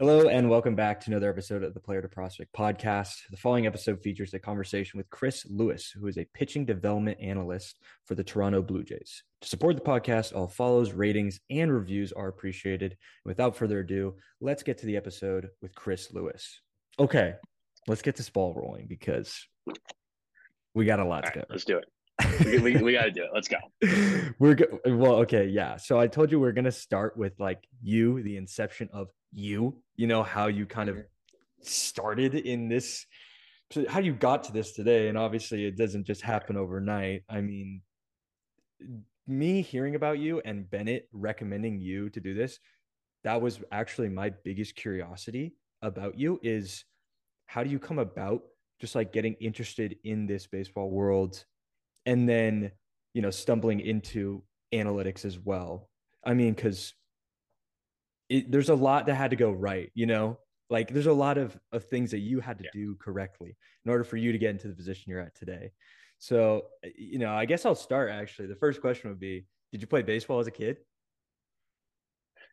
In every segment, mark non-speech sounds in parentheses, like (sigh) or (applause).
Hello and welcome back to another episode of the Player to Prospect podcast. The following episode features a conversation with Chris Lewis, who is a pitching development analyst for the Toronto Blue Jays. To support the podcast, all follows, ratings, and reviews are appreciated. And without further ado, let's get to the episode with Chris Lewis. Okay, let's get this ball rolling because we got a lot All to right, go. let's do it. We, we, we got to do it. Let's go. (laughs) we're go- well okay yeah so i told you we're gonna start with like you the inception of you you know how you kind of started in this so how you got to this today and obviously it doesn't just happen overnight i mean me hearing about you and bennett recommending you to do this that was actually my biggest curiosity about you is how do you come about just like getting interested in this baseball world and then you know stumbling into analytics as well i mean because there's a lot that had to go right you know like there's a lot of, of things that you had to Yeah. do correctly in order for you to get into the position you're at today so you know i guess i'll start actually the first question would be did you play baseball as a kid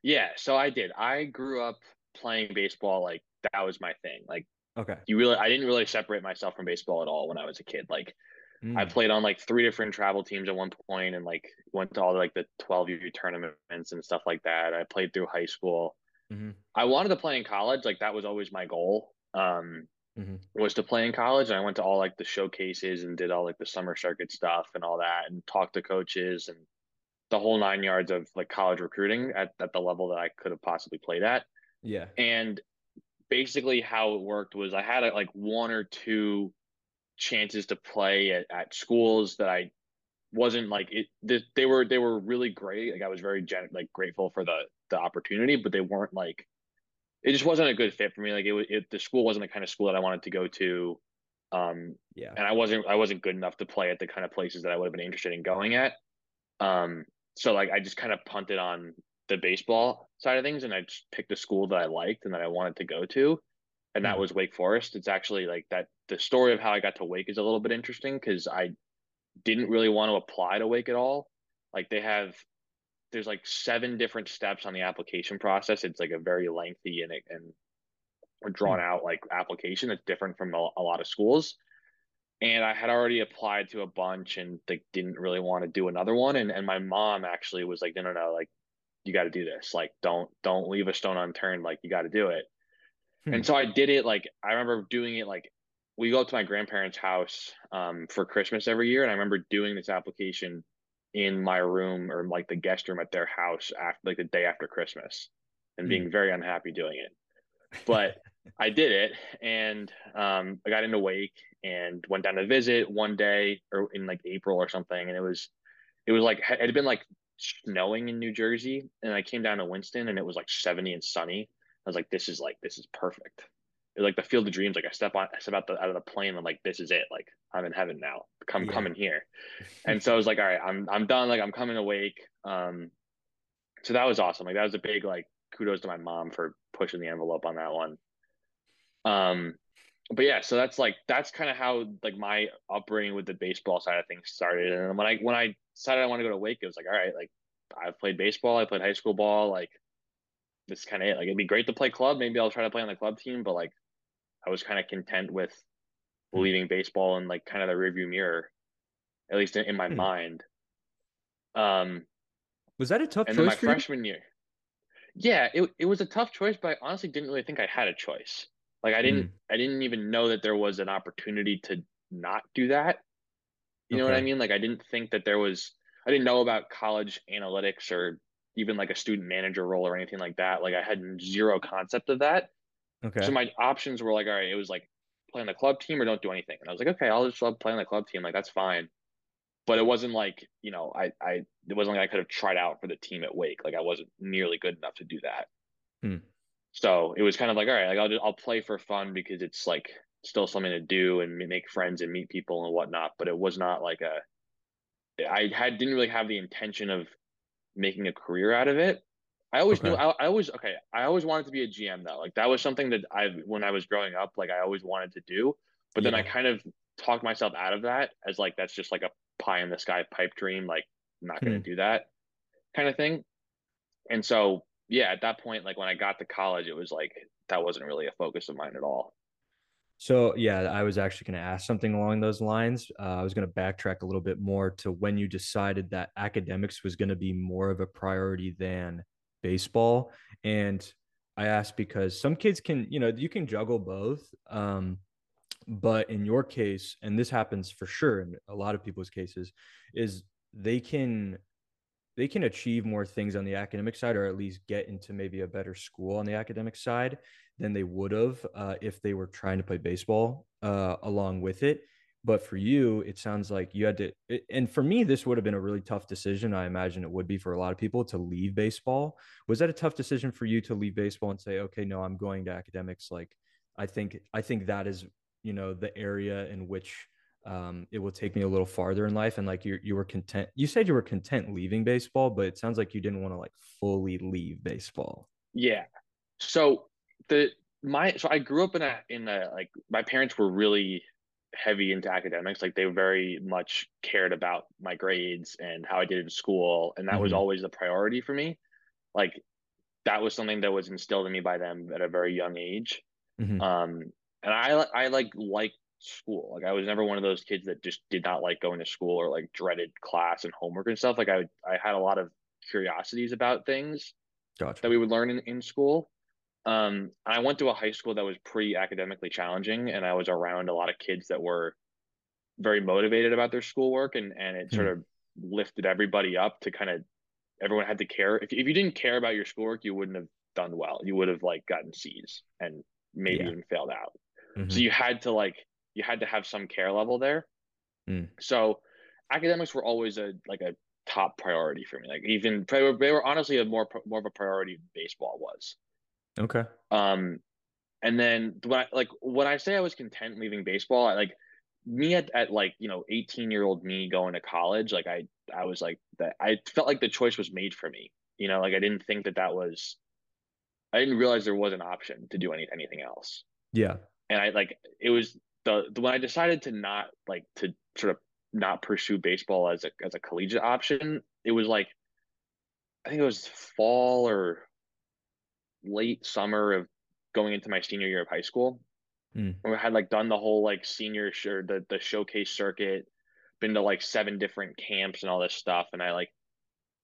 Yeah, so I did. I grew up playing baseball. Like that was my thing. Like okay you really, I didn't really separate myself from baseball at all when I was a kid. Like I Mm, played on like three different travel teams at one point and like went to all like the 12U tournaments and stuff like that. I played through high school. mhm, I wanted to play in college. Like that was always my goal. Um, mhm. was to play in college and I went to all like the showcases and did all like the summer circuit stuff and all that and talked to coaches and the whole nine yards of like college recruiting at, at the level that I could have possibly played at. yeah And basically how it worked was I had like one or two chances to play at, at schools that I wasn't like it they, they were they were really great. Like I was very gen- like grateful for the the opportunity, but they weren't like it just wasn't a good fit for me. Like it, was it the school wasn't the kind of school that I wanted to go to. Um, yeah and I wasn't I wasn't good enough to play at the kind of places that I would have been interested in going at. Um, so like I just kind of punted on the baseball side of things, and I just picked a school that I liked and that I wanted to go to, and that Mm, was Wake Forest. It's actually like that. The story of how I got to Wake is a little bit interesting because I didn't really want to apply to Wake at all. Like they have, there's like seven different steps on the application process. It's like a very lengthy and and drawn mm, out like application that's different from a, a lot of schools and I had already applied to a bunch and like didn't really want to do another one. And and my mom actually was like, no, no, no, like you got to do this. Like don't don't leave a stone unturned. Like you got to do it. Hmm, And so I did it. Like I remember doing it. Like we go up to my grandparents' house um, for Christmas every year, and I remember doing this application in my room or like the guest room at their house after like the day after Christmas, and mm. being very unhappy doing it but (laughs) I did it and um, I got into Wake and went down to visit one day or in like April or something. And it was, it was like, it had been like snowing in New Jersey. And I came down to Winston and it was like 70 and sunny. I was like, this is like, this is perfect. It was like the field of dreams. Like I step on, I step out, the, out of the plane. I'm like, this is it. Like I'm in heaven now. Come, yeah coming here. (laughs) And so I was like, all right, I'm, I'm done. Like I'm coming to Wake. Um, so that was awesome. Like that was a big, like, kudos to my mom for pushing the envelope on that one. Um, but yeah, so that's like that's kind of how like my upbringing with the baseball side of things started. And when I when I decided I want to go to Wake, it was like, all right, like I've played baseball, I played high school ball, like this kind of it. Like it'd be great to play club. Maybe I'll try to play on the club team, but like I was kind of content with Hmm, leaving baseball and like kind of the rearview mirror, at least in, in my hmm. mind. Um, was that a tough and then choice my for you freshman year, yeah, it it was a tough choice, but I honestly didn't really think I had a choice. Like I didn't Mm, I didn't even know that there was an opportunity to not do that. You know what I mean? Like I didn't think that there was I didn't know about college analytics or even like a student manager role or anything like that. Like I had zero concept of that. Okay. So my options were like, all right, it was like play on the club team or don't do anything. And I was like, okay, I'll just love playing the club team. Like that's fine. But it wasn't like, you know, I I it wasn't like I could have tried out for the team at Wake. Like I wasn't nearly good enough to do that. Hmm. So it was kind of like, all right, like I'll just, I'll play for fun because it's like still something to do and make friends and meet people and whatnot. But it was not like a, I had didn't really have the intention of making a career out of it. I always knew I, I always okay. I always wanted to be a GM though. Like that was something that I when I was growing up, like I always wanted to do. But then I kind of talked myself out of that as like that's just like a pie in the sky pipe dream. Like I'm not going Hmm. to do that kind of thing. And so yeah, at that point, like when I got to college, it was like that wasn't really a focus of mine at all. So yeah, I was actually going to ask something along those lines. Uh, I was going to backtrack a little bit more to when you decided that academics was going to be more of a priority than baseball. And I asked because some kids can, you know, you can juggle both. Um, but in your case, and this happens for sure in a lot of people's cases, is they can they can achieve more things on the academic side or at least get into maybe a better school on the academic side than they would have uh, if they were trying to play baseball uh, along with it. But for you it sounds like you had to and for me this would have been a really tough decision i imagine it would be for a lot of people to leave baseball. Was that a tough decision for you to leave baseball and say okay no i'm going to academics like i think i think that is you know the area in which um, it will take me a little farther in life. And like you, you were content. You said you were content leaving baseball, but it sounds like you didn't want to like fully leave baseball. Yeah. So the my so I grew up in a in a like my parents were really heavy into academics. Like they very much cared about my grades and how I did in school, and that mm-hmm. was always the priority for me. Like that was something that was instilled in me by them at a very young age. Mm-hmm. Um, and I I like like school. Like I was never one of those kids that just did not like going to school or like dreaded class and homework and stuff. Like I I had a lot of curiosities about things gotcha. that we would learn in, in school. Um, I went to a high school that was pretty academically challenging, and I was around a lot of kids that were very motivated about their schoolwork, and and it mm. sort hmm. of lifted everybody up to kind of everyone had to care. If if you didn't care about your schoolwork, you wouldn't have done well. You would have like gotten C's and maybe yeah. even failed out. Mm-hmm. So you had to like you had to have some care level there. Mm. So academics were always a like a top priority for me. Like even they were, they were honestly a more more of a priority than baseball was. Okay. Um, and then when I like when I say I was content leaving baseball, I like me at, at like you know 18 year old me going to college like i i was like that i felt like the choice was made for me you know like i didn't think that that was i didn't realize there was an option to do any, anything else yeah and i like it was the, the when I decided to not like to sort of not pursue baseball as a as a collegiate option, it was like I think it was fall or late summer of going into my senior year of high school. Mm. I had like done the whole like senior or the the showcase circuit, been to like seven different camps and all this stuff, and I like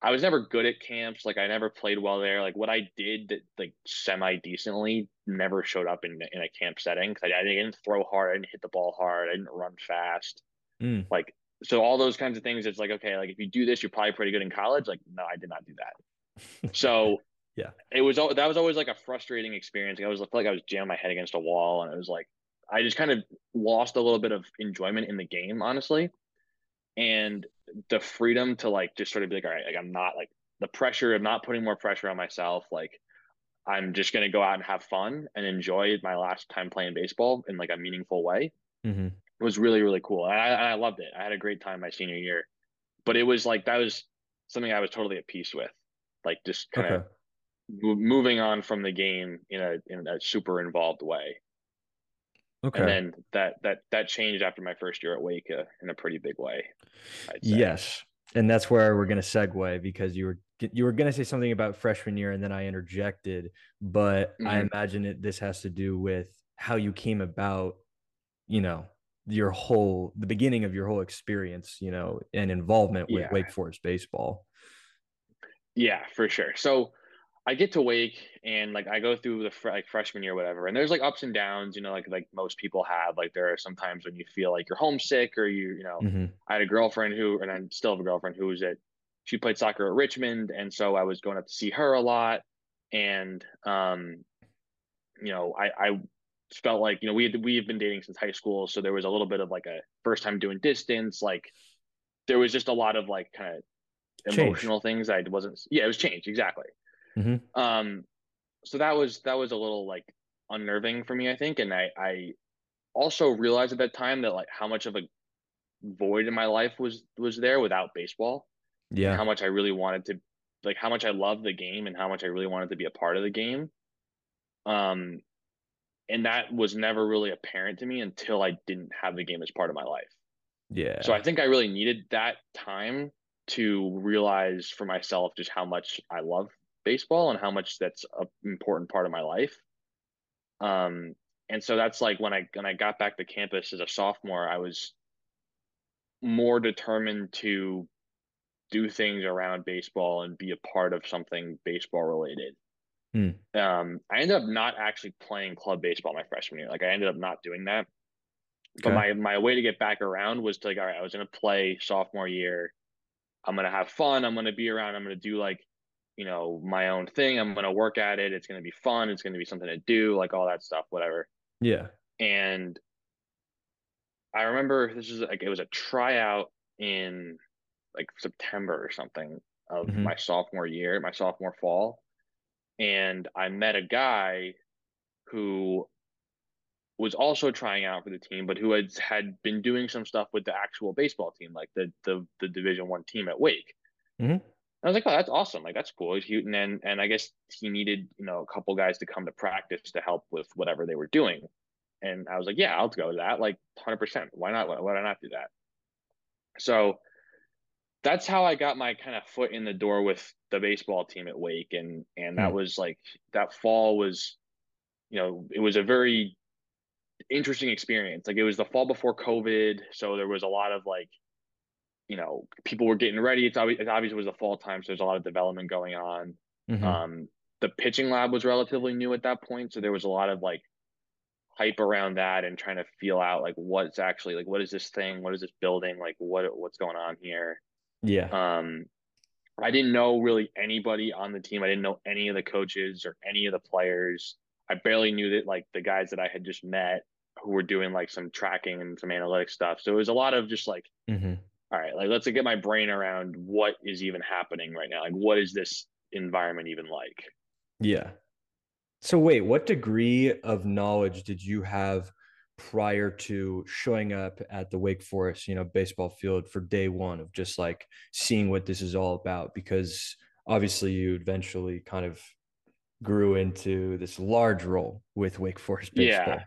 I was never good at camps. Like I never played well there. Like what I did that like semi decently never showed up in in a camp setting because I, I, didn't throw hard, I didn't hit the ball hard, I didn't run fast. Mm. Like so all those kinds of things. It's like okay, like if you do this, you're probably pretty good in college. Like no, I did not do that. so (laughs) yeah, it was that was always like a frustrating experience. I was like I was jamming my head against a wall, and it was like I just kind of lost a little bit of enjoyment in the game, honestly and the freedom to like just sort of be like all right like i'm not like the pressure of not putting more pressure on myself like i'm just going to go out and have fun and enjoy my last time playing baseball in like a meaningful way mm-hmm. it was really really cool and I, I loved it i had a great time my senior year but it was like that was something i was totally at peace with like just kind of moving on from the game in a in a super involved way Okay. And then that that that changed after my first year at Wake uh, in a pretty big way. Yes, and that's where we're going to segue because you were you were going to say something about freshman year, and then I interjected. But mm-hmm. I imagine it this has to do with how you came about, you know, your whole the beginning of your whole experience, you know, and involvement with yeah. Wake Forest baseball. Yeah, for sure. So I get to Wake and like I go through the fr- like freshman year, whatever, and there's like ups and downs, you know, like like most people have. Like there are some times when you feel like you're homesick or you, you know, mm-hmm. I had a girlfriend who, and I still have a girlfriend who was at, she played soccer at Richmond, and so I was going up to see her a lot, and um, you know, I I felt like you know we had we have been dating since high school, so there was a little bit of like a first time doing distance, like there was just a lot of like kind of emotional change. things I wasn't. Yeah, it was change exactly. Mm-hmm. Um, so that was that was a little like unnerving for me, I think, and I I also realized at that time that like how much of a void in my life was was there without baseball. Yeah, how much I really wanted to like how much I loved the game and how much I really wanted to be a part of the game. Um, and that was never really apparent to me until I didn't have the game as part of my life. Yeah. So I think I really needed that time to realize for myself just how much I love baseball and how much that's an important part of my life. Um, and so that's like when I when I got back to campus as a sophomore, I was more determined to do things around baseball and be a part of something baseball related. Hmm. Um, I ended up not actually playing club baseball my freshman year. Like I ended up not doing that. Okay. But my my way to get back around was to like, all right, I was gonna play sophomore year. I'm gonna have fun. I'm gonna be around. I'm gonna do like, you know, my own thing. I'm gonna work at it. It's gonna be fun. It's gonna be something to do, like all that stuff, whatever. Yeah. And I remember this is like it was a tryout in like September or something of mm-hmm. my sophomore year, my sophomore fall. And I met a guy who was also trying out for the team, but who had had been doing some stuff with the actual baseball team, like the the the Division One team at Wake. Mm-hmm. I was like, oh, that's awesome. Like that's cool. He's and then and I guess he needed you know a couple guys to come to practice to help with whatever they were doing. And I was like, yeah, I'll go to that. Like, hundred percent. Why not? Why, why not do that? So that's how I got my kind of foot in the door with the baseball team at Wake, and and that mm. was like that fall was, you know, it was a very interesting experience. Like it was the fall before COVID, so there was a lot of like, you know, people were getting ready. It's obvious, it obviously was the fall time, so there's a lot of development going on. Mm-hmm. Um, the pitching lab was relatively new at that point, so there was a lot of like hype around that and trying to feel out like what's actually like what is this thing, what is this building, like what what's going on here. Yeah. Um, I didn't know really anybody on the team. I didn't know any of the coaches or any of the players. I barely knew that like the guys that I had just met who were doing like some tracking and some analytic stuff. So it was a lot of just like, mm-hmm. all right, like let's get my brain around what is even happening right now. Like, what is this environment even like? Yeah. So wait, what degree of knowledge did you have prior to showing up at the Wake Forest, you know, baseball field for day one of just like seeing what this is all about? Because obviously you eventually kind of grew into this large role with Wake Forest baseball. Yeah.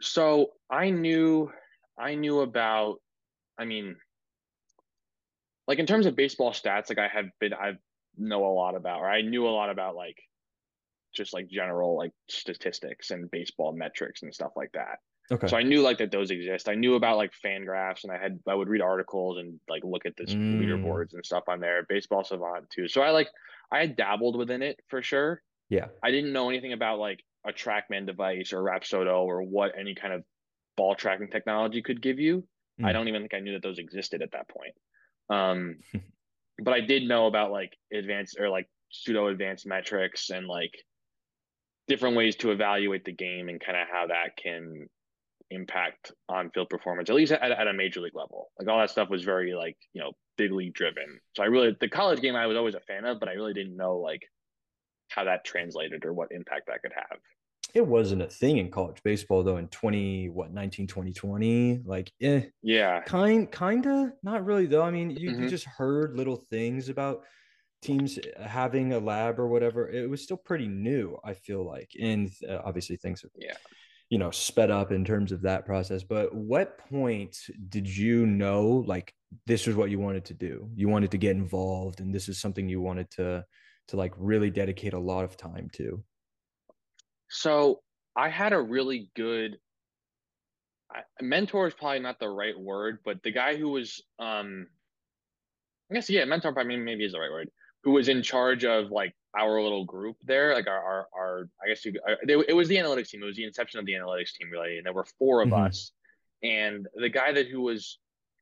So I knew, I knew about, I mean, like in terms of baseball stats, like I had been, I know a lot about, or I knew a lot about like just like general like statistics and baseball metrics and stuff like that. Okay. So I knew like that those exist. I knew about like FanGraphs and I had I would read articles and like look at this mm. leaderboards and stuff on there. Baseball Savant too. So I like I had dabbled within it for sure. Yeah. I didn't know anything about like a TrackMan device or Rapsodo or what any kind of ball tracking technology could give you. Mm. I don't even think I knew that those existed at that point. Um, (laughs) but I did know about like advanced or like pseudo advanced metrics and like different ways to evaluate the game and kind of how that can impact on field performance, at least at, at a major league level. Like all that stuff was very like, you know, big league driven. So I really, the college game I was always a fan of, but I really didn't know like how that translated or what impact that could have. It wasn't a thing in college baseball though in 20, what, 19, 2020. Like, eh, yeah, kind, kind of, not really though. I mean, you, mm-hmm. you just heard little things about teams having a lab or whatever it was still pretty new i feel like and uh, obviously things have yeah. you know sped up in terms of that process but what point did you know like this was what you wanted to do? You wanted to get involved and this is something you wanted to to like really dedicate a lot of time to? So i had a really good I, mentor is probably not the right word but the guy who was um i guess yeah mentor probably maybe is the right word who was in charge of like our little group there, like our our, our I guess you, uh, it was the analytics team. It was the inception of the analytics team, really, and there were four of mm-hmm. us. And the guy that who was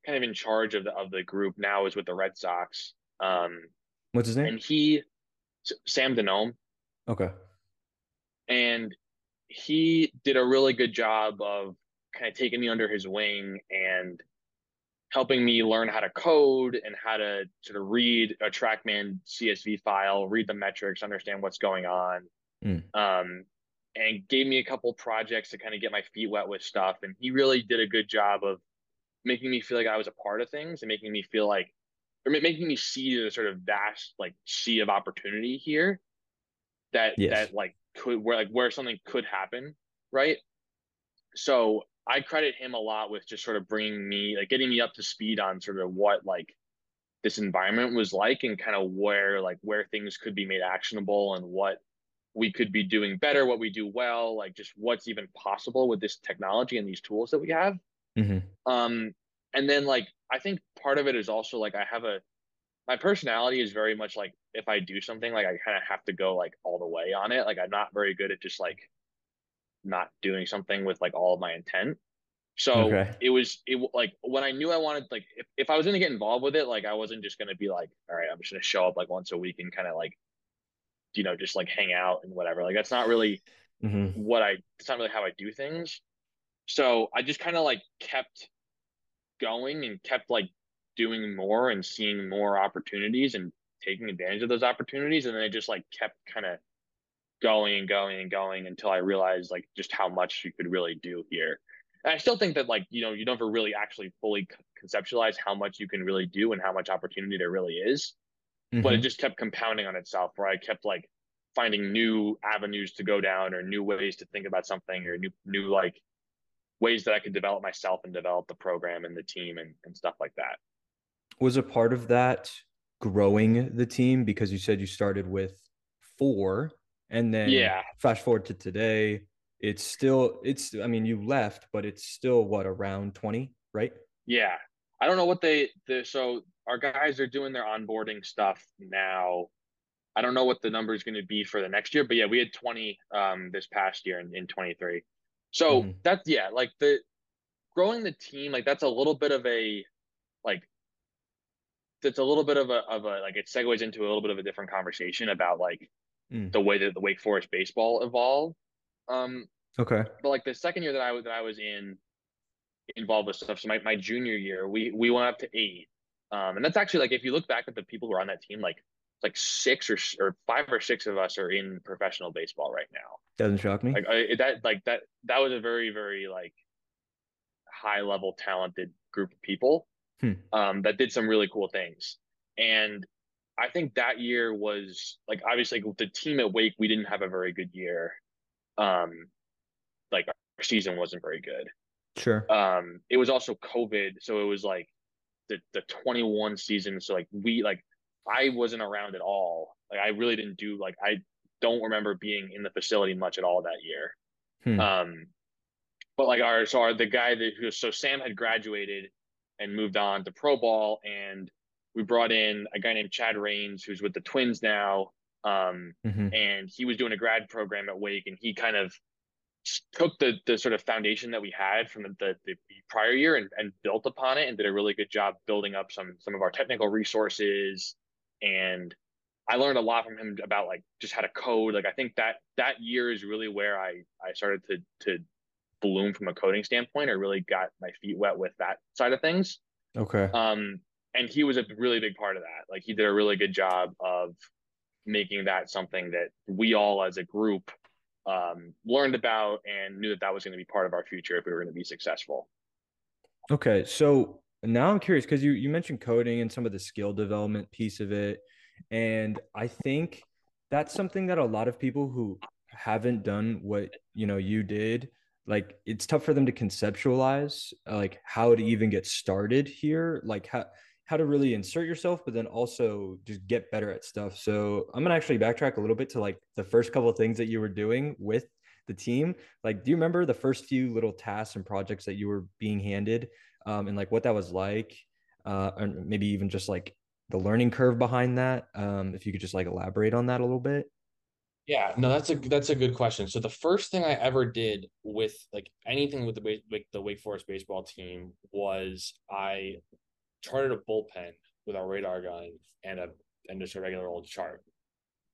kind of in charge of the of the group now is with the Red Sox. Um, What's his name? And he, Sam Denome. Okay. And he did a really good job of kind of taking me under his wing and helping me learn how to code and how to sort of read a TrackMan CSV file, read the metrics, understand what's going on. Mm. Um, and gave me a couple projects to kind of get my feet wet with stuff. And he really did a good job of making me feel like I was a part of things and making me feel like, or making me see the sort of vast like sea of opportunity here that yes. that like could where like where something could happen, right? So I credit him a lot with just sort of bringing me, like getting me up to speed on sort of what like this environment was like and kind of where like where things could be made actionable and what we could be doing better, what we do well, like just what's even possible with this technology and these tools that we have. Mm-hmm. Um, and then like I think part of it is also like I have a my personality is very much like if I do something like I kind of have to go like all the way on it. Like I'm not very good at just like not doing something with like all of my intent. So Okay. it was it like when I knew I wanted like if, if I was gonna get involved with it, like I wasn't just gonna be like, all right, I'm just gonna show up like once a week and kind of like, you know, just like hang out and whatever. Like that's not really Mm-hmm. what I it's not really how I do things. So I just kind of like kept going and kept like doing more and seeing more opportunities and taking advantage of those opportunities. And then I just like kept kind of going and going and going until I realized like just how much you could really do here. And I still think that like, you know, you never really actually fully conceptualize how much you can really do and how much opportunity there really is. But it Mm-hmm. just kept compounding on itself where I kept like finding new avenues to go down or new ways to think about something or new new like ways that I could develop myself and develop the program and the team and, and stuff like that. Was a part of that growing the team because you said you started with four and then Yeah. fast forward to today, it's still it's I mean you left, but it's still what around 20, right? Yeah. I don't know what they the so our guys are doing their onboarding stuff now. I don't know what the number is going to be for the next year, but yeah, we had 20 um this past year in, in 23. So Mhm. that's yeah, like the growing the team, like that's a little bit of a like that's a little bit of a of a like it segues into a little bit of a different conversation about like Mm. the way that the Wake Forest baseball evolved. Um, Okay. but like the second year that I was that I was in involved with stuff, so my, my junior year, we we went up to eight. Um, and that's actually like if you look back at the people who are on that team, like like six or or five or six of us are in professional baseball right now. Doesn't shock me. Like I, that like that that was a very very like high level talented group of people Hmm. um, that did some really cool things. And I think that year was like obviously like, the team at Wake we didn't have a very good year. Um, like our season wasn't very good. Sure. Um, it was also COVID, so it was like the the 21 season. So like we like I wasn't around at all. Like I really didn't do like I don't remember being in the facility much at all that year. Hmm. Um, but like our so our the guy that who so Sam had graduated and moved on to pro ball, and we brought in a guy named Chad Rains who's with the Twins now. Um, Mhm. and he was doing a grad program at Wake, and he kind of took the the sort of foundation that we had from the, the, the prior year and, and built upon it and did a really good job building up some some of our technical resources and I learned a lot from him about like just how to code like I think that that year is really where I I started to to bloom from a coding standpoint I really got my feet wet with that side of things Okay. um and he was a really big part of that like he did a really good job of making that something that we all as a group um, learned about and knew that that was going to be part of our future if we were going to be successful. Okay, so now I'm curious because you you mentioned coding and some of the skill development piece of it, and I think that's something that a lot of people who haven't done what you know you did, like it's tough for them to conceptualize like how to even get started here, like how how to really insert yourself, but then also just get better at stuff. So I'm gonna actually backtrack a little bit to like the first couple of things that you were doing with the team. Like, do you remember the first few little tasks and projects that you were being handed? um, and like what that was like, uh, and maybe even just like the learning curve behind that. Um, if you could just like elaborate on that a little bit. Yeah, no, that's a that's a good question. So the first thing I ever did with like anything with the Wake- the Wake Forest baseball team was I charted a bullpen with our radar gun and a and just a regular old chart.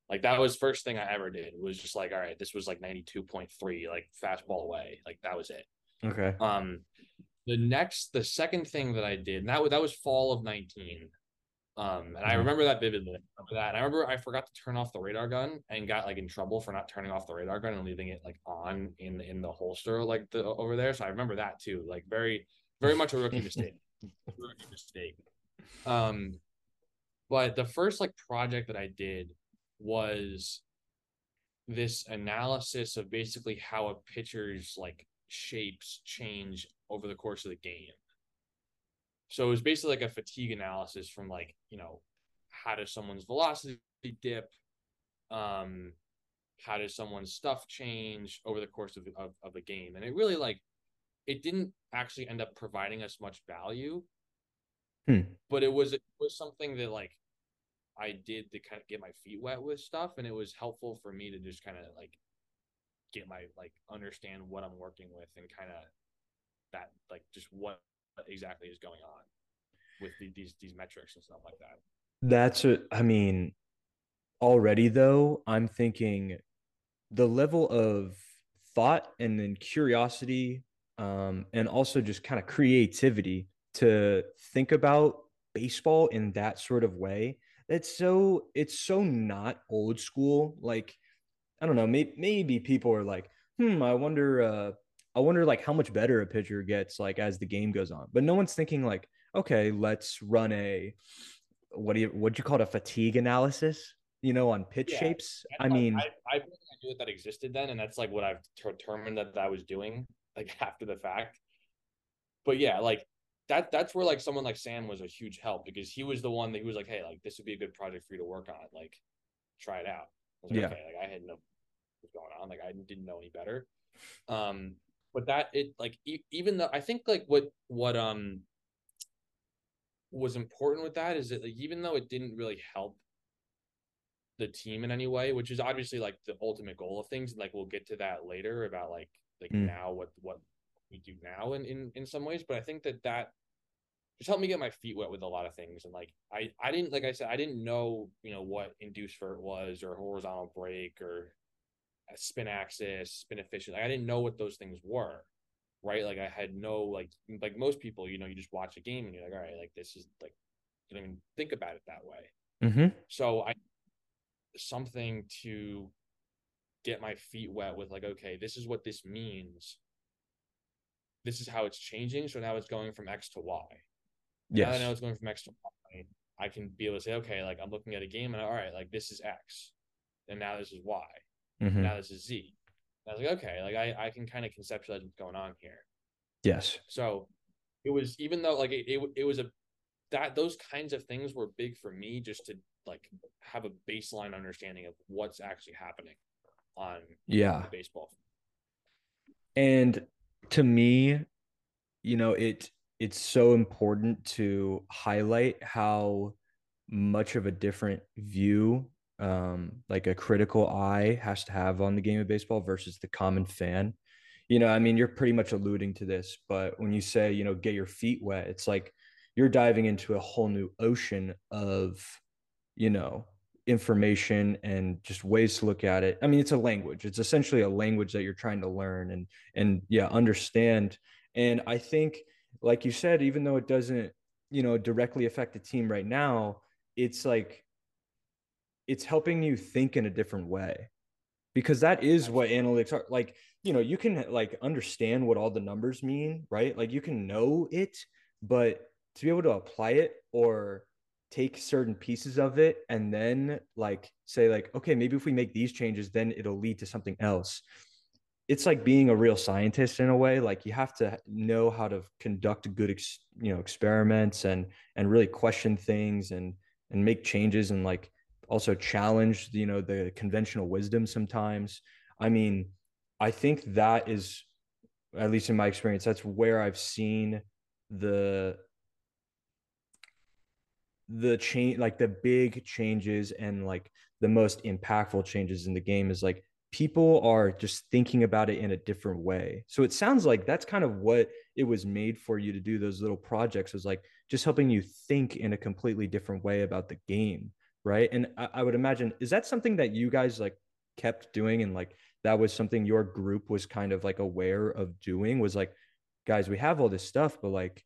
Like that was first thing I ever did. It was just like, all right, this was like 92.3, like fastball away. Like that was it. Okay. Um, the next, the second thing that I did, and that was that was fall of nineteen. Um, and I Mhm. remember that vividly. I remember that, and I remember I forgot to turn off the radar gun and got like in trouble for not turning off the radar gun and leaving it like on in in the holster like the over there. So I remember that too. Like very, very much a rookie mistake. Mistake. Um, but the first like project that I did was this analysis of basically how a pitcher's like shapes change over the course of the game. So it was basically like a fatigue analysis from like, you know, how does someone's velocity dip? Um, how does someone's stuff change over the course of, of, of a game? And it really like it didn't actually end up providing us much value. Hmm. But it was it was something that like I did to kind of get my feet wet with stuff, and it was helpful for me to just kind of like get my like understand what I'm working with and kind of that like just what exactly is going on with the, these these metrics and stuff like that. That's a, I mean, already though, I'm thinking the level of thought and then curiosity, um, and also just kind of creativity to think about baseball in that sort of way. It's so it's so not old school. Like, I don't know, maybe maybe people are like, hmm, I wonder uh I wonder like how much better a pitcher gets like as the game goes on. But no one's thinking like, okay, let's run a what do you what do you call it a fatigue analysis? You know, on pitch Yeah. shapes. That's I mean, I, I really knew that that existed then, and that's like what I've determined that I was doing like (laughs) after the fact. But yeah, like that that's where like someone like Sam was a huge help because he was the one that he was like, hey, like this would be a good project for you to work on. Like, try it out. I was like, Yeah. okay, like I had no what was going on, like I didn't know any better. Um, but that it like e- even though I think like what what um was important with that is that like even though it didn't really help the team in any way, which is obviously like the ultimate goal of things. and, Like we'll get to that later about like like Mm. now what what we do now in, in in some ways. But I think that that just helped me get my feet wet with a lot of things. And like I I didn't like I said I didn't know you know what induced vert was or horizontal break or a spin axis, spin efficient. Like I didn't know what those things were. Right. Like I had no like like most people, you know, you just watch a game and you're like, all right, like this is like you don't even think about it that way. mm-hmm. So I something to get my feet wet with like, okay, this is what this means. This is how it's changing. So now it's going from X to Y. Now I know it's going from X to Y, I can be able to say, okay, like I'm looking at a game and all right, like this is X. And now this is Y. Mhm. Now this is Z. And I was like, okay, like I, I can kind of conceptualize what's going on here. yes, So it was even though like it, it, it was a that those kinds of things were big for me just to like have a baseline understanding of what's actually happening on yeah. baseball. And to me, you know, it it's so important to highlight how much of a different view um like a critical eye has to have on the game of baseball versus the common fan. You know, I mean, you're pretty much alluding to this, but when you say, you know, get your feet wet, it's like you're diving into a whole new ocean of, you know, information and just ways to look at it. I mean, it's a language. It's essentially a language that you're trying to learn and and yeah, understand. And I think, like you said, even though it doesn't, you know, directly affect the team right now, it's like it's helping you think in a different way. Because that is what analytics are like, you know, you can like understand what all the numbers mean, right? Like you can know it, but to be able to apply it or take certain pieces of it and then like say like okay maybe if we make these changes then it'll lead to something else. It's like being a real scientist in a way like you have to know how to conduct good ex, you know experiments and and really question things and and make changes and like also challenge you know the conventional wisdom sometimes. I mean i think that is at least in my experience that's where i've seen the the change like the big changes and like the most impactful changes in the game is like people are just thinking about it in a different way. So it sounds like that's kind of what it was made for you to do those little projects was like just helping you think in a completely different way about the game right? And i, I would imagine is that something that you guys like kept doing and like that was something your group was kind of like aware of doing was like guys we have all this stuff but like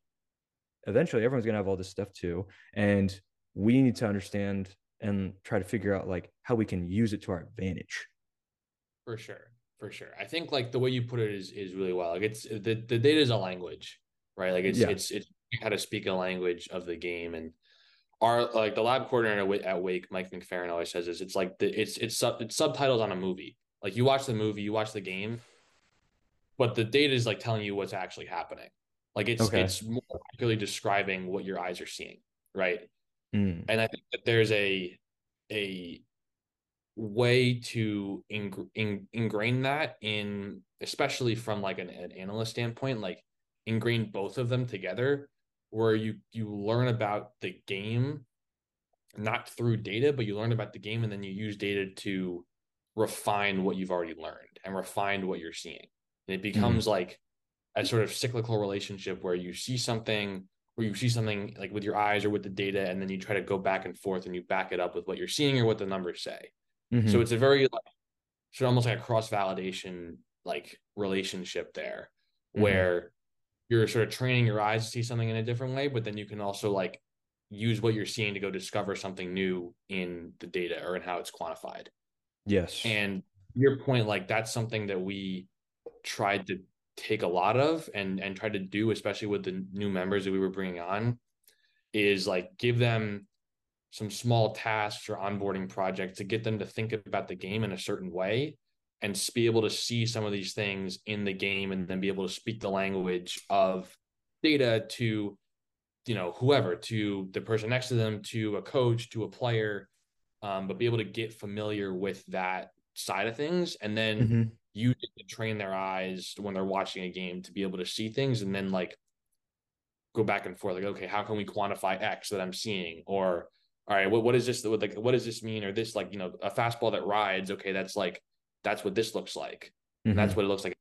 eventually everyone's going to have all this stuff too and we need to understand and try to figure out like how we can use it to our advantage For sure. For sure. I think like the way you put it is is really well. Like it's the, the data is a language, right? Like it's Yeah. it's it's how to speak a language of the game and our like the lab coordinator at Wake, Mike McFerrin always says this. It's like the it's it's sub it's subtitles on a movie. Like you watch the movie, you watch the game, but the data is like telling you what's actually happening. Like it's Okay. it's more accurately describing what your eyes are seeing, right? Mm, And I think that there's a a way to ing- in, ingrain that in especially from like an, an analyst standpoint like ingrain both of them together where you you learn about the game not through data but you learn about the game and then you use data to refine what you've already learned and refine what you're seeing and it becomes like a sort of cyclical relationship where you see something where you see something like with your eyes or with the data and then you try to go back and forth and you back it up with what you're seeing or what the numbers say mhm. so it's a very like sort of almost like a cross validation like relationship there Mhm. where you're sort of training your eyes to see something in a different way but then you can also like use what you're seeing to go discover something new in the data or in how it's quantified yes. and your point like that's something that we tried to take a lot of and and try to do especially with the new members that we were bringing on is like give them some small tasks or onboarding projects to get them to think about the game in a certain way and be able to see some of these things in the game and then be able to speak the language of data to you know whoever to the person next to them to a coach to a player um, but be able to get familiar with that side of things and then Mhm. To train their eyes when they're watching a game to be able to see things and then like go back and forth like okay how can we quantify x that i'm seeing? Or all right what, what is this like what does this mean? Or this like you know a fastball that rides okay that's like that's what this looks like. And that's what it looks like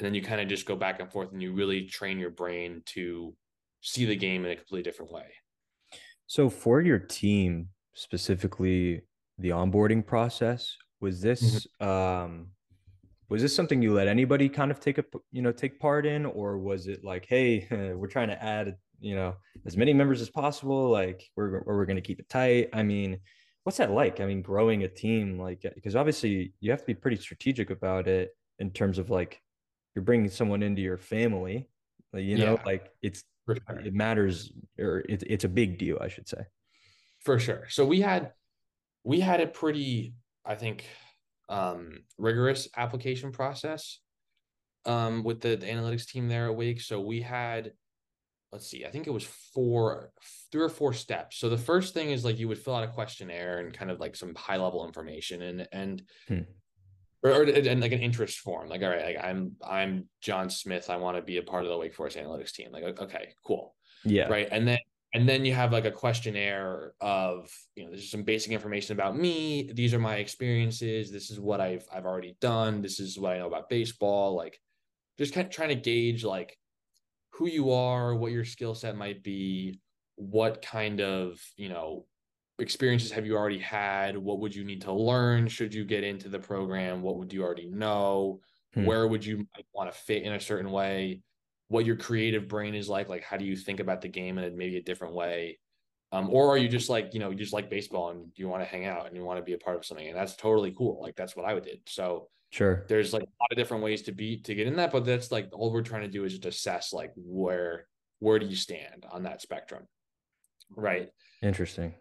and then you kind of just go back and forth and you really train your brain to see the game in a completely different way. So for your team, specifically the onboarding process, was this um was this something you let anybody kind of take a you know take part in? Or was it like hey (laughs) we're trying to add you know as many members as possible like we're we're going to keep it tight? I mean what's that like? I mean growing a team like uh, because obviously you have to be pretty strategic about it in terms of like you're bringing someone into your family like, you know Yeah. like it's sure. it matters or it, it's a big deal i should say. For sure. So we had we had a pretty i think um rigorous application process um with the, the analytics team there at wake so we had let's see i think it was four three or four steps. So the first thing is like you would fill out a questionnaire and kind of like some high level information and and Hmm. or, or and like an interest form. Like all right like i'm i'm john smith. I want to be a part of the wake forest analytics team. Like okay cool. Yeah. Right? And then and then you have like a questionnaire of you know there's some basic information about me. These are my experiences. This is what i've i've already done. This is what i know about baseball. Like just kind of trying to gauge like who you are what your skill set might be what kind of you know experiences have you already had? What would you need to learn should you get into the program? What would you already know? Hmm. where would you want to fit in a certain way what your creative brain is like like how do you think about the game in a, maybe a different way? Um, or are you just like you know you just like baseball and you want to hang out and you want to be a part of something and that's totally cool like that's what i would did so sure. there's like a lot of different ways to be to get in that but that's like all we're trying to do is just assess like where where do you stand on that spectrum right? Interesting.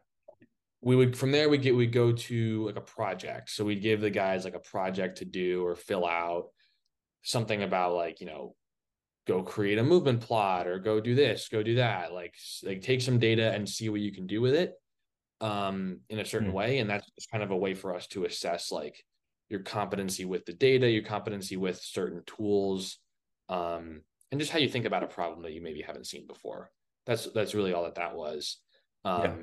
We would from there we get we go to like a project. So we'd give the guys like a project to do or fill out something about like you know go create a movement plot or go do this go do that like like take some data and see what you can do with it um in a certain Hmm. way and that's just kind of a way for us to assess like your competency with the data your competency with certain tools um and just how you think about a problem that you maybe haven't seen before that's that's really all that that was um Yeah.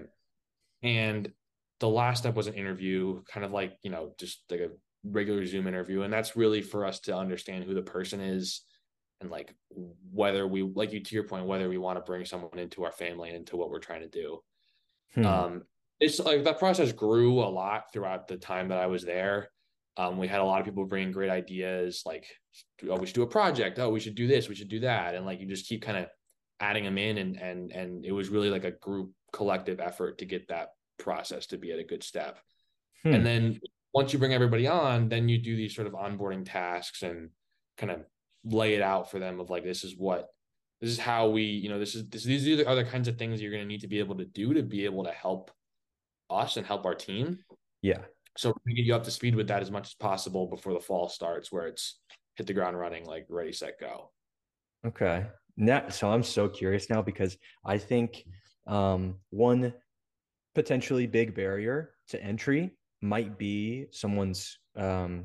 and the last step was an interview kind of like you know just like a regular zoom interview and that's really for us to understand who the person is and like whether we like you to your point whether we want to bring someone into our family and into what we're trying to do. Hmm. um it's like that process grew a lot throughout the time that i was there. Um we had a lot of people bringing great ideas like oh we should do a project. Oh we should do this. We should do that. And like you just keep kind of adding them in and and and it was really like a group collective effort to get that process to be at a good step. Hmm. and then once you bring everybody on then you do these sort of onboarding tasks and kind of lay it out for them of like this is what this is how we you know this is this these are the other kinds of things you're going to need to be able to do to be able to help us and help our team. Yeah. So we get you up to speed with that as much as possible before the fall starts where it's hit the ground running like ready set go. Okay. now, so I'm so curious now because I think um, one potentially big barrier to entry might be someone's um,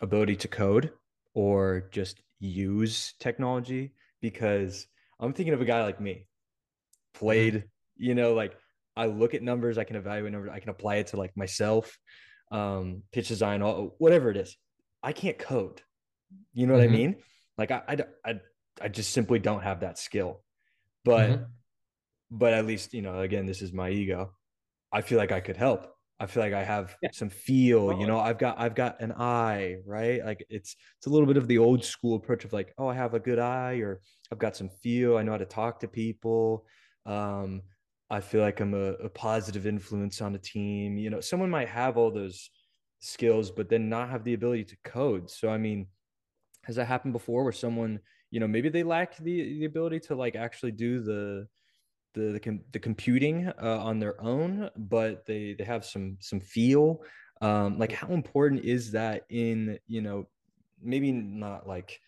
ability to code or just use technology because I'm thinking of a guy like me, mm-hmm. played, you know, like I look at numbers, I can evaluate numbers, I can apply it to like myself, um, pitch design, all, whatever it is. I can't code. You know what mm-hmm. I mean? Like I, I, I, I just simply don't have that skill. But, mm-hmm. but at least you know, again, this is my ego. I feel like I could help. I feel like I have yeah. some feel, you know, I've got I've got an eye, right? Like it's it's a little bit of the old school approach of like, oh, I have a good eye or I've got some feel, I know how to talk to people. Um, I feel like I'm a, a positive influence on a team. You know, someone might have all those skills, but then not have the ability to code. So I mean, has that happened before where someone, you know, maybe they lack the the ability to like actually do the the the, com- the computing uh, on their own, but they they have some some feel. Um, like how important is that in you know maybe not like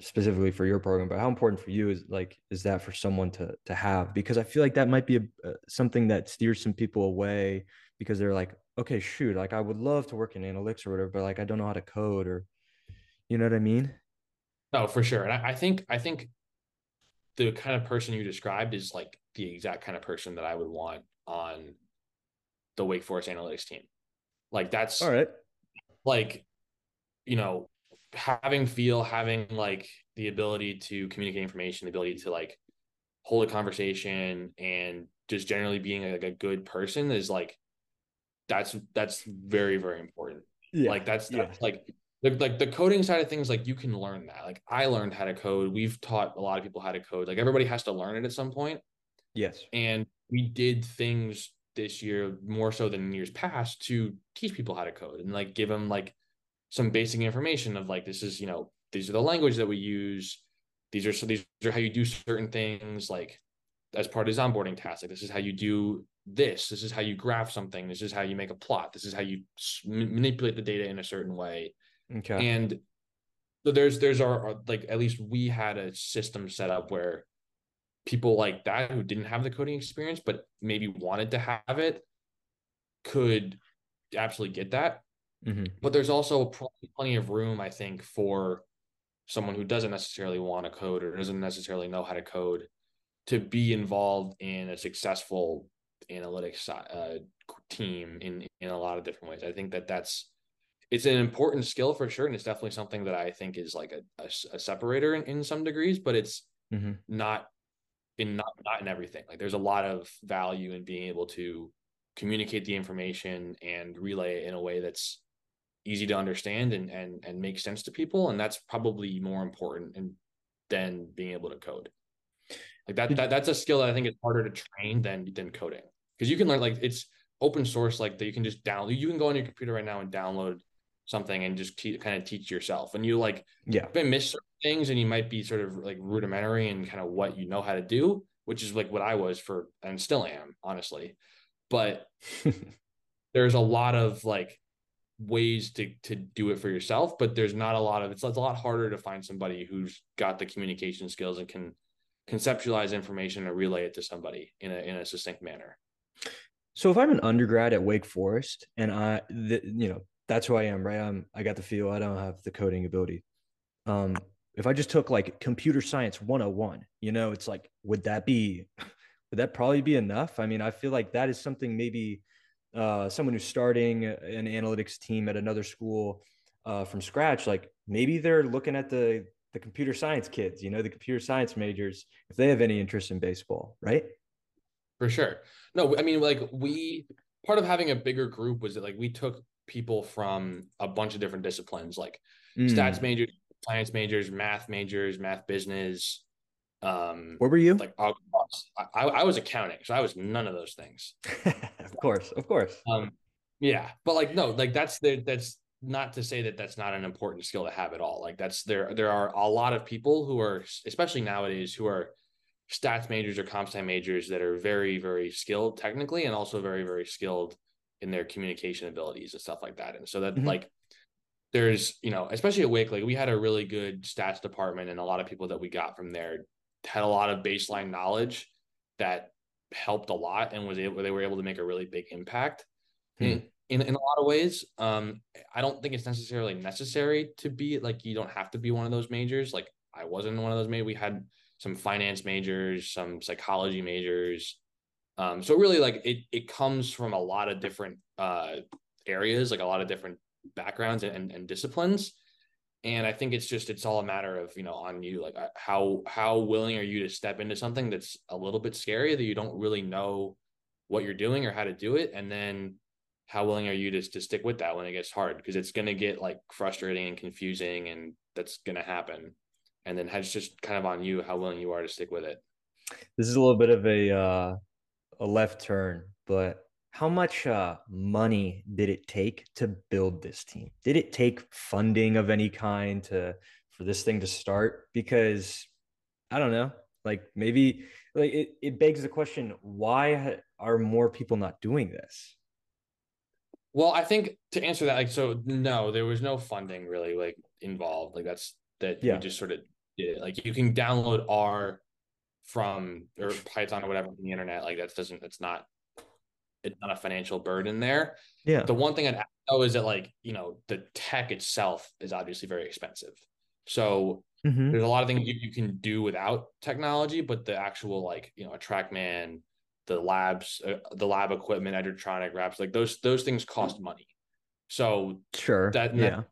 specifically for your program, but how important for you is like is that for someone to to have? Because I feel like that might be a, uh, something that steers some people away because they're like, okay, shoot, like I would love to work in analytics or whatever, but like I don't know how to code or, you know what I mean? No, for sure. And I, I think I think the kind of person you described is like the exact kind of person that I would want on the Wake Forest analytics team. Like that's all right. Like, you know, having feel, having like the ability to communicate information, the ability to like hold a conversation and just generally being like a good person is like that's that's very, very important. Yeah. Like that's, that's yeah. like the, like the coding side of things like you can learn that. Like i learned how to code. We've taught a lot of people how to code. Like everybody has to learn it at some point. Yes. And we did things this year more so than years past to teach people how to code and like give them like some basic information of like this is you know these are the language that we use. These are so these are how you do certain things like as part of his onboarding task like this is how you do this. This is how you graph something. This is how you make a plot. This is how you manipulate the data in a certain way Okay. And so there's there's our, our like at least we had a system set up where people like that who didn't have the coding experience but maybe wanted to have it could absolutely get that. Mm-hmm. But there's also plenty of room, I think, for someone who doesn't necessarily want to code or doesn't necessarily know how to code to be involved in a successful analytics uh, team in in a lot of different ways. I think that that's it's an important skill for sure, and it's definitely something that I think is like a, a, a separator in, in some degrees, but it's mm-hmm. not in not not in everything. Like there's a lot of value in being able to communicate the information and relay it in a way that's easy to understand and and and make sense to people, and that's probably more important and than being able to code. Like that, that that's a skill that I think is harder to train than than coding because you can learn like it's open source like that you can just download you can go on your computer right now and download something and just te- kind of teach yourself. And you like, yeah, miss certain things and you might be sort of like rudimentary and kind of what you know how to do, which is like what I was for and still am, honestly. But (laughs) there's a lot of like ways to to do it for yourself, but there's not a lot of it's, it's a lot harder to find somebody who's got the communication skills and can conceptualize information and relay it to somebody in a in a succinct manner. So if I'm an undergrad at Wake Forest and I, the, you know, that's who I am, right? I'm I got the feel. I don't have the coding ability. Um, if I just took like computer science 101, you know, it's like, would that be (laughs) would that probably be enough? I mean, I feel like that is something maybe uh, someone who's starting an analytics team at another school uh, from scratch, like maybe they're looking at the the computer science kids, you know, the computer science majors, if they have any interest in baseball, right? For sure. No, I mean, like we part of having a bigger group was that like we took people from a bunch of different disciplines like mm. stats majors, science majors, math majors, math business. Um, what were you? Like I, I was accounting, so I was none of those things. (laughs) of course, of course. Um, yeah, but like no, like that's the that's not to say that that's not an important skill to have at all. Like that's there there are a lot of people who are especially nowadays who are stats majors or comp sci majors that are very very skilled technically and also very very skilled in their communication abilities and stuff like that. And so that mm-hmm. like there's, you know, especially at Wake, like we had a really good stats department and a lot of people that we got from there had a lot of baseline knowledge that helped a lot and was able they were able to make a really big impact hmm. in, in, in a lot of ways. Um, I don't think it's necessarily necessary to be like you don't have to be one of those majors. Like I wasn't one of those majors. We had some finance majors, some psychology majors. Um, so really like it it comes from a lot of different uh areas, like a lot of different backgrounds and, and disciplines. And i think it's just it's all a matter of you know on you like uh, how how willing are you to step into something that's a little bit scary that you don't really know what you're doing or how to do it? And then how willing are you to, to stick with that when it gets hard? Because it's going to get like frustrating and confusing and that's going to happen. And then it's just kind of on you how willing you are to stick with it. This is a little bit of a uh a left turn but how much uh, money did it take to build this team? Did it take funding of any kind to for this thing to start? Because I don't know, like maybe like it, it begs the question: Why are more people not doing this? Well, I think to answer that, like, so no, there was no funding really like involved. Like that's that yeah. we just sort of did it. Like you can download R from or Python or whatever from the internet. Like that doesn't. it's not it's not a financial burden there. Yeah. The one thing I'd know is that like, you know, the tech itself is obviously very expensive. So mm-hmm. there's a lot of things you, you can do without technology, but the actual like, you know, a TrackMan, the labs, uh, the lab equipment, Edgertronic wraps, like those those things cost money. So sure. That, yeah. That,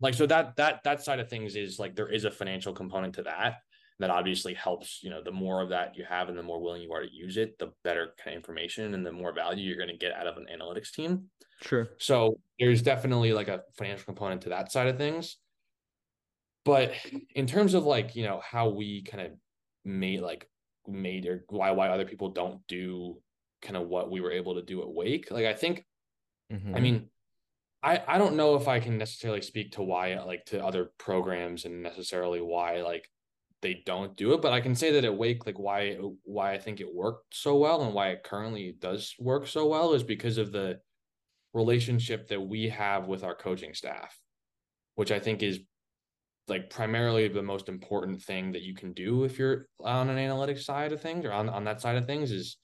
like so that that that side of things is like there is a financial component to that that obviously helps you know the more of that you have and the more willing you are to use it the better kind of information and the more value you're going to get out of an analytics team. Sure. So there's definitely like a financial component to that side of things. But in terms of like you know how we kind of made like made or why why other people don't do kind of what we were able to do at wake like i think mm-hmm. i mean I, I don't know if I can necessarily speak to why like to other programs and necessarily why like they don't do it but i can say that at wake like why why i think it worked so well and why it currently does work so well is because of the relationship that we have with our coaching staff which i think is like primarily the most important thing that you can do if you're on an analytics side of things or on, on that side of things is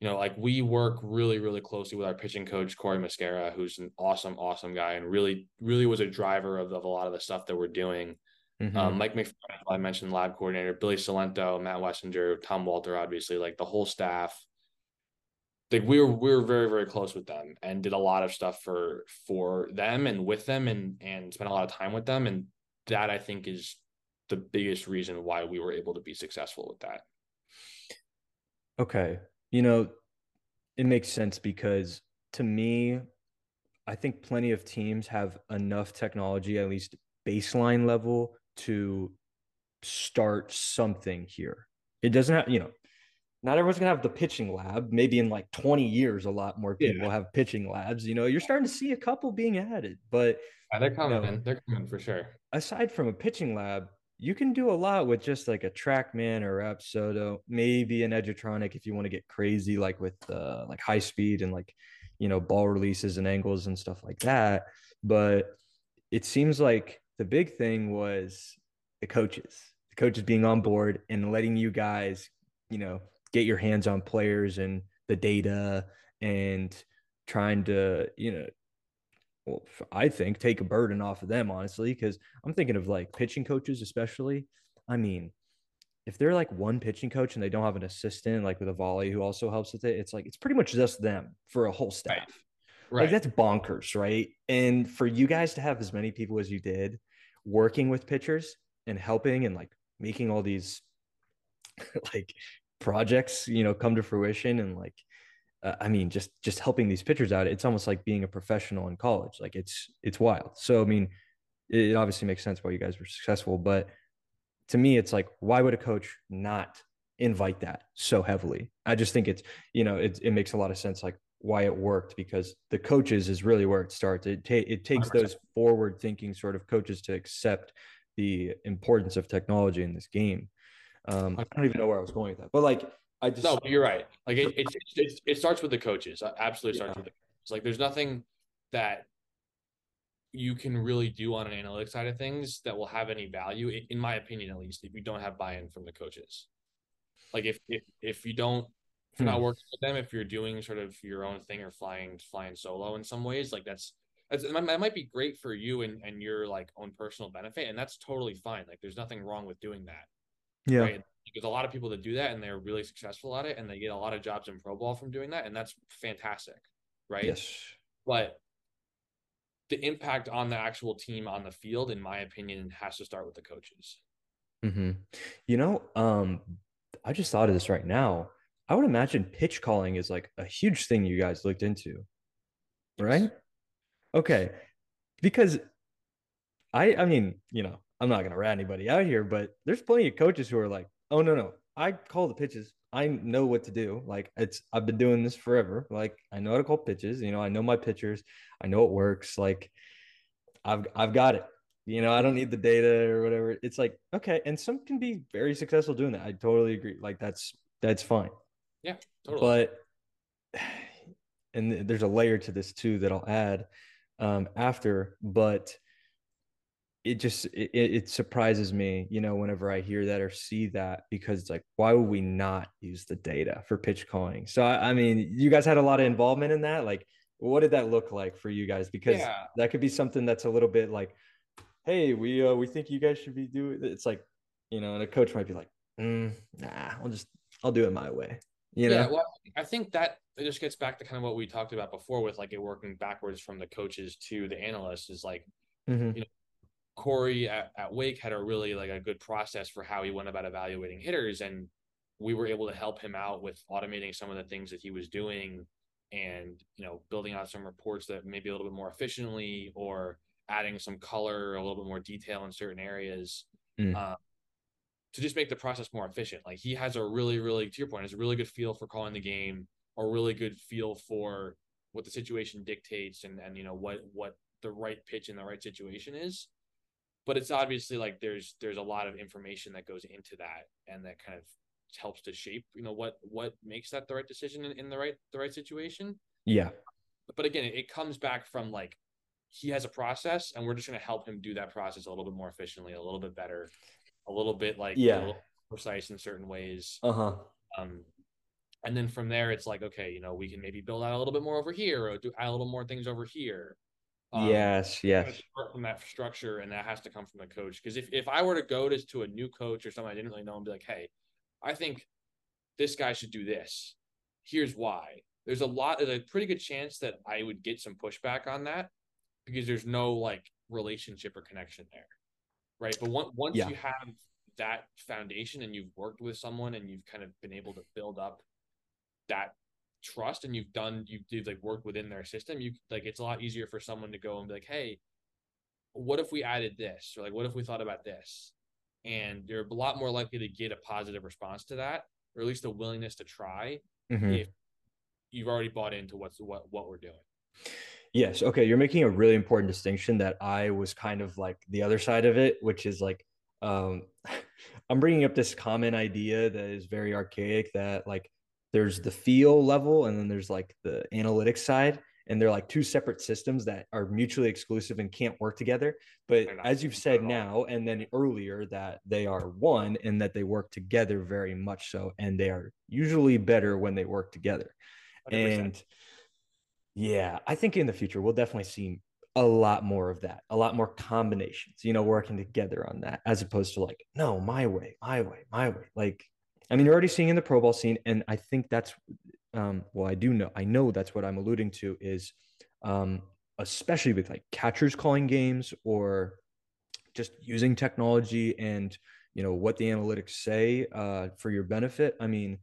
you know like we work really really closely with our pitching coach corey Muscara who's an awesome awesome guy and really really was a driver of, of a lot of the stuff that we're doing Mm-hmm. Um, Mike McFarland, I mentioned lab coordinator, Billy Cilento, Matt Wessinger, Tom Walter, obviously, like the whole staff. Like we were we were very very close with them and did a lot of stuff for for them and with them and and spent a lot of time with them and that I think is the biggest reason why we were able to be successful with that. Okay, you know, it makes sense because to me, I think plenty of teams have enough technology, at least baseline level, to start something here. It doesn't have, you know, not everyone's gonna have the pitching lab. Maybe in like 20 years, a lot more people yeah. have pitching labs. You know, you're starting to see a couple being added, but yeah, they're coming. You know, they're coming for sure. Aside from a pitching lab, you can do a lot with just like a TrackMan or Rapsodo, maybe an Edgertronic if you want to get crazy, like with uh, like high speed and like you know ball releases and angles and stuff like that. But it seems like the big thing was the coaches, the coaches being on board and letting you guys, you know, get your hands on players and the data and trying to, you know, well, I think take a burden off of them, honestly, because I'm thinking of like pitching coaches, especially. I mean, if they're like one pitching coach and they don't have an assistant, like with a volley who also helps with it, it's like it's pretty much just them for a whole staff. Right. Right. Like that's bonkers, right? And for you guys to have as many people as you did working with pitchers and helping and like making all these (laughs) like projects, you know, come to fruition and like uh, I mean just just helping these pitchers out, it's almost like being a professional in college. Like it's it's wild. So I mean, it obviously makes sense why you guys were successful, but to me it's like why would a coach not invite that so heavily? I just think it's, you know, it it makes a lot of sense like why it worked because the coaches is really where it starts. It ta- it takes 100%. those forward thinking sort of coaches to accept the importance of technology in this game. Um, I don't even know where I was going with that, but like I just no, you're right. Like it it, it, it starts with the coaches. It absolutely starts yeah. with the coaches. Like there's nothing that you can really do on an analytics side of things that will have any value, in my opinion, at least, if you don't have buy-in from the coaches. Like if if if you don't if you're not Hmm. working with them, if you're doing sort of your own thing or flying flying solo in some ways, like that's that's that might- be great for you and and your like own personal benefit, and that's totally fine. Like there's nothing wrong with doing that, Yeah. right? Because a lot of people that do that and they're really successful at it, and they get a lot of jobs in pro ball from doing that, and that's fantastic, right? Yes. But the impact on the actual team on the field, in my opinion, has to start with the coaches. hmm You know, um, I just thought of this right now. I would imagine pitch calling is like a huge thing you guys looked into, right? Okay, because I, I mean, you know, I'm not gonna rat anybody out here, but there's plenty of coaches who are like, "Oh no, no, I call the pitches. I know what to do. Like it's, I've been doing this forever. Like I know how to call pitches. You know, I know my pitchers. I know it works. Like I've, I've got it. You know, I don't need the data or whatever. It's like okay, and some can be very successful doing that. I totally agree. Like that's that's fine. Yeah, totally. But (sighs) and there's a layer to this too that I'll add um, after, but it just it, it surprises me, you know, whenever I hear that or see that because it's like, why would we not use the data for pitch calling? So I, I mean, you guys had a lot of involvement in that. Like, what did that look like for you guys? Because Yeah. that could be something that's a little bit like, hey, we uh, we think you guys should be doing. It's like, you know, and a coach might be like, mm, nah, I'll just I'll do it my way. You know, yeah, well, I think that it just gets back to kind of what we talked about before with like it working backwards from the coaches to the analysts is like Mhm. You know, Corey at, at Wake had a really like a good process for how he went about evaluating hitters, and we were able to help him out with automating some of the things that he was doing, and you know building out some reports that maybe a little bit more efficiently, or adding some color, a little bit more detail in certain areas, Mm. uh, to just make the process more efficient. Like he has a really, really to your point, has a really good feel for calling the game, a really good feel for what the situation dictates, and and you know what what the right pitch in the right situation is. But it's obviously like there's there's a lot of information that goes into that and that kind of helps to shape you know what what makes that the right decision in, in the right the right situation. Yeah, but again it, it comes back from like he has a process and we're just going to help him do that process a little bit more efficiently a little bit better a little bit like Yeah. precise in certain ways uh huh, um and then from there it's like okay you know we can maybe build out a little bit more over here or do add a little more things over here Um, yes, yes, from that structure, and that has to come from the coach. Because if, if I were to go to, to a new coach or someone I didn't really know and be like, hey, I think this guy should do this. Here's why. There's a lot, there's a pretty good chance that I would get some pushback on that because there's no like relationship or connection there. Right. But once, once Yeah. you have that foundation and you've worked with someone and you've kind of been able to build up that trust and you've done you've, you've like worked within their system you like it's a lot easier for someone to go and be like hey what if we added this or like what if we thought about this and you're a lot more likely to get a positive response to that or at least a willingness to try Mhm. if you've already bought into what's what what we're doing yes. Okay, you're making a really important distinction that I was kind of like the other side of it, which is like, um, (laughs) I'm bringing up this common idea that is very archaic that like there's the feel level and then there's like the analytics side, and they're like two separate systems that are mutually exclusive and can't work together. But as you've said now, and then earlier, that they are one and that they work together very much so, and they are usually better when they work together. 100%. And yeah, I think in the future we'll definitely see a lot more of that, a lot more combinations, you know, working together on that, as opposed to like, no, my way, my way, my way. Like, I mean, you're already seeing in the pro ball scene, and I think that's, um, well, I do know, I know that's what I'm alluding to is, um, especially with like catchers calling games or just using technology and you know what the analytics say uh, for your benefit. I mean,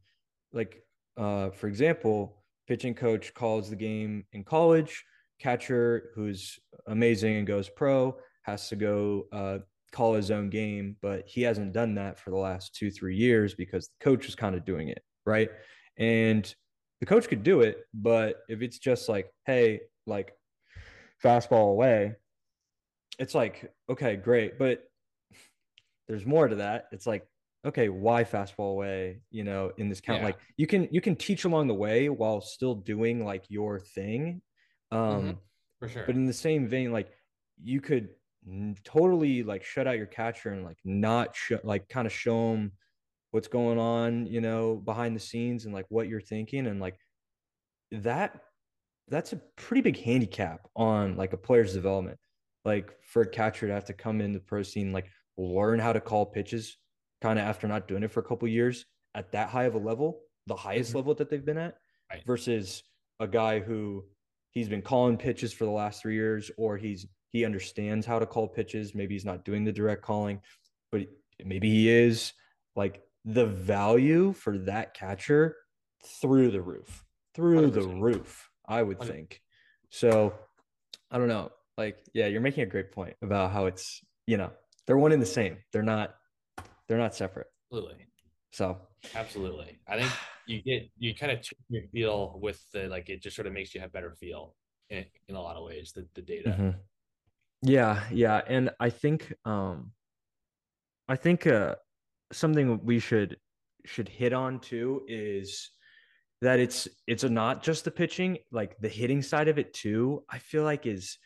like uh, for example, pitching coach calls the game in college. Catcher who's amazing and goes pro has to go uh, call his own game, but he hasn't done that for the last two three years because the coach is kind of doing it right, and the coach could do it, but if it's just like, hey, like fastball away, it's like, okay, great, but there's more to that. It's like, okay, why fastball away, you know, in this count? Yeah. Like you can you can teach along the way while still doing like your thing. Um, for sure but in the same vein, like you could totally like shut out your catcher and like not show like kind of show them what's going on, you know, behind the scenes and like what you're thinking and like that that's a pretty big handicap on like a player's development. Like for a catcher to have to come in the pro scene, like learn how to call pitches kind of after not doing it for a couple years at that high of a level, the highest mm-hmm. level that they've been at, right. versus a guy who he's been calling pitches for the last three years, or he's he understands how to call pitches. Maybe he's not doing the direct calling, but maybe he is. Like the value for that catcher through the roof, through 100%. the roof, I would 100. think. So I don't know. Like, yeah, you're making a great point about how it's, you know, they're one and the same. They're not, they're not separate. Absolutely. So absolutely. I think you get you kind of your feel with the like it just sort of makes you have better feel in, in a lot of ways, the, the data. Mm-hmm. Yeah, yeah. And I think um I think uh something we should should hit on too is that it's it's not just the pitching like the hitting side of it too i feel like is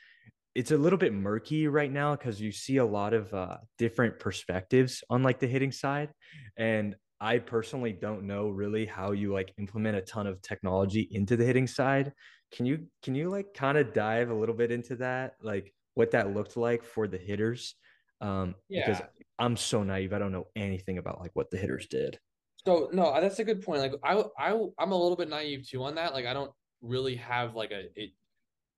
it's a little bit murky right now because you see a lot of uh, different perspectives on like the hitting side and i personally don't know really how you like implement a ton of technology into the hitting side can you can you like kind of dive a little bit into that like what that looked like for the hitters um yeah. because I'm so naive. I don't know anything about like what the hitters did. So no, that's a good point. Like I, I, I'm a little bit naive too on that. Like I don't really have like a it.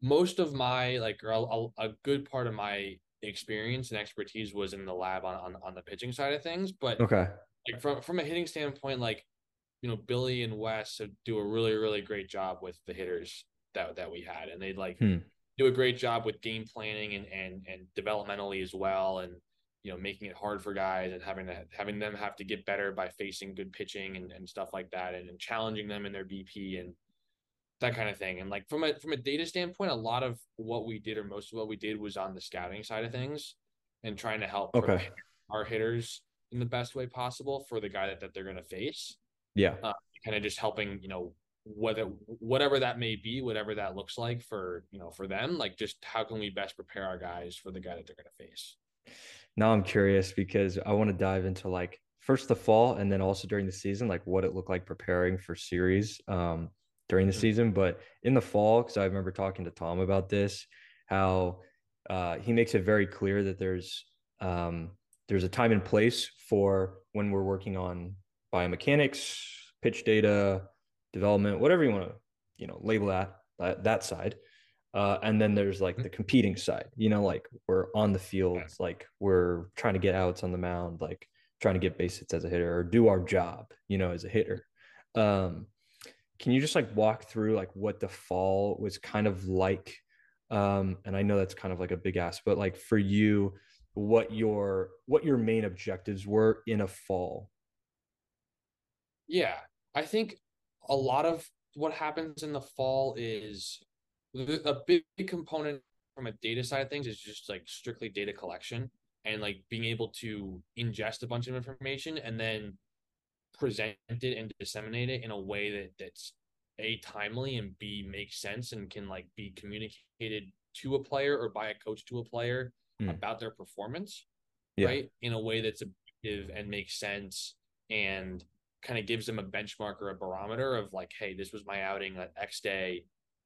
Most of my like a, a good part of my experience and expertise was in the lab on, on on the pitching side of things. But okay, like from from a hitting standpoint, like you know Billy and Wes do a really really great job with the hitters that that we had, and they like hmm. do a great job with game planning and and and developmentally as well, and you know making it hard for guys and having to having them have to get better by facing good pitching and, and stuff like that and, and challenging them in their BP and that kind of thing. And like from a from a data standpoint, a lot of what we did or most of what we did was on the scouting side of things and trying to help okay. our hitters in the best way possible for the guy that, that they're going to face. Yeah. Uh, kind of just helping, you know, whether whatever that may be, whatever that looks like for, you know, for them, like just how can we best prepare our guys for the guy that they're going to face now I'm curious because I want to dive into like first the fall and then also during the season, like what it looked like preparing for series um, during the mm-hmm. season. But in the fall, because I remember talking to Tom about this, how uh, he makes it very clear that there's um, there's a time and place for when we're working on biomechanics, pitch data, development, whatever you want to you know label that that, that side. Uh, and then there's like mm-hmm. the competing side, you know, like we're on the field, like we're trying to get outs on the mound, like trying to get base hits as a hitter or do our job, you know, as a hitter. Um, can you just like walk through like what the fall was kind of like? Um, and I know that's kind of like a big ask, but like for you, what your what your main objectives were in a fall? Yeah, I think a lot of what happens in the fall is a big component from a data side of things is just like strictly data collection and like being able to ingest a bunch of information and then present it and disseminate it in a way that that's a timely and b makes sense and can like be communicated to a player or by a coach to a player mm. about their performance yeah. right in a way that's objective and makes sense and kind of gives them a benchmark or a barometer of like hey this was my outing at x day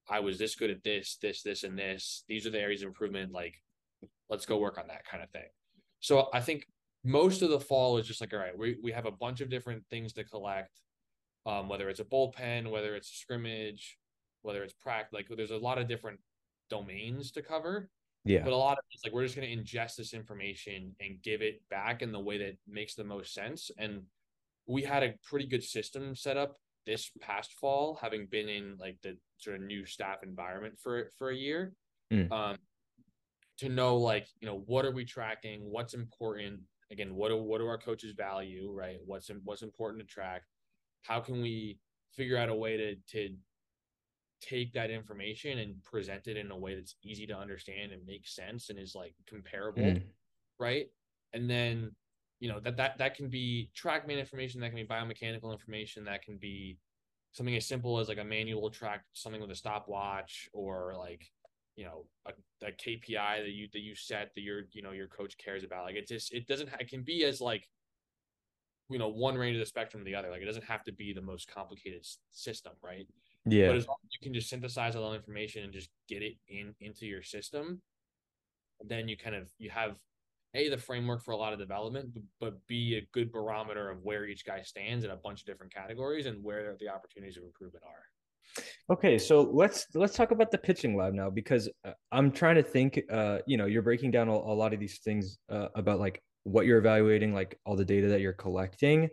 I was this good at this, this, this, and this. These are the areas of improvement. Like, let's go work on that kind of thing. So I think most of the fall is just like, all right, we, we have a bunch of different things to collect, um, whether it's a bullpen, whether it's scrimmage, whether it's practice. Like, there's a lot of different domains to cover. Yeah. But a lot of it's like we're just going to ingest this information and give it back in the way that makes the most sense. And we had a pretty good system set up this past fall, having been in like the sort of new staff environment for for a year, mm. um, to know like you know what are we tracking, what's important. Again, what do what do our coaches value, right? What's what's important to track? How can we figure out a way to to take that information and present it in a way that's easy to understand and makes sense and is like comparable, mm. right? And then you know that that that can be trackman information that can be biomechanical information that can be something as simple as like a manual track something with a stopwatch or like you know a, a KPI that you that you set that your you know your coach cares about. Like it just it doesn't it can be as like you know one range of the spectrum to the other. Like it doesn't have to be the most complicated system, right? Yeah. But as long as you can just synthesize all that information and just get it in into your system, then you kind of you have a the framework for a lot of development, but, but b a good barometer of where each guy stands in a bunch of different categories and where the opportunities of improvement are. Okay, so let's let's talk about the pitching lab now because uh, I'm trying to think. Uh, you know, you're breaking down a, a lot of these things uh, about like what you're evaluating, like all the data that you're collecting.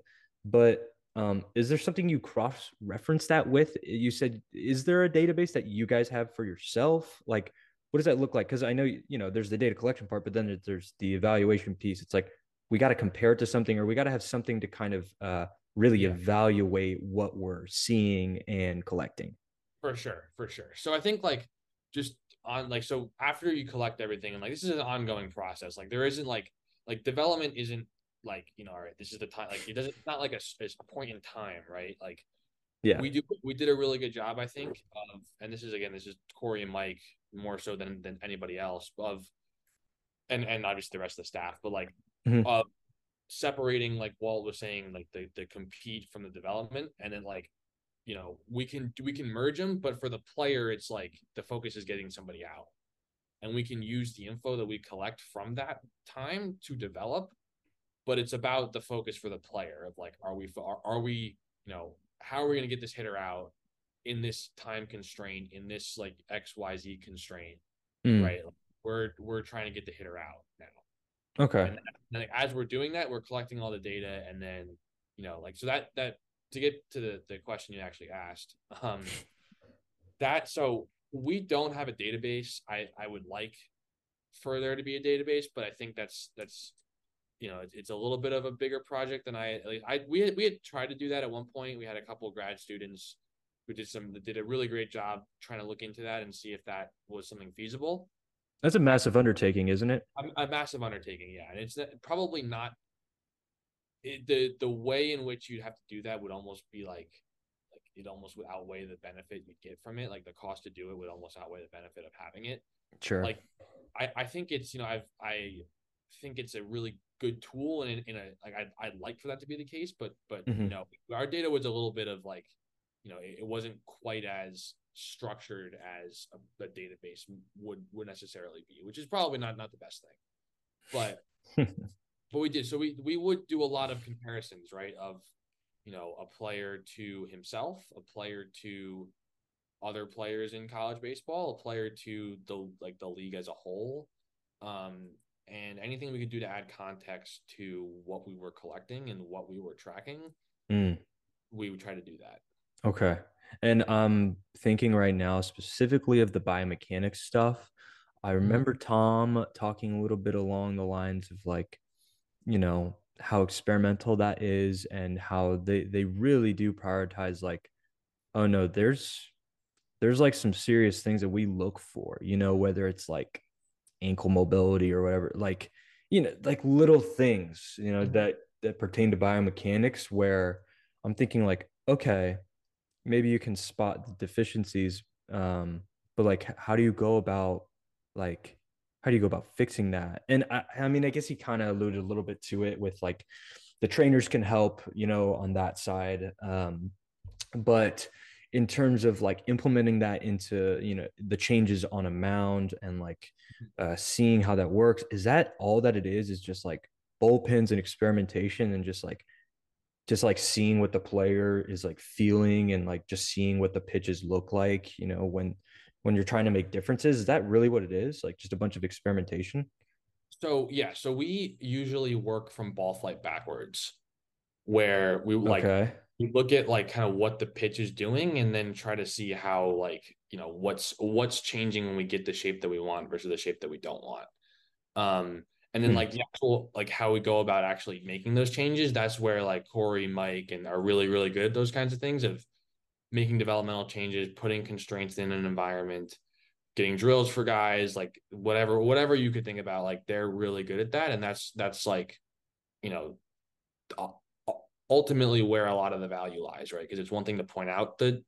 But um, is there something you cross reference that with? You said, is there a database that you guys have for yourself? Like, what does that look like? Because I know you know there's the data collection part, but then there's the evaluation piece. It's like we got to compare it to something, or we got to have something to kind of uh, really yeah. evaluate what we're seeing and collecting. For sure, for sure. So I think like just on like so after you collect everything and like this is an ongoing process. Like there isn't like like development isn't like you know all right this is the time like it doesn't it's not like a, a point in time right like yeah we do we did a really good job i think of and this is again this is corey and mike more so than than anybody else of and and obviously the rest of the staff but like mm-hmm. of separating like Walt was saying, like the the compete from the development, and then like you know we can we can merge them, but for the player, it's like the focus is getting somebody out, and we can use the info that we collect from that time to develop, but it's about the focus for the player of like are we are, are we you know how are we going to get this hitter out in this time constraint in this like X Y Z constraint, mm. right? Like, we're we're trying to get the hitter out Okay. And then, like, as we're doing that, we're collecting all the data, and then you know, like so that that to get to the the question you actually asked, um, that so we don't have a database. I I would like for there to be a database, but I think that's that's you know it's, a little bit of a bigger project than I I we had, we had tried to do that at one point. We had a couple of grad students who did some did a really great job trying to look into that and see if that was something feasible. That's a massive undertaking, isn't it? A, a massive undertaking, yeah. And it's probably not it, the the way in which you'd have to do that would almost be like like it almost would outweigh the benefit you'd get from it. Like the cost to do it would almost outweigh the benefit of having it. Sure. Like I I think it's you know I've I think it's a really good tool and in, in a like I I'd like for that to be the case, but but mm-hmm. you know our data was a little bit of like you know it, it wasn't quite as structured as a, a, database would would necessarily be, which is probably not not the best thing. But (laughs) but we did so we we would do a lot of comparisons, right? Of you know a player to himself, a player to other players in college baseball, a player to the like the league as a whole. Um, and anything we could do to add context to what we were collecting and what we were tracking, mm. we would try to do that. Okay. And I'm thinking right now specifically of the biomechanics stuff. I mm-hmm. remember Tom talking a little bit along the lines of like, you know, how experimental that is and how they they really do prioritize like, oh no, there's there's like some serious things that we look for, you know, whether it's like ankle mobility or whatever, like, you know, like little things, you know, mm-hmm. that that pertain to biomechanics where I'm thinking like, okay, maybe you can spot the deficiencies um but like how do you go about like how do you go about fixing that and i, I mean i guess he kind of alluded a little bit to it with like the trainers can help you know on that side um but in terms of like implementing that into you know the changes on a mound and like mm-hmm. uh, seeing how that works is that all that it is is just like bullpens and experimentation and just like just like seeing what the player is like feeling and like just seeing what the pitches look like you know when when you're trying to make differences is that really what it is? Like just a bunch of experimentation? So yeah so we usually work from ball flight backwards where we like okay. we look at like kind of what the pitch is doing and then try to see how like you know what's what's changing when we get the shape that we want versus the shape that we don't want. Um and then hmm. like the actual like how we go about actually making those changes, that's where like Corey, Mike, and are really, really good at those kinds of things of making developmental changes, putting constraints in an environment, getting drills for guys, like whatever, whatever you could think about, like they're really good at that. And that's that's like, you know, ultimately where a lot of the value lies, right? Because it's one thing to point out that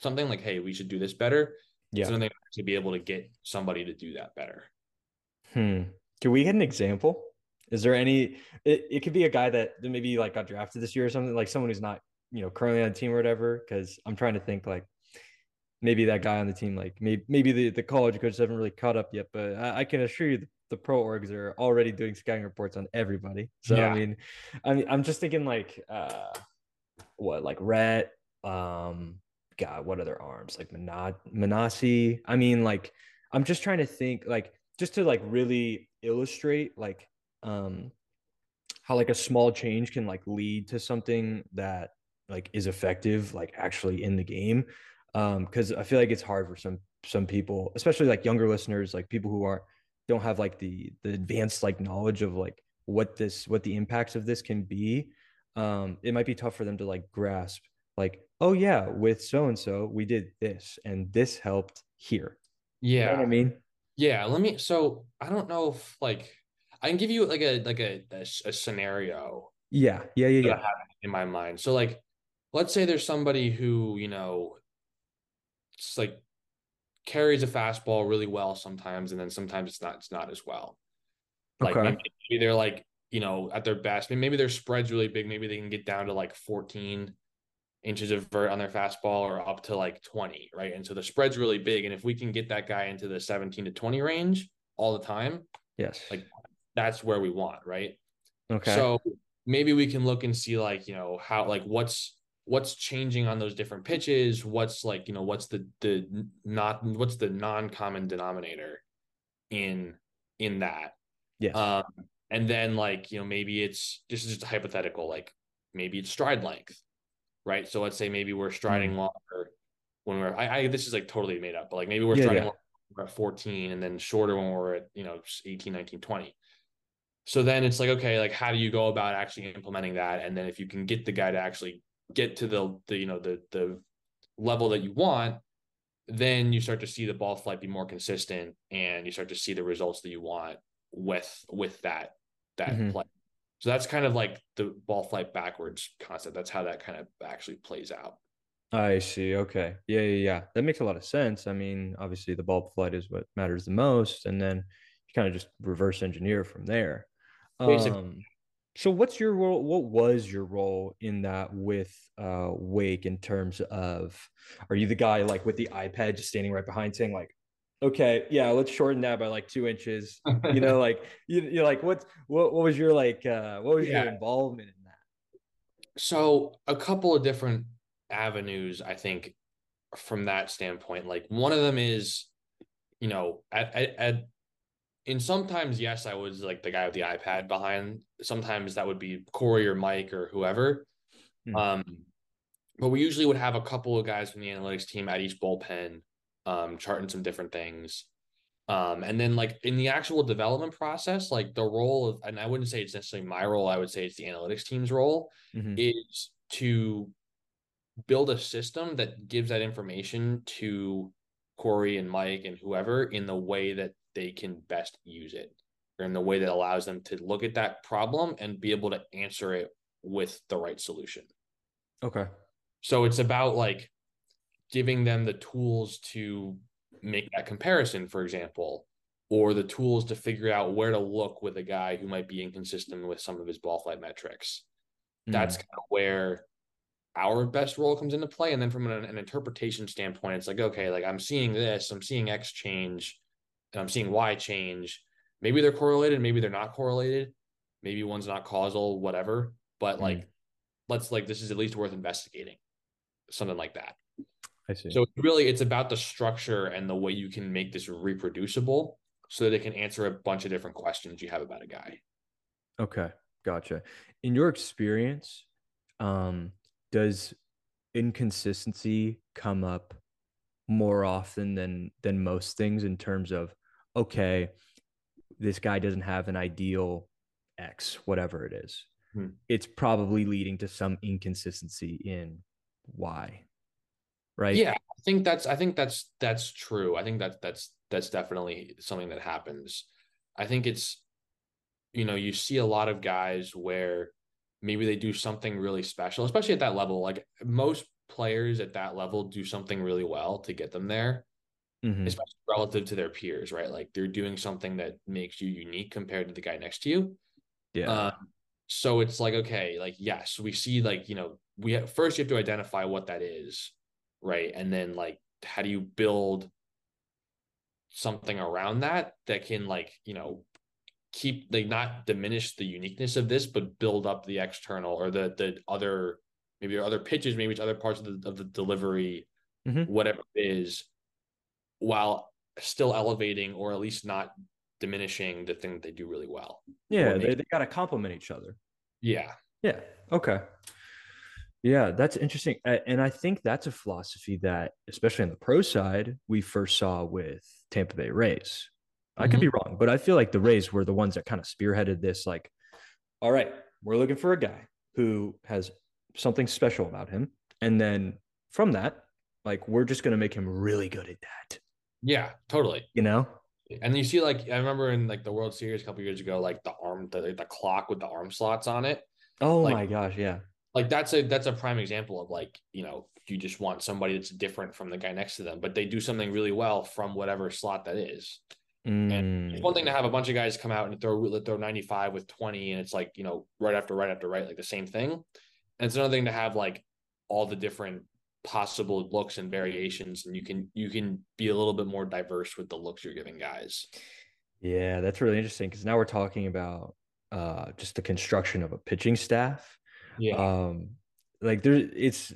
something like, hey, we should do this better. Yeah. So then they to be able to get somebody to do that better. Hmm. Can we get an example? Is there any? It, it could be a guy that maybe like got drafted this year or something, like someone who's not you know currently on the team or whatever. Because I'm trying to think like maybe that guy on the team, like maybe maybe the, the college coaches haven't really caught up yet, but I, I can assure you the, the, pro orgs are already doing scouting reports on everybody. So yeah. I mean, I mean, I'm just thinking like uh, what like Rhett, um, God, what other arms like Minacci? I mean, like I'm just trying to think like just to like really illustrate like um how like a small change can like lead to something that like is effective like actually in the game um because i feel like it's hard for some some people especially like younger listeners like people who aren't don't have like the the advanced like knowledge of like what this what the impacts of this can be um it might be tough for them to like grasp like oh yeah with so and so we did this and this helped here. Yeah you know i mean yeah let me so i don't know if like i can give you like a like a a, a scenario yeah yeah yeah yeah in my mind so like let's say there's somebody who you know it's like carries a fastball really well sometimes, and then sometimes it's not it's not as well. Like okay. maybe, maybe they're like you know at their best, maybe their spread's really big. Maybe they can get down to like 14 inches of vert on their fastball or up to like 20, right? And so the spread's really big. And if we can get that guy into the 17 to 20 range all the time, yes, like that's where we want, right? Okay. So maybe we can look and see like, you know, how like what's what's changing on those different pitches what's like you know what's the the not what's the non-common denominator in in that yeah um and then like you know maybe it's this is just a hypothetical like maybe it's stride length right so let's say maybe we're striding mm. longer when we're I, I this is like totally made up but like maybe we're yeah, striding yeah. at 14 and then shorter when we're at you know 18 19 20 so then it's like okay like how do you go about actually implementing that and then if you can get the guy to actually get to the, the you know the the level that you want then you start to see the ball flight be more consistent and you start to see the results that you want with with that that mm-hmm. play so that's kind of like the ball flight backwards concept. That's how that kind of actually plays out. I see. Okay. Yeah yeah yeah. That makes a lot of sense. I mean obviously the ball flight is what matters the most and then you kind of just reverse engineer from there. Basically. um so what's your role? What was your role in that with uh Wake in terms of are you the guy like with the iPad just standing right behind saying like, okay, yeah, let's shorten that by like two inches. you know, (laughs) like you, you're like, what what what was your like uh what was yeah. your involvement in that? So a couple of different avenues, I think, from that standpoint. Like one of them is, you know, at, at, at and sometimes yes i was like the guy with the ipad behind sometimes that would be corey or mike or whoever mm. um but we usually would have a couple of guys from the analytics team at each bullpen um charting some different things um and then like in the actual development process like the role of and i wouldn't say it's necessarily my role i would say it's the analytics team's role mm-hmm. is to build a system that gives that information to corey and mike and whoever in the way that they can best use it or in the way that allows them to look at that problem and be able to answer it with the right solution. Okay. So it's about like giving them the tools to make that comparison, for example, or the tools to figure out where to look with a guy who might be inconsistent with some of his ball flight metrics. Mm. That's kind of where our best role comes into play. And then from an, an interpretation standpoint, it's like, okay, like I'm seeing this, I'm seeing X change and I'm seeing Y change. Maybe they're correlated, maybe they're not correlated. Maybe one's not causal, whatever. But like, mm. let's like this is at least worth investigating. Something like that. I see. So really it's about the structure and the way you can make this reproducible so that it can answer a bunch of different questions you have about a guy. Okay. Gotcha. In your experience, um, does inconsistency come up more often than than most things in terms of okay, this guy doesn't have an ideal X, whatever it is. Hmm. It's probably leading to some inconsistency in Y. Right. Yeah, I think that's I think that's that's true. I think that that's that's definitely something that happens. I think it's you know, you see a lot of guys where maybe they do something really special, especially at that level. Like most players at that level do something really well to get them there. Mhm. especially relative to their peers, right? Like they're doing something that makes you unique compared to the guy next to you. Yeah. Uh, so it's like, okay, like, yes, we see, like, you know, we have, first you have to identify what that is, right? And then, like, how do you build something around that that can, like, you know, keep, like, not diminish the uniqueness of this, but build up the external or the, the other, maybe other pitches, maybe it's other parts of the, of the delivery, Mhm. whatever it is, while still elevating or at least not diminishing the thing that they do really well. yeah, or they, they got to complement each other. Yeah. Yeah. Okay. Yeah, that's interesting. And I think that's a philosophy that, especially on the pro side, we first saw with Tampa Bay Rays. I could be mm-hmm. wrong, but I feel like the Rays were the ones that kind of spearheaded this. Like, all right, we're looking for a guy who has something special about him. And then from that, like, we're just going to make him really good at that, Yeah, totally. you know? And you see, like, I remember in like the World Series a couple years ago, like the arm, the, the clock with the arm slots on it. Oh Like- my gosh. Yeah. Like that's a that's a prime example of like you know you just want somebody that's different from the guy next to them, but they do something really well from whatever slot that is. Mm, It's one thing to have a bunch of guys come out and throw throw ninety five with twenty, and it's like you know right after right after right, like the same thing. And it's another thing to have like all the different possible looks and variations, and you can you can be a little bit more diverse with the looks you're giving guys. Yeah, that's really interesting because now we're talking about uh, just the construction of a pitching staff. Yeah, Um, like there, it's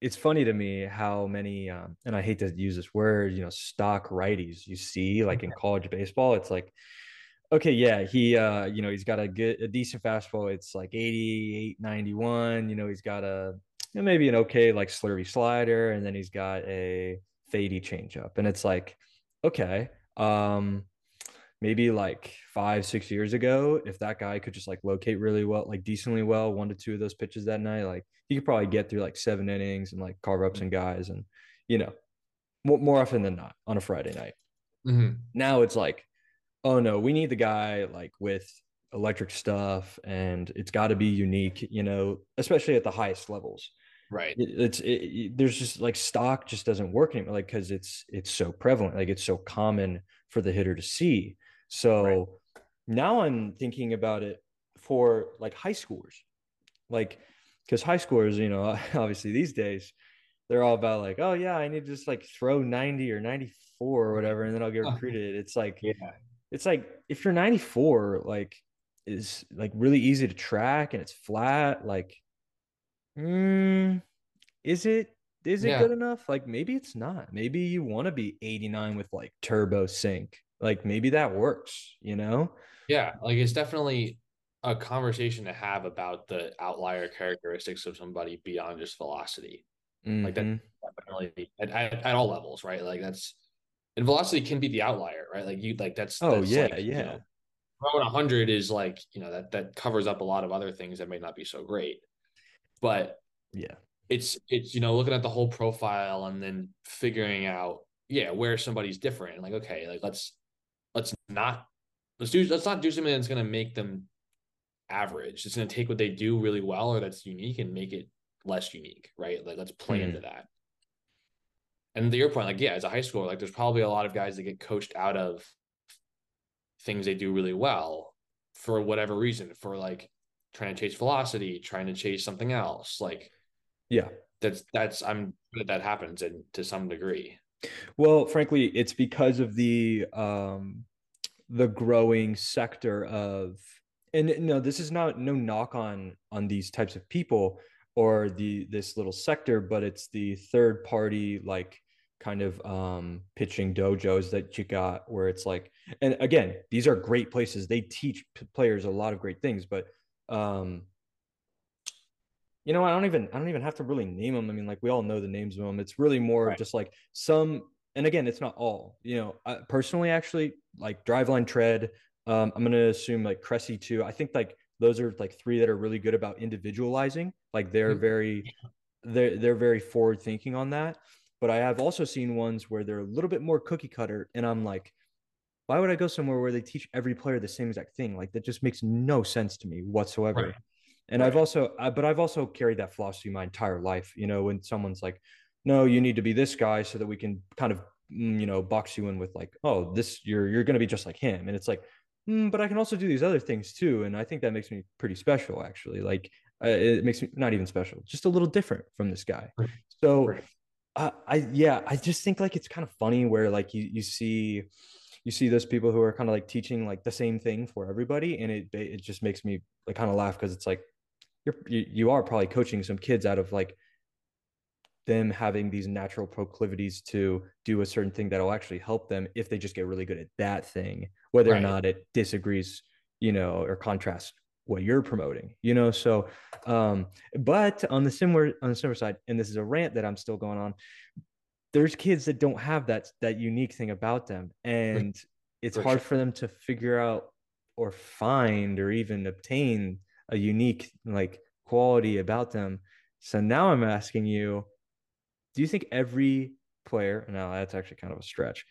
it's funny to me how many, um, and I hate to use this word, you know, stock righties you see like in college baseball. It's like, okay, yeah, he, uh, you know, he's got a good, a decent fastball. It's like 88, 91. You know, he's got a you know, maybe an okay like slurry slider, and then he's got a fadey changeup, and it's like, okay, um, maybe like five, six years ago, if that guy could just like locate really well, like decently well, one to two of those pitches that night, like he could probably get through like seven innings and like carve up some guys and, you know, more, more often than not on a Friday night. Mhm. Now it's like, oh no, we need the guy like with electric stuff and it's got to be unique, you know, especially at the highest levels right. it, it's it, it- there's just like stock just doesn't work anymore like because it's it's so prevalent like it's so common for the hitter to see so now i'm thinking about it for like high schoolers. Like because high schoolers you know (laughs) obviously these days they're all about like oh yeah i need to just like throw 90 or 94 or whatever and then i'll get recruited. It's like Yeah. it's like if you're 94 like is like really easy to track and it's flat like mm, is it is it Yeah. good enough? Like maybe it's not. Maybe you want to be 89 with like turbo sink like maybe that works you know Yeah, like it's definitely a conversation to have about the outlier characteristics of somebody beyond just velocity. Like that- Mhm. Definitely at, at, at all levels, right? Like that's and velocity can be the outlier, right? Like you like that's oh that's yeah like, you yeah know, throwing hundred is like you know that that covers up a lot of other things that may not be so great, but yeah it's it's you know looking at the whole profile and then figuring out yeah where somebody's different like okay like let's not let's do let's not do something that's going to make them average it's going to take what they do really well or that's unique and make it less unique right like let's play Mhm. into that and to your point like yeah as a high schooler like there's probably a lot of guys that get coached out of things they do really well for whatever reason for like trying to chase velocity trying to chase something else like yeah that's that's I'm that that happens and to some degree. Well, frankly, it's because of the um the growing sector of and no, this is not no knock on on these types of people or the this little sector, but it's the third party like kind of um pitching dojos that you got where it's like and again, these are great places. They teach players a lot of great things, but um you know, I don't even I don't even have to really name them. I mean, like we all know the names of them. It's really more Right. just like some and again, it's not all. You know, I, personally, actually, like driveline tread. Um, I'm gonna assume like Cressey too. I think like those are like three that are really good about individualizing. Like they're Mhm. very, they're they're very forward thinking on that. But I have also seen ones where they're a little bit more cookie cutter, and I'm like, why would I go somewhere where they teach every player the same exact thing? Like that just makes no sense to me whatsoever. Right. And I've also, I, but I've also carried that philosophy my entire life. You know, when someone's like, "No, you need to be this guy," so that we can kind of mm, you know box you in with like oh this you're you're gonna be just like him, and it's like mm, but I can also do these other things too, and I think that makes me pretty special actually. Like uh, it makes me not even special, just a little different from this guy. So. Uh, I yeah, I just think like it's kind of funny where like you you see you see those people who are kind of like teaching like the same thing for everybody and it it just makes me like kind of laugh because it's like you're you, you are probably coaching some kids out of like them having these natural proclivities to do a certain thing that'll actually help them if they just get really good at that thing whether right. or not it disagrees you know or contrasts what you're promoting you know so um but on the similar on the similar side and this is a rant that i'm still going on there's kids that don't have that that unique thing about them and it's for hard sure. for them to figure out or find or even obtain a unique like quality about them so now i'm asking you do you think every player now that's actually kind of a stretch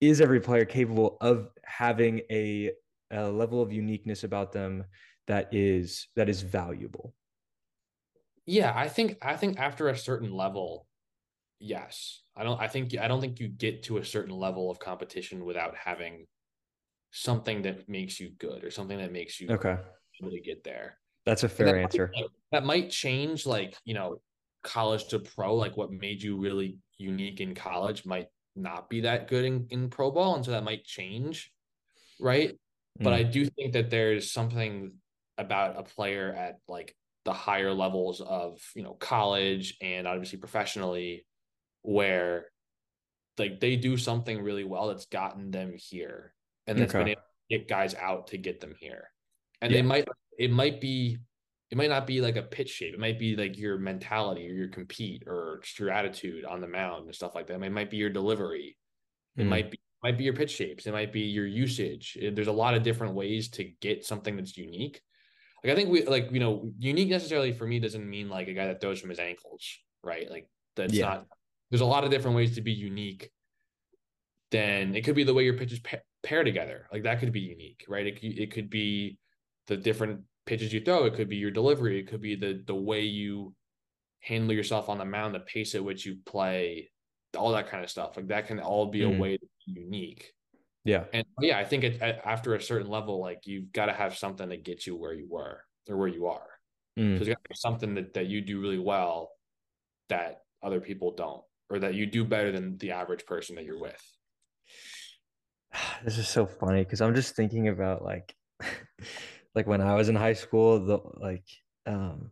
is every player capable of having a, a level of uniqueness about them that is that is valuable? Yeah i think i think after a certain level yes. I don't i think i don't think you get to a certain level of competition without having something that makes you good or something that makes you okay. to get there. That's a fair that answer. might, that might change like you know college to pro like what made you really unique in college might not be that good in, in pro ball and so that might change right mm. but i do think that there's something about a player at like the higher levels of you know college and obviously professionally where like they do something really well that's gotten them here and that's okay. been able to get guys out to get them here. And yeah. they might it might be it might not be like a pitch shape. It might be like your mentality or your compete or your attitude on the mound and stuff like that. It might be your delivery. It mm. might be might be your pitch shapes. It might be your usage. There's a lot of different ways to get something that's unique. Like I think we like you know unique necessarily for me doesn't mean like a guy that throws from his ankles, right? Like that's yeah. not there's a lot of different ways to be unique then it could be the way your pitches pa- pair together like that could be unique right it, it could be the different pitches you throw it could be your delivery it could be the the way you handle yourself on the mound the pace at which you play all that kind of stuff like that can all be mm. a way to be unique yeah and yeah i think it, after a certain level like you've got to have something that gets you where you were or where you are mm. so there's got to be something that, that you do really well that other people don't or that you do better than the average person that you're with? (sighs) This is so funny because I'm just thinking about like (laughs) like when I was in high school, the like um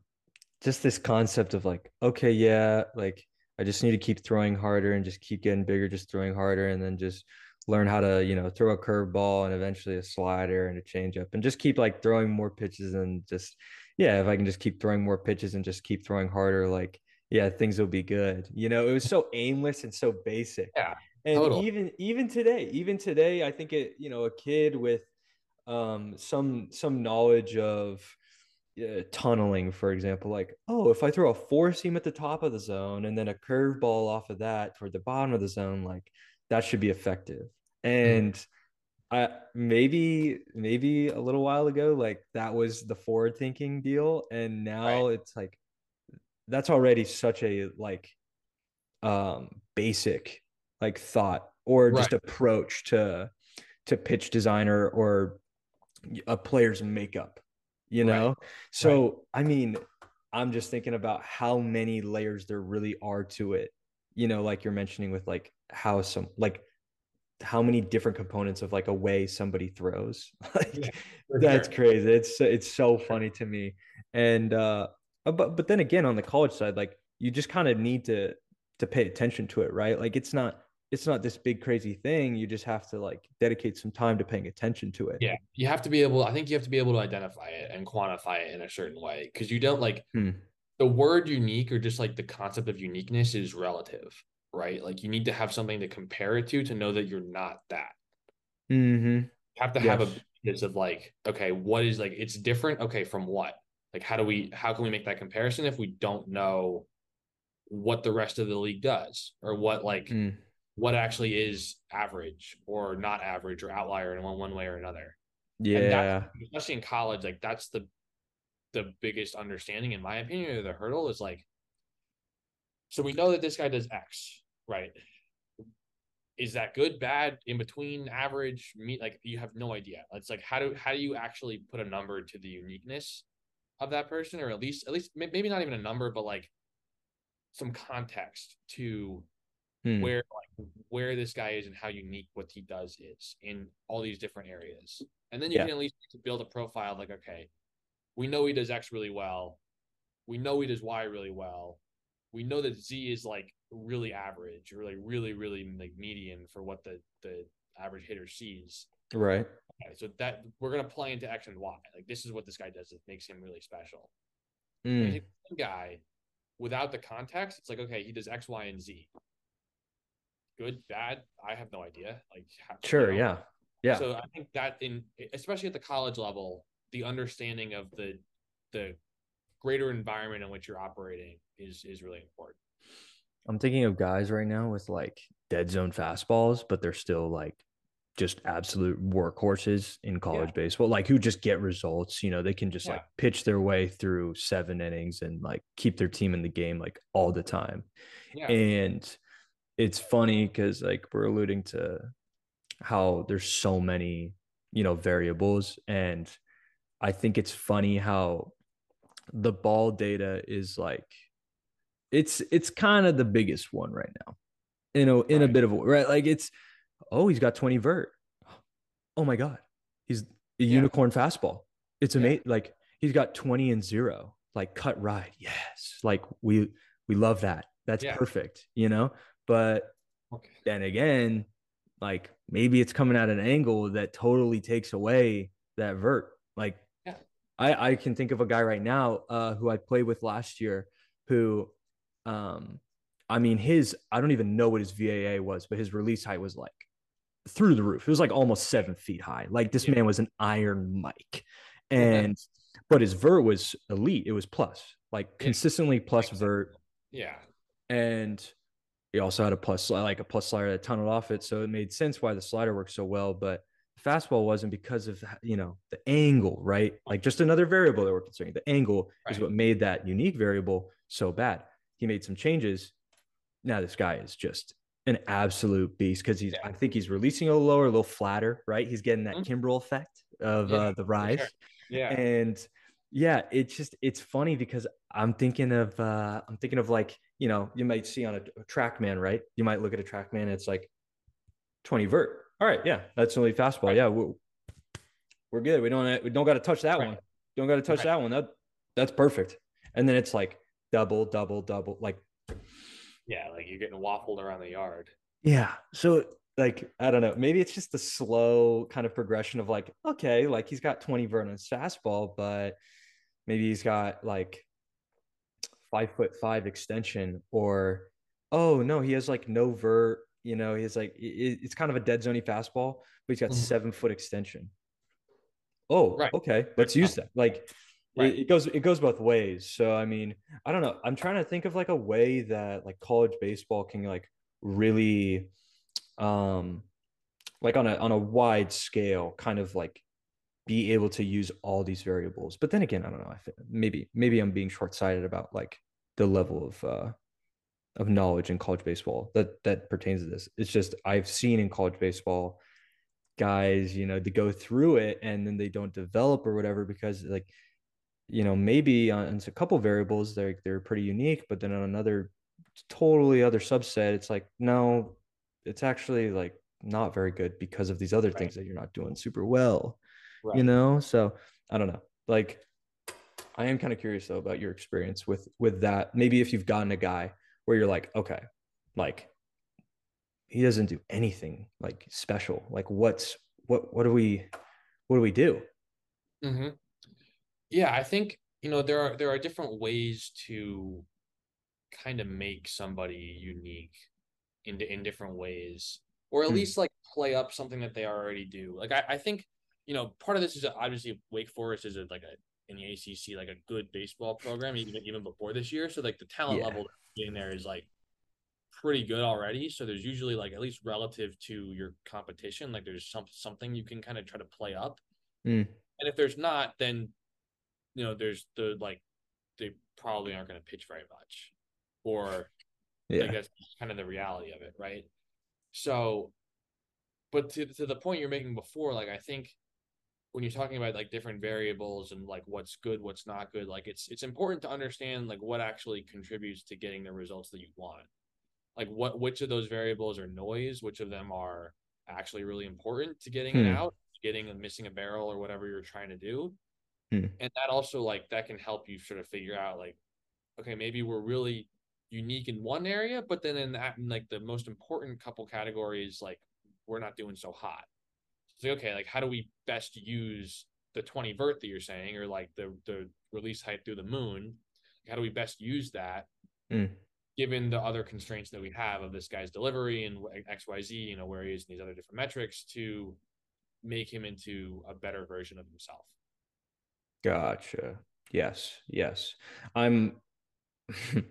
just this concept of like, okay, yeah, like I just need to keep throwing harder and just keep getting bigger, just throwing harder, and then just learn how to, you know, throw a curveball and eventually a slider and a changeup and just keep like throwing more pitches and just yeah, if I can just keep throwing more pitches and just keep throwing harder, like yeah, things will be good. You know, it was so aimless and so basic. Yeah. And even even today, even today, I think it, you know, a kid with um some some knowledge of uh, tunneling, for example, like, oh, if I throw a four seam at the top of the zone and then a curveball off of that toward the bottom of the zone, like that should be effective. Mm. And mm. I maybe maybe a little while ago, like that was the forward thinking deal. And now right. it's like that's already such a like um basic like thought or just right. approach to to pitch designer or a player's makeup you know right. so right. i mean i'm just thinking about how many layers there really are to it you know like you're mentioning with like how some like how many different components of like a way somebody throws (laughs) like yeah, that's sure. crazy it's it's so funny to me and uh uh, but but then again, on the college side, like you just kind of need to to pay attention to it, right? Like it's not it's not this big crazy thing. You just have to like dedicate some time to paying attention to it. Yeah, you have to be able. I think you have to be able to identify it and quantify it in a certain way because you don't like hmm. the word unique or just like the concept of uniqueness is relative, right? Like you need to have something to compare it to to know that you're not that. Mm-hmm. You have to yes. have a basis of like, okay, what is like it's different. Okay, from what? like how do we how can we make that comparison if we don't know what the rest of the league does or what like mm. What actually is average or not average or outlier in one, one way or another yeah especially in college like that's the the biggest understanding in my opinion the hurdle is like so we know that this guy does x right is that good, bad, in between, average, meet? Like you have no idea. It's like how do how do you actually put a number to the uniqueness of that person, or at least at least maybe not even a number, but like some context to Hmm. where like where this guy is and how unique what he does is in all these different areas. And then you Yeah. can at least build a profile like, okay, we know he does X really well. We know he does Y really well. We know that Z is like really average, or like really, really like median for what the the average hitter sees. Right. Okay, so that we're gonna play into X and Y. Like this is what this guy does that makes him really special. Mm. Guy without the context, it's like okay, he does X, Y, and Z. Good, bad, I have no idea. Like how, you Sure. know? Yeah. Yeah. So I think that in especially at the college level, the understanding of the the greater environment in which you're operating is is really important. I'm thinking of guys right now with like dead zone fastballs, but they're still like just absolute workhorses in college baseball, like who just get results. You know, they can just Yeah. like pitch their way through seven innings and like keep their team in the game like all the time. Yeah. And it's funny because like we're alluding to how there's so many, you know, variables. And I think it's funny how the ball data is like it's it's kind of the biggest one right now. You know, in a Right. bit of a right, like it's oh, he's got 20 vert. Oh my god. He's a Yeah. unicorn fastball. It's Yeah. amazing. Like he's got 20 and zero. Like cut ride. Yes. Like we we love that. That's Yeah. perfect, you know? But Okay. then again, like maybe it's coming at an angle that totally takes away that vert. Like Yeah. I, I can think of a guy right now uh, who I played with last year who, um, I mean, his, I don't even know what his VAA was, but his release height was like through the roof. It was like almost seven feet high. Like this Yeah. man was an Iron Mike. And, but his vert was elite. It was plus, like consistently plus vert Yeah. and he also had a plus like a plus slider that tunneled off it. So it made sense why the slider worked so well but the fastball wasn't because of you know the angle right? Like just another variable that we're considering. The angle is what made that unique variable so bad. He made some changes. Now this guy is just an absolute beast because he's Yeah. i think he's releasing a little lower a little flatter right? He's getting that kimbrel effect of Yeah, uh, the rise sure. Yeah. and yeah it's just it's funny because i'm thinking of uh i'm thinking of like you know you might see on a, a trackman right you might look at a trackman and it's like 20 vert all right yeah that's only fastball Right. yeah we're, we're good we don't we don't got to touch that Right. one don't got to touch Right. that one that that's perfect and then it's like double double double like yeah. Like you're getting waffled around the yard. yeah so like i don't know maybe it's just the slow kind of progression of like okay like he's got 20 vert on his fastball but maybe he's got like five foot five extension or oh no he has like no vert you know he's like it, it's kind of a dead zoney fastball but he's got Mhm. seven foot extension oh Right. okay let's use that like Right. it, it goes it goes both ways so i mean i don't know i'm trying to think of like a way that like college baseball can like really um like on a on a wide scale kind of like be able to use all these variables but then again i don't know i think maybe maybe i'm being short-sighted about like the level of uh of knowledge in college baseball that that pertains to this it's just i've seen in college baseball guys you know to go through it and then they don't develop or whatever because like you know maybe on a couple variables they're they're pretty unique but then on another totally other subset it's like no it's actually like not very good because of these other Right. things that you're not doing super well Right. you know so i don't know like i am kind of curious though about your experience with with that maybe if you've gotten a guy where you're like okay like he doesn't do anything like special like what's what what do we what do we do hmm Yeah, I think you know there are there are different ways to kind of make somebody unique in in different ways, or at Hmm. least like play up something that they already do. Like I, I think you know part of this is obviously Wake Forest is a, like a in the ACC like a good baseball program even even before this year. So like the talent Yeah. level in there is like pretty good already. So there's usually like at least relative to your competition, like there's some something you can kind of try to play up. Hmm. And if there's not, then you know there's the like they probably aren't going to pitch very much, or yeah I guess kind of the reality of it, right? So, but to to the point you're making before, like I think when you're talking about like different variables and like what's good, what's not good, like it's it's important to understand like what actually contributes to getting the results that you want. Like what which of those variables are noise, which of them are actually really important to getting Hmm. it out, getting a missing a barrel or whatever you're trying to do. Hmm. And that also like that can help you sort of figure out like, okay, maybe we're really unique in one area, but then in that in like the most important couple categories, like we're not doing so hot. So okay, like how do we best use the 20 vert that you're saying, or like the the release height through the moon? How do we best use that Hmm. given the other constraints that we have of this guy's delivery and XYZ, you know, where he is and these other different metrics to make him into a better version of himself. Gotcha. Yes, yes. I'm (laughs)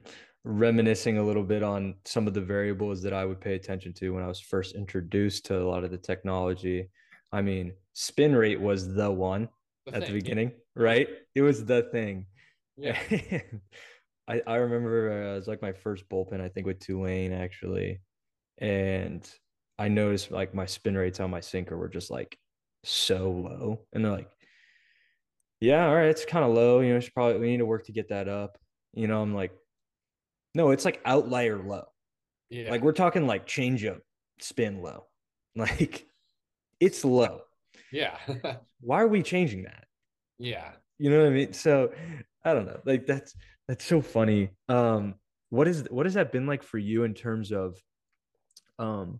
reminiscing a little bit on some of the variables that I would pay attention to when I was first introduced to a lot of the technology. I mean, spin rate was the one The at the beginning, right? It was the thing. Yeah. (laughs) I, I remember uh, it was like my first bullpen, I think with Tulane actually. And I noticed like my spin rates on my sinker were just like so low. And they're like, yeah, all right, it's kind of low. You know, should probably we need to work to get that up. You know, I'm like, no, it's like outlier low. Yeah. Like we're talking like change up spin low. (laughs) Like it's low. yeah. (laughs) Why are we changing that? yeah. You know what I mean? So I don't know. Like that's that's so funny. Um, what is what has that been like for you in terms of um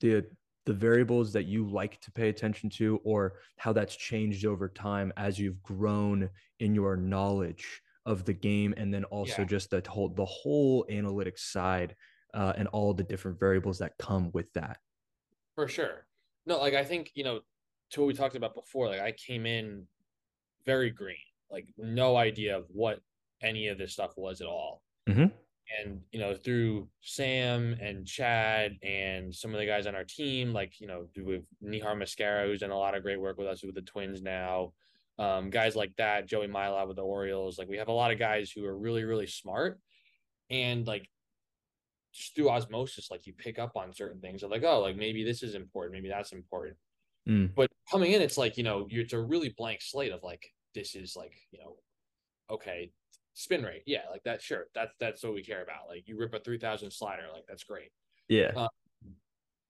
the the variables that you like to pay attention to or how that's changed over time as you've grown in your knowledge of the game and then also Yeah. just the whole the whole analytics side uh, and all the different variables that come with that. For sure. No, like I think, you know, to what we talked about before, like I came in very green, like no idea of what any of this stuff was at all. Mhm. And, you know, through Sam and Chad and some of the guys on our team, like, you know, with Nihar Mascara, who's done a lot of great work with us with the twins now. Um, guys like that, Joey Mylott with the Orioles. Like we have a lot of guys who are really, really smart. And like just through osmosis, like you pick up on certain things of like, oh, like maybe this is important, maybe that's important. Mm. But coming in, it's like, you know, you're it's a really blank slate of like, this is like, you know, okay, spin rate. Yeah, like that, sure. That's that's what we care about. Like you rip a three thousand slider, like that's great. Yeah. Uh,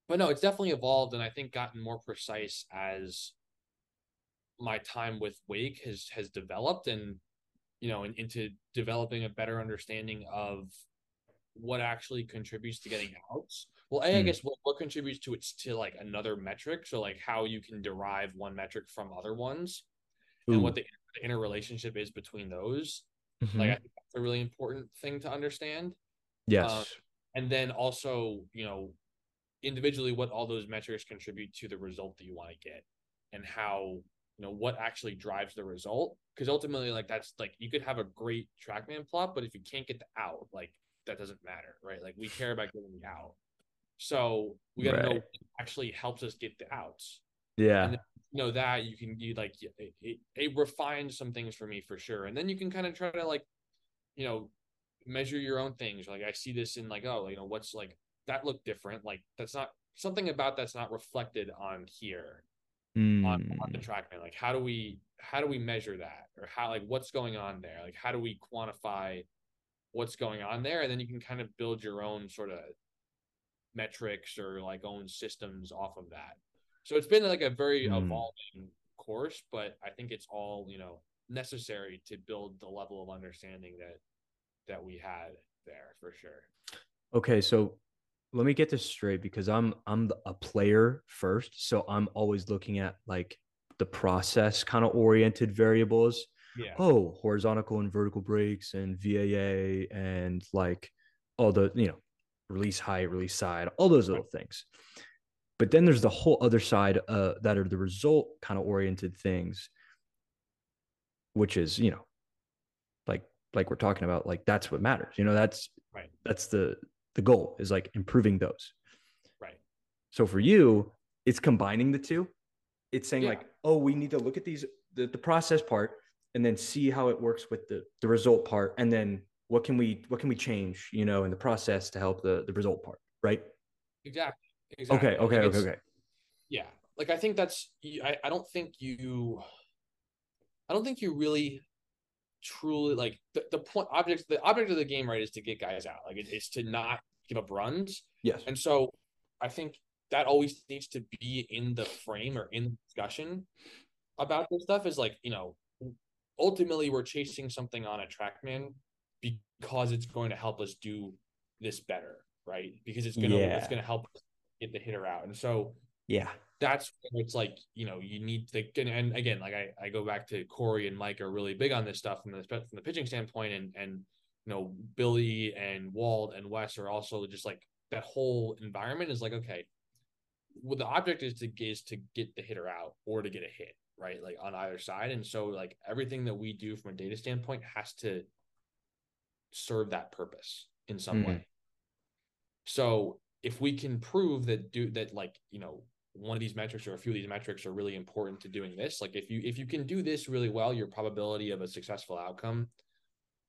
But no, it's definitely evolved and I think gotten more precise as my time with Wake has has developed and you know, in, into developing a better understanding of what actually contributes to getting outs. Well, A, I Hmm. guess what, what contributes to it's to like another metric. So like how you can derive one metric from other ones and what the, the interrelationship is between those. Mhm. Like I think that's a really important thing to understand. yes. And then also, you know, individually what all those metrics contribute to the result that you want to get and how you know what actually drives the result because ultimately like that's like you could have a great trackman plot but if you can't get the out like that doesn't matter right? Like we care about getting the out. So we got to know Right. what actually helps us get the outs. Yeah. and then- you know that you can you like it, it, it refines some things for me for sure. And then you can kind of try to like you know measure your own things. Like i see this in like oh you know what's like that look different? Like that's not something about that's not reflected on here on, on the Mm. trackman like how do we how do we measure that? Or how like what's going on there? Like how do we quantify what's going on there and then you can kind of build your own sort of metrics or like own systems off of that so it's been like a very Hmm. evolving course but i think it's all you know necessary to build the level of understanding that that we had there for sure Okay, so let me get this straight because I'm I'm a player first, so I'm always looking at like the process kind of oriented variables. Yeah Oh, horizontal and vertical breaks and VAA and like all the, you know, release height, release side, all those little things. But then there's the whole other side uh, that are the result kind of oriented things, which is, you know, like like we're talking about, like that's what matters. You know, that's right that's the the goal is like improving those. right So for you, it's combining the two. It's saying Yeah. like, oh, we need to look at these the, the process part and then see how it works with the the result part, and then what can we what can we change, you know, in the process to help the the result part, right? exactly Exactly. Okay, okay, okay, okay. Yeah, like I think that's I, I don't think you. I don't think you really, truly like the, the point object. The object of the game, right, is to get guys out. Like it, it's to not give up runs. Yes. And so I think that always needs to be in the frame or in the discussion about this stuff is like, you know, ultimately we're chasing something on a trackman because it's going to help us do this better, right? Because it's gonna Yeah. it's gonna help us get the hitter out. And so Yeah. that's it's like, you know, you need to and, and again, like I, I go back to Corey and Mike are really big on this stuff from the from the pitching standpoint and and you know, Billy and Walt and Wes are also just like that whole environment is like, okay, well, the object is to is to get the hitter out or to get a hit, right? Like on either side. And so like everything that we do from a data standpoint has to serve that purpose in some Mhm. way. So if we can prove that do that like, you know, one of these metrics or a few of these metrics are really important to doing this, like if you if you can do this really well, your probability of a successful outcome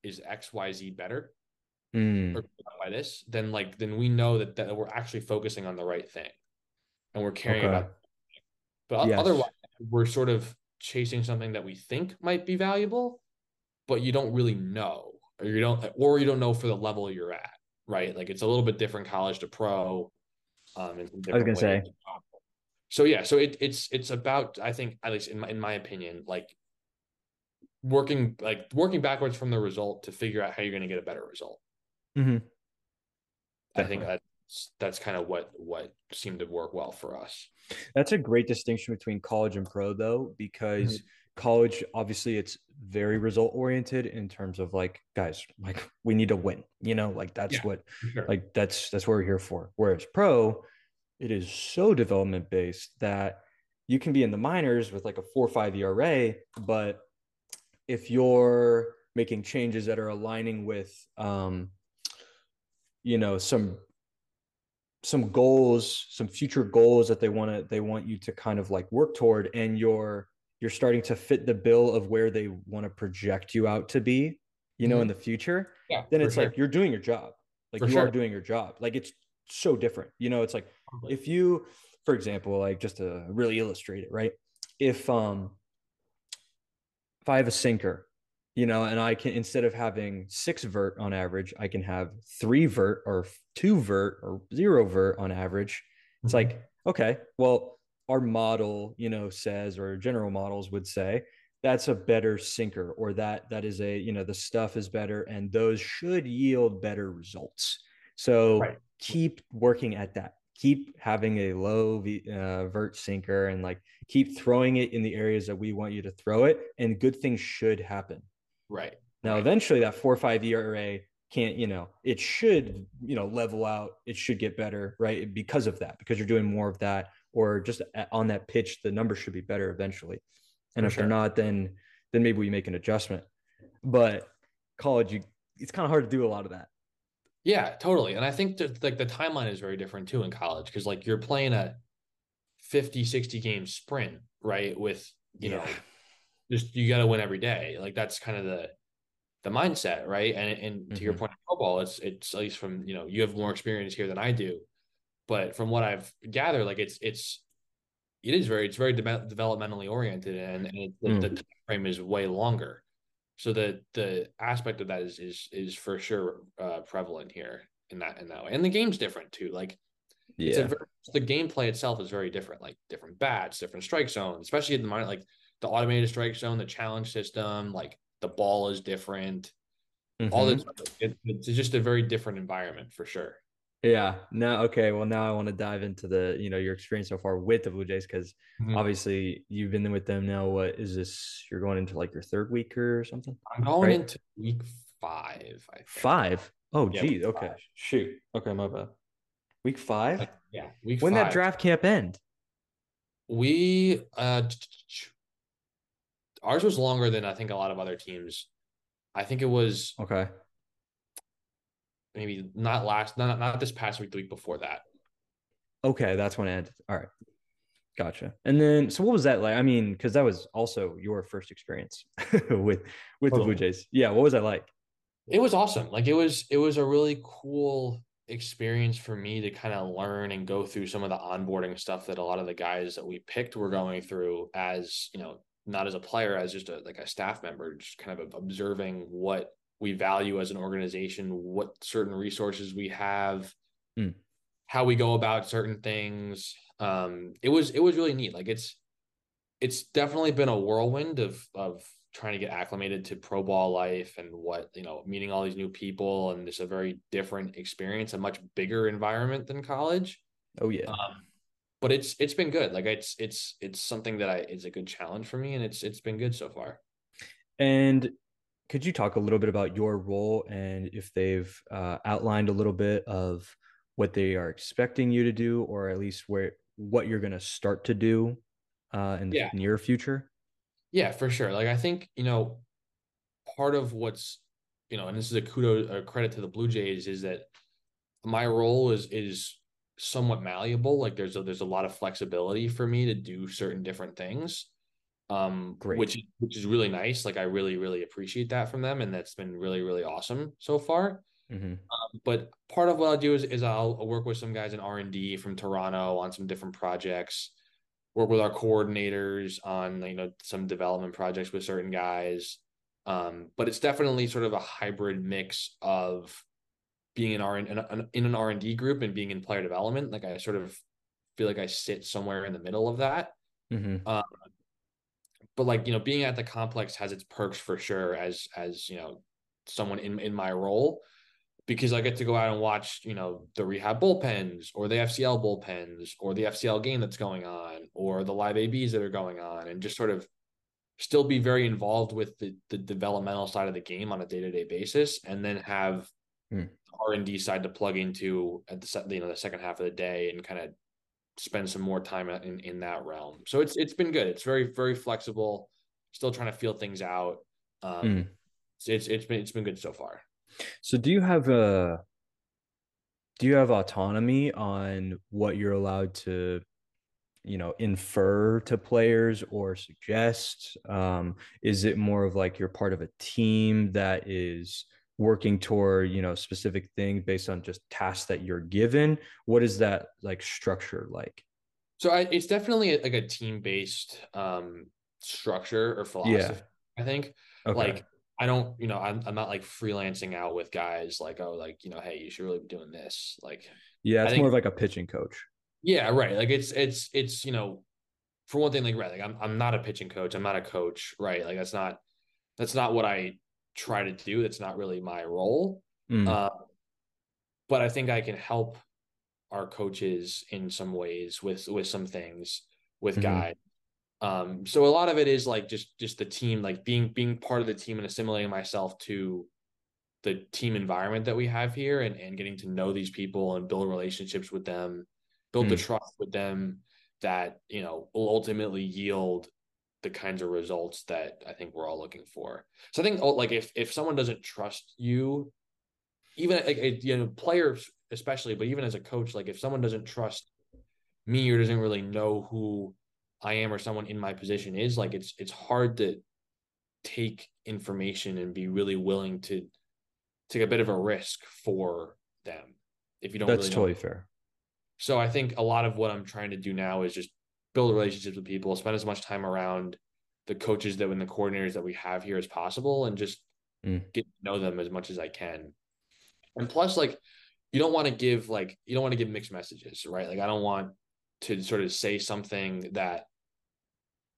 is XYZ better Mm, or by this, then like then we know that, that we're actually focusing on the right thing and we're caring Okay. about but Yes. otherwise we're sort of chasing something that we think might be valuable but you don't really know or you don't or you don't know for the level you're at right like it's a little bit different college to pro um I was gonna say. so yeah so it, it's it's about i think at least in my in my opinion like working like working backwards from the result to figure out how you're going to get a better result mhm. I think Definitely. That's kind of what what seemed to work well for us. That's a great distinction between college and pro, though, because college, obviously, it's very result oriented in terms of like, guys, like we need to win. You know, like that's Yeah. what, Sure. like that's that's what we're here for. Whereas pro, it is so development based that you can be in the minors with like a four or five ERA, but if you're making changes that are aligning with, um, you know, some some goals, some future goals that they want to they want you to kind of like work toward, and you're you're starting to fit the bill of where they want to project you out to be, you know, in the future. yeah, Then it's sure. like you're doing your job, like For you sure. are doing your job. Like it's so different, you know. It's like if you for example like just to really illustrate it right if um if i have a sinker you know and i can instead of having six vert on average i can have three vert or two vert or zero vert on average it's Mhm. like okay well our model you know says or general models would say that's a better sinker or that that is a you know the stuff is better and those should yield better results so Right. keep working at that keep having a low v, uh, vert sinker and like keep throwing it in the areas that we want you to throw it and good things should happen right. now Right. eventually that four or five ERA can't you know it should you know level out it should get better right because of that because you're doing more of that or just on that pitch the numbers should be better eventually and For if sure. they're not then then maybe we make an adjustment but college you it's kind of hard to do a lot of that Yeah, totally. And I think that like the timeline is very different too in college because like you're playing a 50, 60 game sprint, right? With you know, just you got to win every day. Like that's kind of the the mindset, right? And and to your Mhm. point, of football, it's it's at least from you know you have more experience here than I do, but from what I've gathered, like it's it's it is very it's very de- developmentally oriented, and, and it, the, Mm. the time frame is way longer. So the the aspect of that is is is for sure uh, prevalent here in that in that way, and the game's different too. Like it's a yeah very, the gameplay itself is very different, like different bats, different strike zones, especially in the minor, like the automated strike zone, the challenge system, like the ball is different. All Mhm. this, it, it's just a very different environment for sure. Yeah. Now, okay. Well, now I want to dive into the, you know, your experience so far with the Blue Jays because Mhm. obviously you've been with them now. What is this? You're going into like your third week or something? I'm going Right. into week five. I think. Five. Oh, Yeah, geez. Okay. five. Shoot. Okay, my bad. Week five. Like, yeah, week when five. that draft camp end? we uh ours was longer than I think a lot of other teams. I think it was Okay. maybe not last, not not this past week, the week before that. Okay, that's when it ended. All right. Gotcha. And then, so what was that like? I mean, because that was also your first experience (laughs) with with the Blue Jays. Yeah. What was that like? It was awesome. Like it was, it was a really cool experience for me to kind of learn and go through some of the onboarding stuff that a lot of the guys that we picked were going through as you know not as a player as just a like a staff member just kind of observing what we value as an organization what certain resources we have Mm. how we go about certain things um it was it was really neat like it's it's definitely been a whirlwind of of trying to get acclimated to pro ball life and what you know meeting all these new people and it's a very different experience a much bigger environment than college Oh yeah. um, but it's it's been good like it's it's it's something that i is a good challenge for me and it's it's been good so far And could you talk a little bit about your role and if they've uh, outlined a little bit of what they are expecting you to do, or at least where what you're going to start to do uh, in the Yeah. near future? Yeah, for sure. Like I think, you know, part of what's, you know, and this is a kudo a credit to the Blue Jays is that my role is is somewhat malleable. Like there's a there's a lot of flexibility for me to do certain different things. Um Great. which which is really nice. Like I really, really appreciate that from them. And that's been really, really awesome so far. hmm But part of what I'll do is is I'll, I'll work with some guys in R and D from Toronto on some different projects work with our coordinators on you know some development projects with certain guys um, but it's definitely sort of a hybrid mix of being in R in, an- in an R and D group and being in player development. Like I sort of feel like I sit somewhere in the middle of that. hmm But like you know, being at the complex has its perks for sure. As as you know, someone in in my role, because I get to go out and watch you know the rehab bullpens or the FCL bullpens or the FCL game that's going on or the live ABs that are going on, and just sort of still be very involved with the, the developmental side of the game on a day-to-day basis and then have Hmm. r&d side to plug into at the you know the second half of the day and kind of spend some more time in in that realm. So it's it's been good. It's very very flexible. Still trying to feel things out. Um Mm. it's, it's it's been it's been good so far. So do you have a do you have autonomy on what you're allowed to you know infer to players or suggest? Um is it more of like you're part of a team that is working toward you know specific things based on just tasks that you're given what is that like structure like so I, it's definitely like a team-based um structure or philosophy i think okay like I don't, you know, I'm I'm not like freelancing out with guys like, oh, like, you know, hey, you should really be doing this. Like, yeah it's think- more of like a pitching coach yeah, right. Like it's it's it's, you know, for one thing, like right, like I'm I'm not a pitching coach. I'm not a coach, right? Like that's not that's not what I try to do. That's not really my role. Mm, Uh, but I think I can help our coaches in some ways with with some things with Mhm. guys. Um, so a lot of it is like just just the team, like being being part of the team and assimilating myself to the team environment that we have here and, and getting to know these people and build relationships with them, build the Mm. trust with them that, you know, will ultimately yield the kinds of results that I think we're all looking for. So I think oh, like if if someone doesn't trust you, even like you know, players especially, but even as a coach, like if someone doesn't trust me or doesn't really know who I am or someone in my position is, like it's it's hard to take information and be really willing to take a bit of a risk for them if you don't that's really know totally fair so I think a lot of what I'm trying to do now is just build relationships with people, spend as much time around the coaches that and the coordinators that we have here as possible, and just Mm. get to know them as much as I can. And plus, like, you don't want to give like you don't want to give mixed messages, right? Like, I don't want to sort of say something that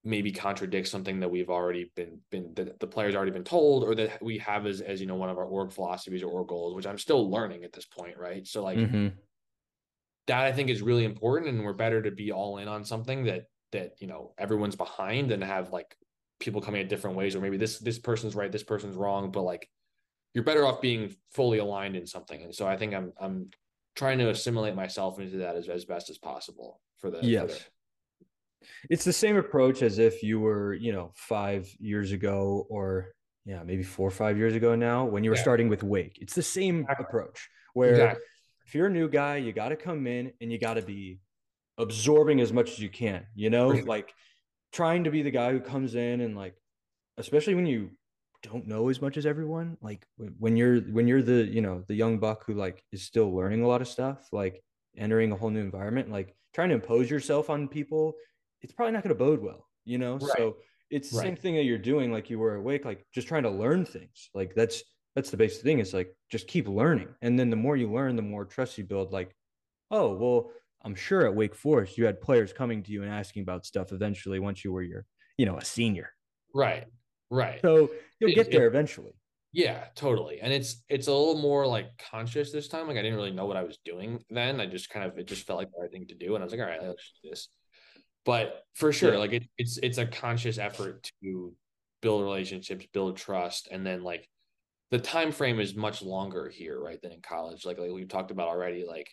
maybe contradicts something that we've already been been that the players already been told or that we have as as you know one of our org philosophies or org goals, which I'm still learning at this point, right? So like Mhm. That I think is really important, and we're better to be all in on something that that you know everyone's behind and have like people coming at different ways, or maybe this this person's right, this person's wrong, but like you're better off being fully aligned in something. And so I think I'm I'm trying to assimilate myself into that as, as best as possible for the for Yes. the- it's the same approach as if you were you know five years ago or yeah maybe four or five years ago now when you were Yeah. starting with wake it's the same approach where Exactly. If you're a new guy you got to come in and you got to be absorbing as much as you can you know like trying to be the guy who comes in and like especially when you don't know as much as everyone. Like when you're when you're the you know the young buck who like is still learning a lot of stuff, like entering a whole new environment, like trying to impose yourself on people, it's probably not going to bode well. You know, right. so it's the right. same thing that you're doing, like you were awake, like just trying to learn things. Like that's that's the basic thing is like just keep learning, and then the more you learn, the more trust you build. Like, oh well, I'm sure at Wake Forest you had players coming to you and asking about stuff eventually once you were your you know a senior. Right. Right. So you'll get there it, eventually. Yeah, totally. And it's it's a little more like conscious this time. Like I didn't really know what I was doing then. I just kind of it just felt like the right thing to do. And I was like, all right, let's do this. But for sure, yeah. like it, it's it's a conscious effort to build relationships, build trust, and then like the time frame is much longer here, right, than in college. Like like we've talked about already. Like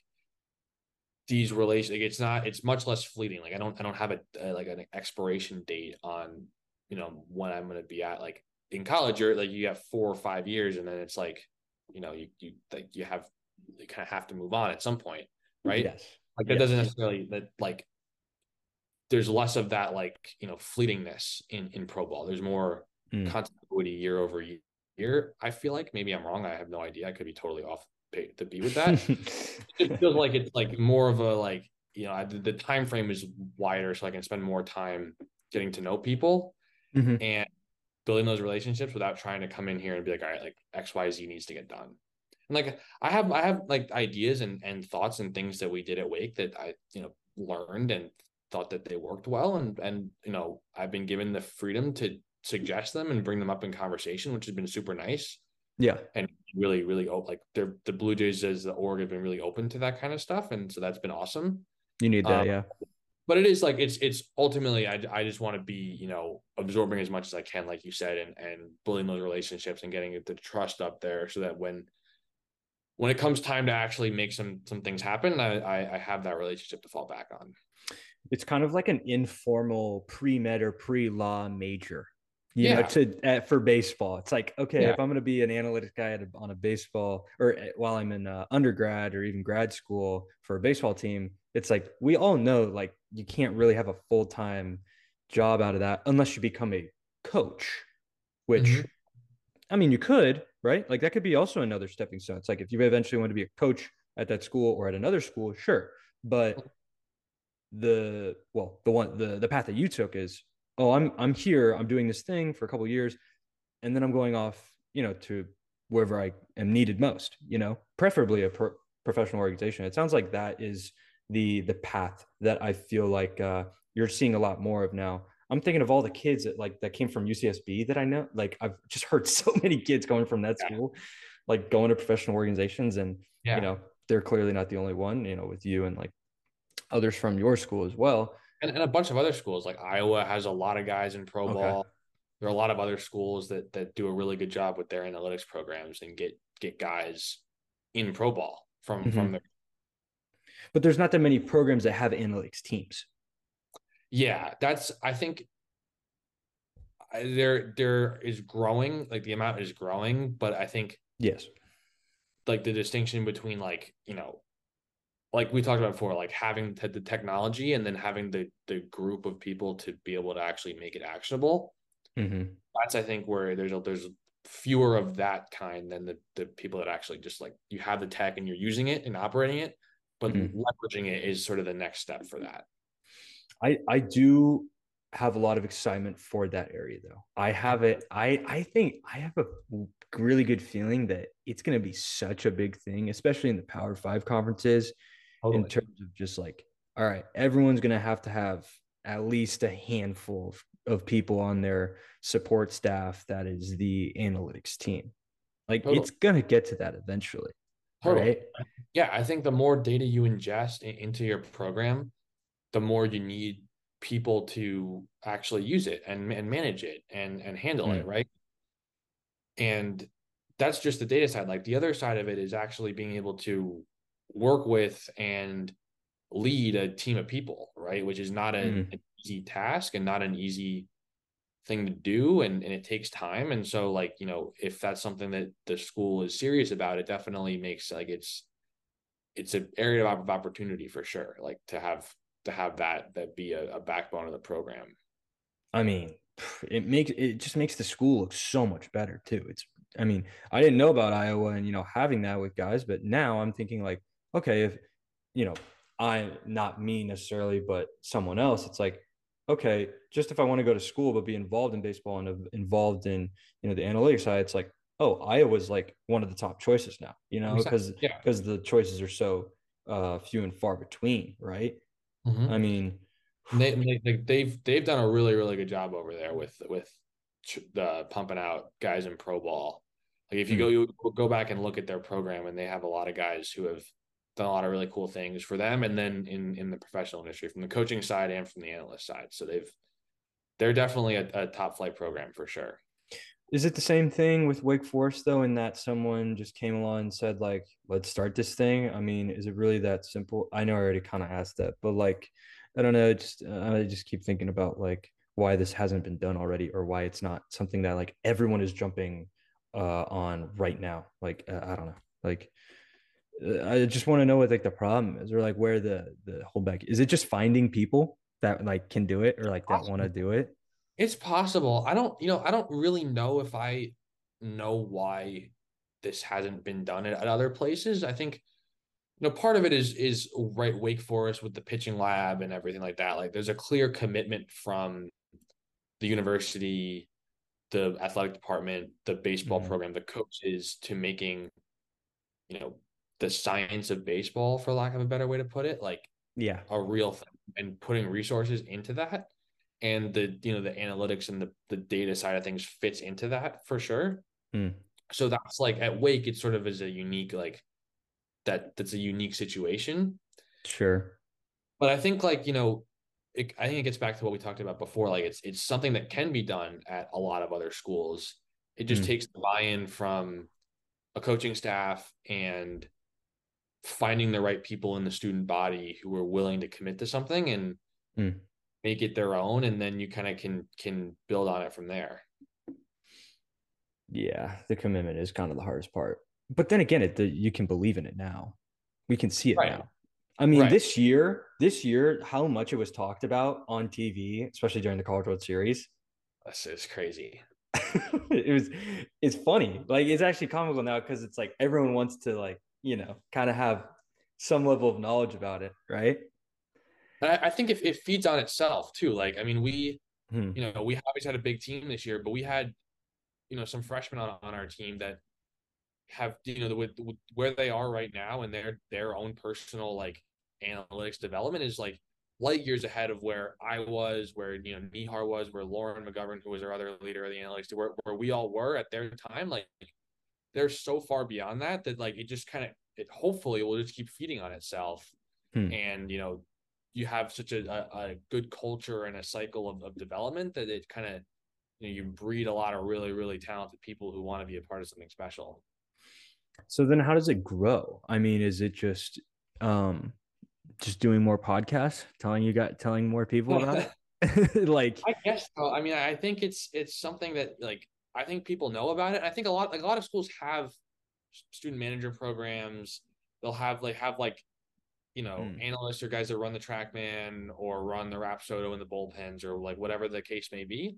these relations, like it's not, it's much less fleeting. Like I don't I don't have a, a like an expiration date on you know when I'm going to be at. Like in college, you're like you have four or five years, and then it's like you know you you like you have you kind of have to move on at some point, right? Yes. Like that yes. doesn't necessarily that like there's less of that like you know fleetingness in in pro ball. There's more mm. continuity year over year. I feel like maybe I'm wrong. I have no idea. I could be totally off to be with that. (laughs) it feels like it's like more of a like you know the, the time frame is wider, so I can spend more time getting to know people mm-hmm. and building those relationships without trying to come in here and be like, all right, like X, Y, Z needs to get done. And like I have I have like ideas and and thoughts and things that we did at Wake that I you know learned and thought that they worked well and and you know I've been given the freedom to suggest them and bring them up in conversation, which has been super nice. Yeah, and really, really open. like they're the Blue Jays as the org have been really open to that kind of stuff, and so that's been awesome. You need that, um, yeah but it is like it's it's ultimately I, I just want to be you know absorbing as much as I can like you said and and building those relationships and getting the trust up there so that when when it comes time to actually make some some things happen I I, I have that relationship to fall back on. It's kind of like an informal pre med or pre law major you yeah. know to uh, for baseball it's like okay yeah. if i'm going to be an analytics guy a, on a baseball or uh, while i'm in uh, undergrad or even grad school for a baseball team it's like we all know like you can't really have a full-time job out of that unless you become a coach which mm-hmm. i mean you could right like that could be also another stepping stone it's like if you eventually want to be a coach at that school or at another school sure but the well the one the the path that you took is oh i'm i'm here i'm doing this thing for a couple years and then i'm going off you know to wherever i am needed most you know preferably a pro- professional organization it sounds like that is the the path that I feel like uh, you're seeing a lot more of now. I'm thinking of all the kids that like that came from UCSB that I know. Like I've (laughs) just heard so many kids going from that yeah. school, like going to professional organizations, and yeah. you know they're clearly not the only one. You know, with you and like others from your school as well, and, and a bunch of other schools. Like Iowa has a lot of guys in pro okay. ball. There are a lot of other schools that that do a really good job with their analytics programs and get get guys in pro ball from mm-hmm. from their but there's not that many programs that have analytics teams. Yeah, that's I think there there is growing like the amount is growing, but I think yes, like the distinction between like you know like we talked about before, like having the technology and then having the the group of people to be able to actually make it actionable. Mm-hmm. That's I think where there's a, there's fewer of that kind than the the people that actually just like you have the tech and you're using it and operating it, but mm-hmm. leveraging it is sort of the next step for that. I I do have a lot of excitement for that area though. I have it I I think I have a really good feeling that it's going to be such a big thing especially in the Power 5 conferences totally. in terms of just like all right, everyone's going to have to have at least a handful of, of people on their support staff that is the analytics team. Like totally. it's going to get to that eventually. Totally. Right? Yeah, I think the more data you ingest into your program, the more you need people to actually use it and, and manage it and and handle mm. it, right? And that's just the data side. Like the other side of it is actually being able to work with and lead a team of people, right? Which is not a, mm. an easy task and not an easy thing to do and, and it takes time and so like you know if that's something that the school is serious about it definitely makes like it's it's an area of opportunity for sure like to have to have that that be a, a backbone of the program i mean it makes it just makes the school look so much better too. It's I mean, I didn't know about Iowa and you know having that with guys, but now I'm thinking like, okay, if you know, I not me necessarily, but someone else, it's like, okay, just if I want to go to school but be involved in baseball and involved in you know the analytics side, it's like, oh, Iowa's like one of the top choices now, you know, because because yeah. the choices are so uh, few and far between, right? Mm-hmm. I mean, they, they they've they've done a really really good job over there with with the pumping out guys in pro ball. Like if you mm-hmm. go you go back and look at their program, and they have a lot of guys who have done a lot of really cool things for them, and then in in the professional industry from the coaching side and from the analyst side. So they've they're definitely a, a top flight program for sure. Is it the same thing with Wake Forest though, in that someone just came along and said like, "Let's start this thing"? I mean, is it really that simple? I know I already kind of asked that, but like, I don't know. Just uh, I just keep thinking about like why this hasn't been done already, or why it's not something that like everyone is jumping uh, on right now. Like, uh, I don't know. Like, I just want to know what like the problem is, or like where the the holdback is. It just finding people that like can do it, or like that want to do it? It's possible. I don't, you know, I don't really know if I know why this hasn't been done at, at other places. I think, you know, part of it is is right Wake Forest with the pitching lab and everything like that. Like, there's a clear commitment from the university, the athletic department, the baseball mm-hmm. program, the coaches to making, you know, the science of baseball, for lack of a better way to put it, like yeah, a real thing and putting resources into that. And the you know the analytics and the, the data side of things fits into that for sure. Hmm. so that's like at wake it sort of is a unique like that that's a unique situation. Sure. But i think like you know it, i think it gets back to what we talked about before. Like it's it's something that can be done at a lot of other schools. It just hmm. takes the buy-in from a coaching staff and finding the right people in the student body who are willing to commit to something and hmm. make it their own and then you kind of can can build on it from there. Yeah the commitment is kind of the hardest part. But then again it the, you can believe in it now. We can see it right. now. I mean right. this year this year how much it was talked about on tv especially during the college world series. This is crazy. (laughs) It was it's funny. Like it's actually comical now because it's like everyone wants to like you know kind of have some level of knowledge about it right I, I think if it feeds on itself too. Like, I mean, we, hmm. you know, we obviously had a big team this year, but we had, you know, some freshmen on, on our team that have, you know, the, with, with where they are right now and their their own personal like analytics development is like light years ahead of where I was, where you know Nihar was, where Lauren McGovern, who was our other leader of the analytics, where where we all were at their time. Like they're so far beyond that that like it just kind of it hopefully will just keep feeding on itself. Hmm. And you know, you have such a, a, a good culture and a cycle of, of development that it kind of you know you breed a lot of really really talented people who want to be a part of something special so then how does it grow i mean is it just um just doing more podcasts telling you got telling more people about it (laughs) (laughs) like i guess so i mean i think it's it's something that like i think people know about it i think a lot like a lot of schools have student manager programs they'll have like have like you know, mm. analysts or guys that run the TrackMan or run the Rapsodo in the bullpens or like whatever the case may be.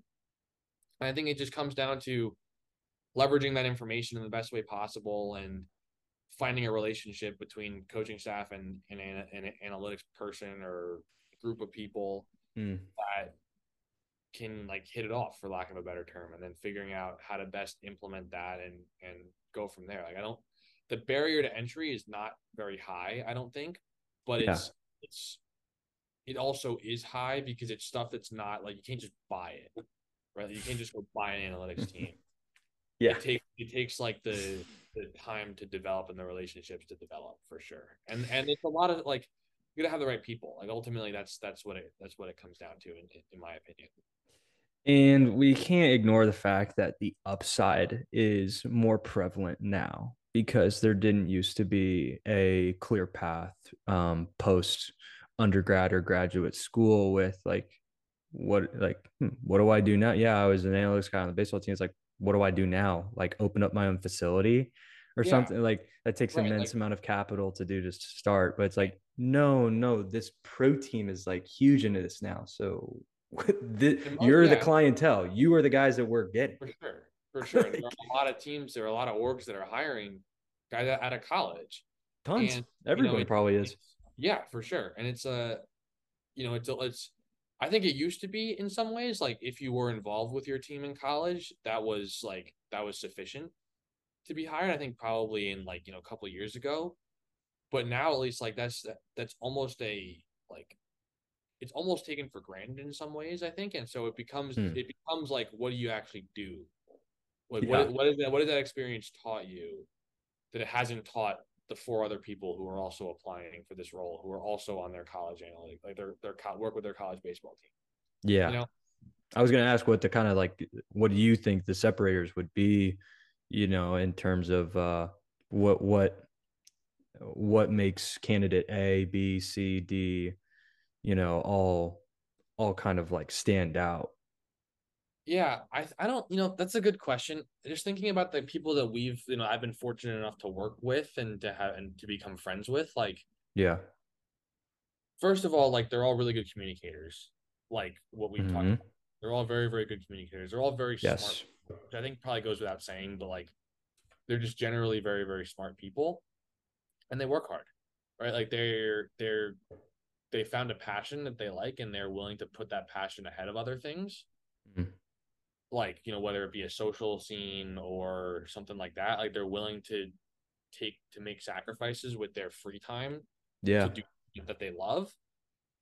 And I think it just comes down to leveraging that information in the best way possible and finding a relationship between coaching staff and an, an analytics person or group of people mm. that can like hit it off for lack of a better term and then figuring out how to best implement that and and go from there like i don't the barrier to entry is not very high i don't think but yeah. it's it's it also is high because it's stuff that's not like you can't just buy it, right? You can't just go buy an analytics (laughs) team. yeah, it takes it takes like the the time to develop and the relationships to develop for sure. And and it's a lot of like you gotta have the right people. Like ultimately, that's that's what it that's what it comes down to, in in my opinion. And we can't ignore the fact that the upside is more prevalent now because there didn't used to be a clear path um, post undergrad or graduate school with like what like hmm, what do I do now? Yeah, I was an analytics guy on the baseball team. It's like what do I do now? Like open up my own facility or yeah. something like that takes right, immense like, amount of capital to do just to start. But it's like no, no, this pro team is like huge into this now. So (laughs) the, you're yeah. the clientele. You are the guys that we're getting. For sure. For sure. there are (laughs) a lot of teams, there are a lot of orgs that are hiring guys out of college. Tons. And, Everybody you know, probably is. Yeah, for sure. And it's a, uh, you know, it's it's. I think it used to be in some ways like if you were involved with your team in college, that was like that was sufficient to be hired. I think probably in like you know a couple years ago, but now at least like that's that's almost a like it's almost taken for granted in some ways. I think, and so it becomes hmm. it becomes like what do you actually do? Like yeah. what what is that? What has that experience taught you that it hasn't taught the four other people who are also applying for this role, who are also on their college analytic, like their their work with their college baseball team. Yeah. You know? I was going to ask what the kind of like, what do you think the separators would be, you know, in terms of uh, what what what makes candidate A, B, C, D, you know, all all kind of like stand out yeah, I I don't you know that's a good question. Just thinking about the people that we've you know I've been fortunate enough to work with and to have and to become friends with like yeah. First of all, like they're all really good communicators. Like what we've mm-hmm. talked about. They're all very very good communicators. They're all very yes. smart. Which I think probably goes without saying, but like they're just generally very very smart people and they work hard. Right? Like they're they're they found a passion that they like and they're willing to put that passion ahead of other things. Mm-hmm. Like you know whether it be a social scene or something like that like they're willing to take to make sacrifices with their free time yeah. to do that they love.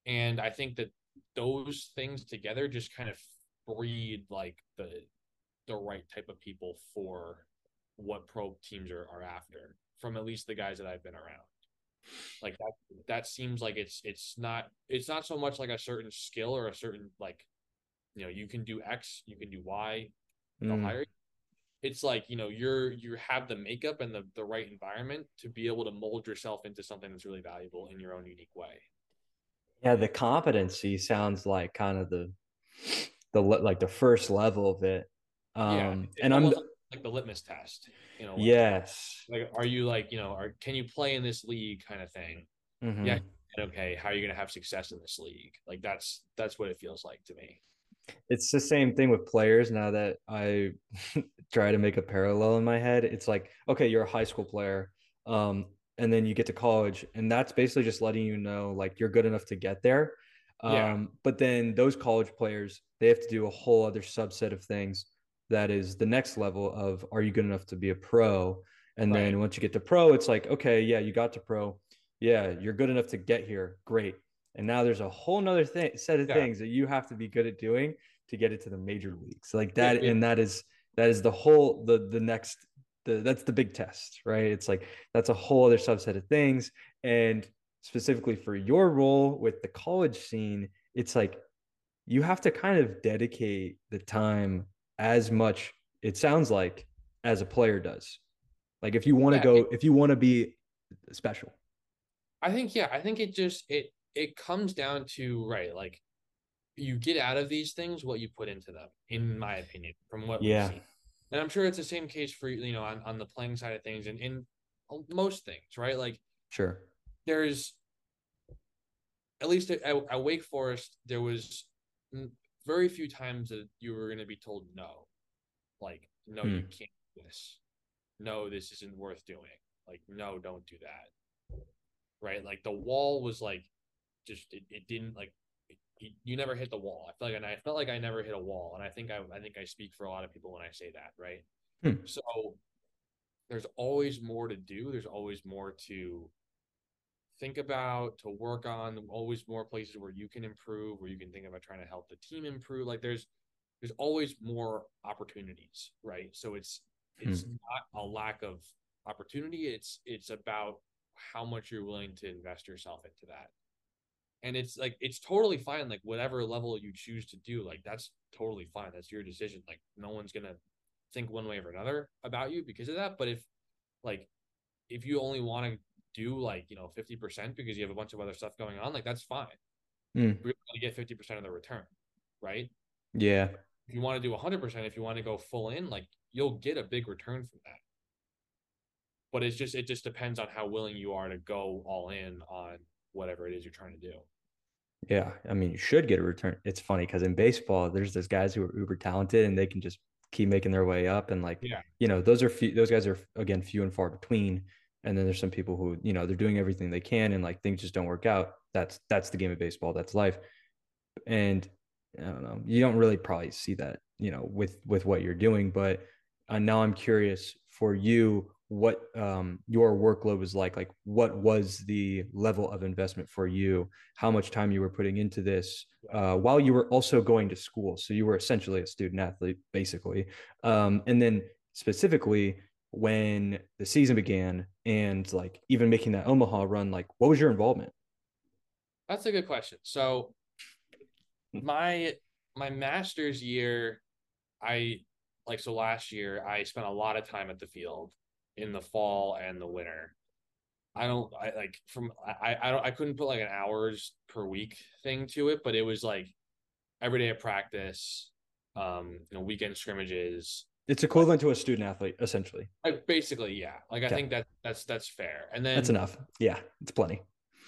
And i think that those things together just kind of breed like the the right type of people for what pro teams are, are after from at least the guys that i've been around like that that seems like it's it's not it's not so much like a certain skill or a certain like you know you can do x you can do y they'll mm. hire you. it's like you know you're you have the makeup and the, the right environment to be able to mold yourself into something that's really valuable in your own unique way yeah the competency sounds like kind of the the like the first level of it um yeah, and i'm like the litmus test you know yes like are you like you know are can you play in this league kind of thing mm-hmm. yeah okay how are you going to have success in this league like that's that's what it feels like to me it's the same thing with players now that I (laughs) try to make a parallel in my head. It's like, okay, you're a high school player. Um, and then you get to college, and that's basically just letting you know like you're good enough to get there. Um, yeah. but then those college players, they have to do a whole other subset of things that is the next level of are you good enough to be a pro? And right. then once you get to pro, it's like, okay, yeah, you got to pro. Yeah, you're good enough to get here. Great. And now there's a whole nother thing set of yeah. things that you have to be good at doing to get it to the major leagues. Like that, yeah, yeah. and that is that is the whole the the next the that's the big test, right? It's like that's a whole other subset of things. And specifically for your role with the college scene, it's like you have to kind of dedicate the time as much, it sounds like, as a player does. Like if you want to yeah, go, it, if you want to be special. I think, yeah, I think it just it it comes down to right like you get out of these things what you put into them in my opinion from what yeah and i'm sure it's the same case for you know on, on the playing side of things and in most things right like sure there's at least at, at wake forest there was very few times that you were going to be told no like no hmm. you can't do this no this isn't worth doing like no don't do that right like the wall was like just it, it didn't like it, you never hit the wall. I feel like I, I felt like I never hit a wall, and I think I I think I speak for a lot of people when I say that, right? Hmm. So there's always more to do. There's always more to think about, to work on. Always more places where you can improve, where you can think about trying to help the team improve. Like there's there's always more opportunities, right? So it's it's hmm. not a lack of opportunity. It's it's about how much you're willing to invest yourself into that and it's like it's totally fine like whatever level you choose to do like that's totally fine that's your decision like no one's gonna think one way or another about you because of that but if like if you only want to do like you know 50% because you have a bunch of other stuff going on like that's fine mm. we're gonna get 50% of the return right yeah if you want to do 100% if you want to go full in like you'll get a big return from that but it's just it just depends on how willing you are to go all in on whatever it is you're trying to do. Yeah, I mean, you should get a return. It's funny because in baseball, there's those guys who are uber talented and they can just keep making their way up. And like, Yeah. you know, those are few, those guys are again few and far between. And then there's some people who, you know, they're doing everything they can and like things just don't work out. That's that's the game of baseball. That's life. And I don't know, you don't really probably see that, you know, with with what you're doing. But uh, now I'm curious for you what um, your workload was like. Like, what was the level of investment for you? How much time you were putting into this uh, while you were also going to school? So you were essentially a student athlete, basically. Um, and then specifically when the season began and like even making that Omaha run, like what was your involvement? That's a good question. So my my master's year, I like so last year I spent a lot of time at the field in the fall and the winter. I don't I like from I I don't I couldn't put like an hours per week thing to it, but it was like every day of practice, um, you know, weekend scrimmages. It's equivalent to a student athlete, essentially. Like basically, yeah. Like I think that that's that's fair. And then That's enough. Yeah, it's plenty.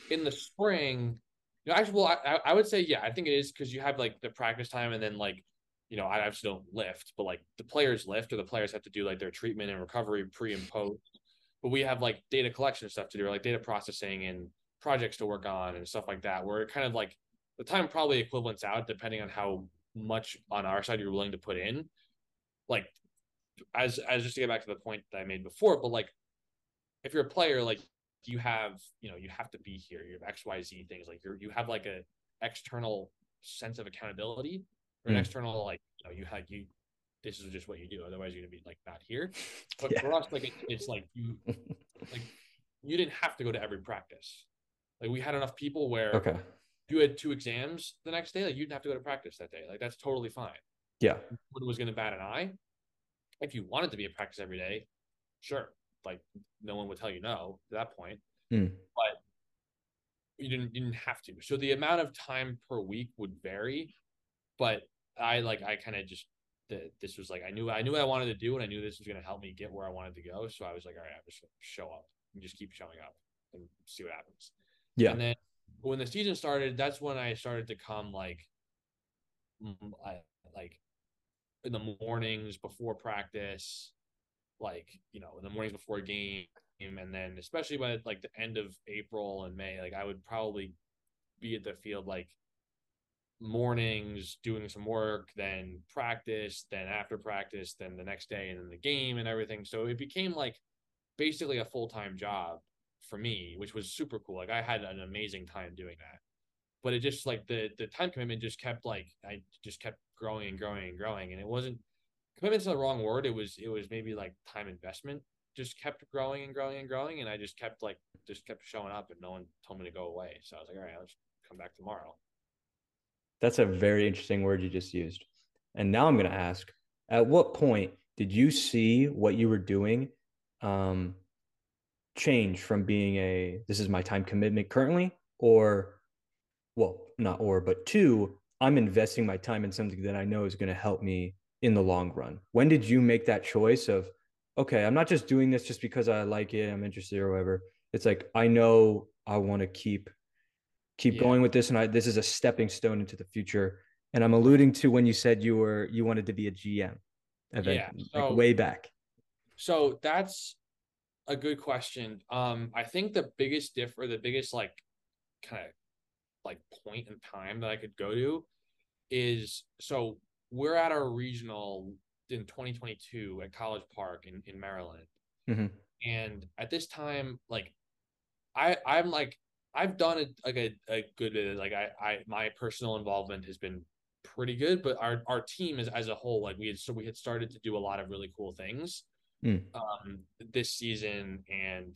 in the spring, you know, actually, well, I, I would say, yeah, I think it is because you have like the practice time and then like, you know, I obviously don't lift, but like the players lift or the players have to do like their treatment and recovery pre and post. But we have like data collection stuff to do, or like data processing and projects to work on and stuff like that, where it kind of like the time probably equivalents out depending on how much on our side you're willing to put in. Like, as as just to get back to the point that I made before, but like if you're a player, like you have, you know, you have to be here. You have XYZ things like you're you have like a external sense of accountability or an Mm. external like you know you have you this is just what you do otherwise you're gonna be like not here (laughs) but Yeah. for us like it, it's like you (laughs) like you didn't have to go to every practice like we had enough people where Okay. you had two exams the next day like you didn't have to go to practice that day like that's totally fine Yeah. one was gonna bat an eye if you wanted to be at practice every day sure like no one would tell you no at that point Mm. but you didn't you didn't have to so the amount of time per week would vary but i like i kind of just the, this was like i knew i knew what i wanted to do and i knew this was going to help me get where i wanted to go so i was like all right i'm just show up and just keep showing up and see what happens Yeah. and then when the season started that's when i started to come like I, like in the mornings before practice like you know in the mornings before a game and then especially by like the end of april and may like i would probably be at the field like mornings doing some work then practice then after practice then the next day and then the game and everything. So it became like basically a full-time job for me which was super cool. Like i had an amazing time doing that. But it just like the the time commitment just kept like i just kept growing and growing and growing. And it wasn't commitment's the wrong word. It was it was maybe like time investment just kept growing and growing and growing. And i just kept like just kept showing up and no one told me to go away. So i was like all right i'll just come back tomorrow. That's a very interesting word you just used. And now I'm going to ask at what point did you see what you were doing um, change from being a this is my time commitment currently, or, well, not or, but two, I'm investing my time in something that I know is going to help me in the long run? When did you make that choice of, okay, I'm not just doing this just because I like it, I'm interested or whatever. It's like, I know I want to keep keep Yeah. going with this and I this is a stepping stone into the future. And I'm alluding to when you said you were you wanted to be a GM event Yeah, like way back. So that's a good question. Um, I think the biggest diff or the biggest like kind of like point in time that I could go to is so we're at our regional in 2022 at College Park in, in Maryland. Mhm. And at this time, like I I'm like I've done it like a, a good bit of like I I my personal involvement has been pretty good, but our our team is as a whole, like we had so we had started to do a lot of really cool things Mm. um this season and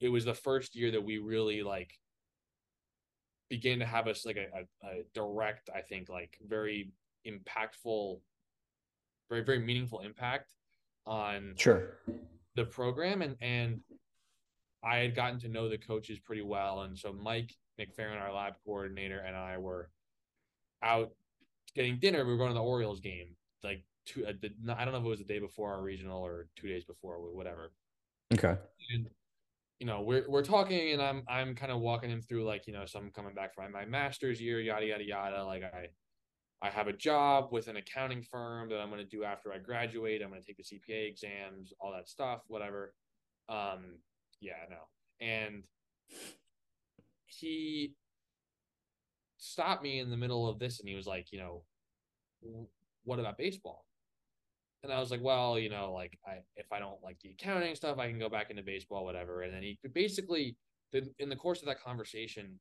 it was the first year that we really like began to have us like a, a, a direct i think like very impactful very very meaningful impact on Sure. the program and and I had gotten to know the coaches pretty well and so Mike McFerrin our lab coordinator and I were out getting dinner we were going to the Orioles game like two uh, the, I don't know if it was the day before our regional or 2 days before or whatever Okay. and you know, we're we're talking and I'm I'm kind of walking him through like, you know, so I'm coming back from my, my master's year, yada yada yada. Like I I have a job with an accounting firm that I'm gonna do after I graduate. I'm gonna take the CPA exams, all that stuff, whatever. Um, yeah, no. And he stopped me in the middle of this and he was like, you know, what about baseball? And I was like, well, you know, like I if I don't like the accounting stuff, I can go back into baseball, whatever. And then he basically in the course of that conversation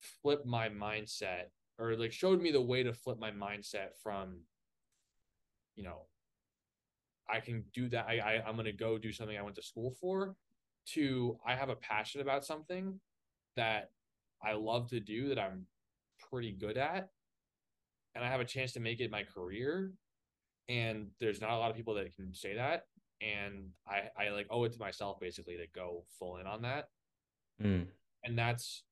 flipped my mindset or like showed me the way to flip my mindset from, you know, I can do that. I, I I'm gonna go do something I went to school for to I have a passion about something that I love to do that I'm pretty good at and I have a chance to make it my career. And there's not a lot of people that can say that. And I, I like owe it to myself basically to go full in on that. Mm. And that's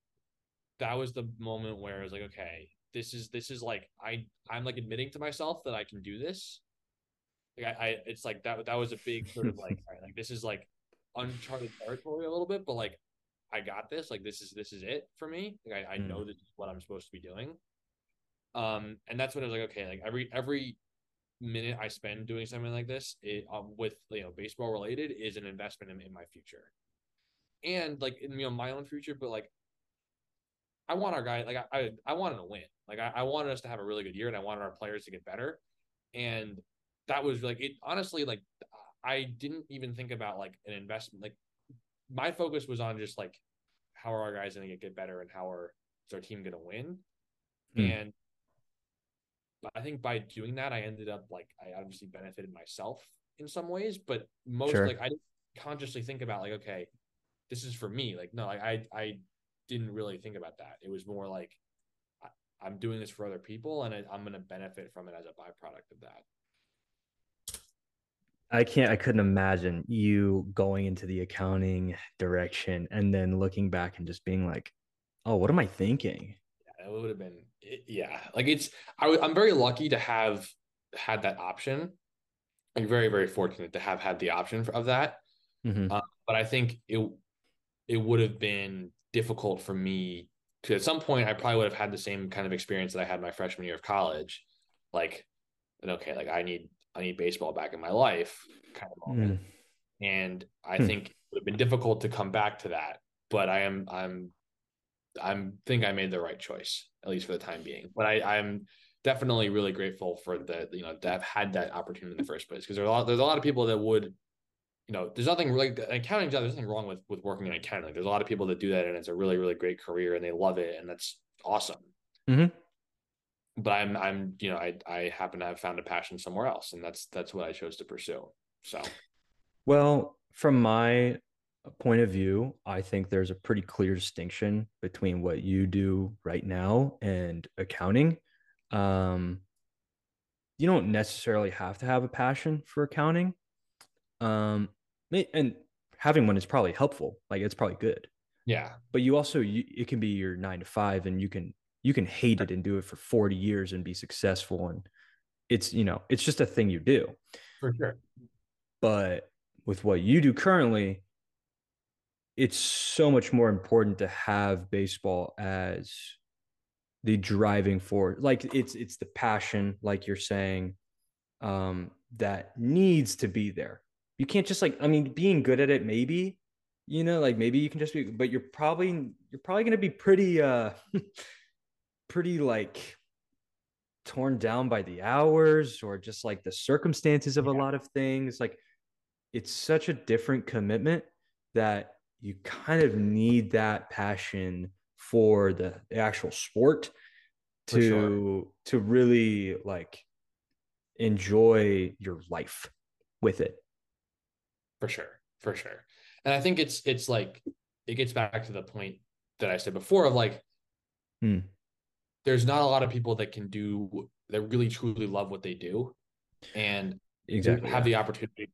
that was the moment where I was like, okay, this is this is like I I'm like admitting to myself that I can do this. Like I, I it's like that that was a big sort of like (laughs) right, like this is like uncharted territory a little bit, but like I got this. Like this is this is it for me. Like I, I mm. know this is what I'm supposed to be doing. Um, and that's when I was like, okay, like every every minute I spend doing something like this, it um, with you know baseball related, is an investment in, in my future, and like in you know my own future. But like, I want our guy, like I I, I wanted to win. Like I, I wanted us to have a really good year, and I wanted our players to get better, and that was like it. Honestly, like I didn't even think about like an investment. Like my focus was on just like how are our guys going to get better and how are is our team going to win. Mm. And I think by doing that, I ended up like I obviously benefited myself in some ways, but most sure. like I didn't consciously think about like, okay, this is for me. Like, no, like I I didn't really think about that. It was more like I, am doing this for other people, and I, I'm going to benefit from it as a byproduct of that. I can't. I couldn't imagine you going into the accounting direction and then looking back and just being like, "Oh, what am I thinking?" Yeah, it would have been yeah, like it's I, I'm very lucky to have had that option. I'm very very fortunate to have had the option of that. Mm-hmm. Uh, but I think it it would have been difficult for me to at some point I probably would have had the same kind of experience that I had my freshman year of college, like, okay, like I need I need baseball back in my life kind of moment. Mm. And I hmm. think it would have been difficult to come back to that. But I am I'm I'm think I made the right choice at least for the time being. But I, I'm definitely really grateful for the you know to have had that opportunity in the first place. Because there's a lot there's a lot of people that would you know there's nothing really accounting job there's nothing wrong with with working in accounting like, there's a lot of people that do that and it's a really really great career and they love it and that's awesome. Mm-hmm. but i'm i'm you know i i happen to have found a passion somewhere else and that's that's what i chose to pursue. So. Well from my point of view, I think there's a pretty clear distinction between what you do right now and accounting. Um, you don't necessarily have to have a passion for accounting. Um, and having one is probably helpful. Like it's probably good. Yeah. But you also, you, it can be your nine to five and you can, you can hate it and do it for 40 years and be successful. And it's, you know, it's just a thing you do. For sure. But with what you do currently, it's so much more important to have baseball as the driving force like it's it's the passion like you're saying um that needs to be there you can't just like i mean being good at it maybe you know like maybe you can just be but you're probably you're probably going to be pretty uh (laughs) pretty like torn down by the hours or just like the circumstances of yeah. a lot of things like it's such a different commitment that you kind of need that passion for the, the actual sport to sure. to really like enjoy your life with it for sure for sure and i think it's it's like it gets back to the point that i said before of like hmm. there's not a lot of people that can do that really truly love what they do and exactly have the opportunity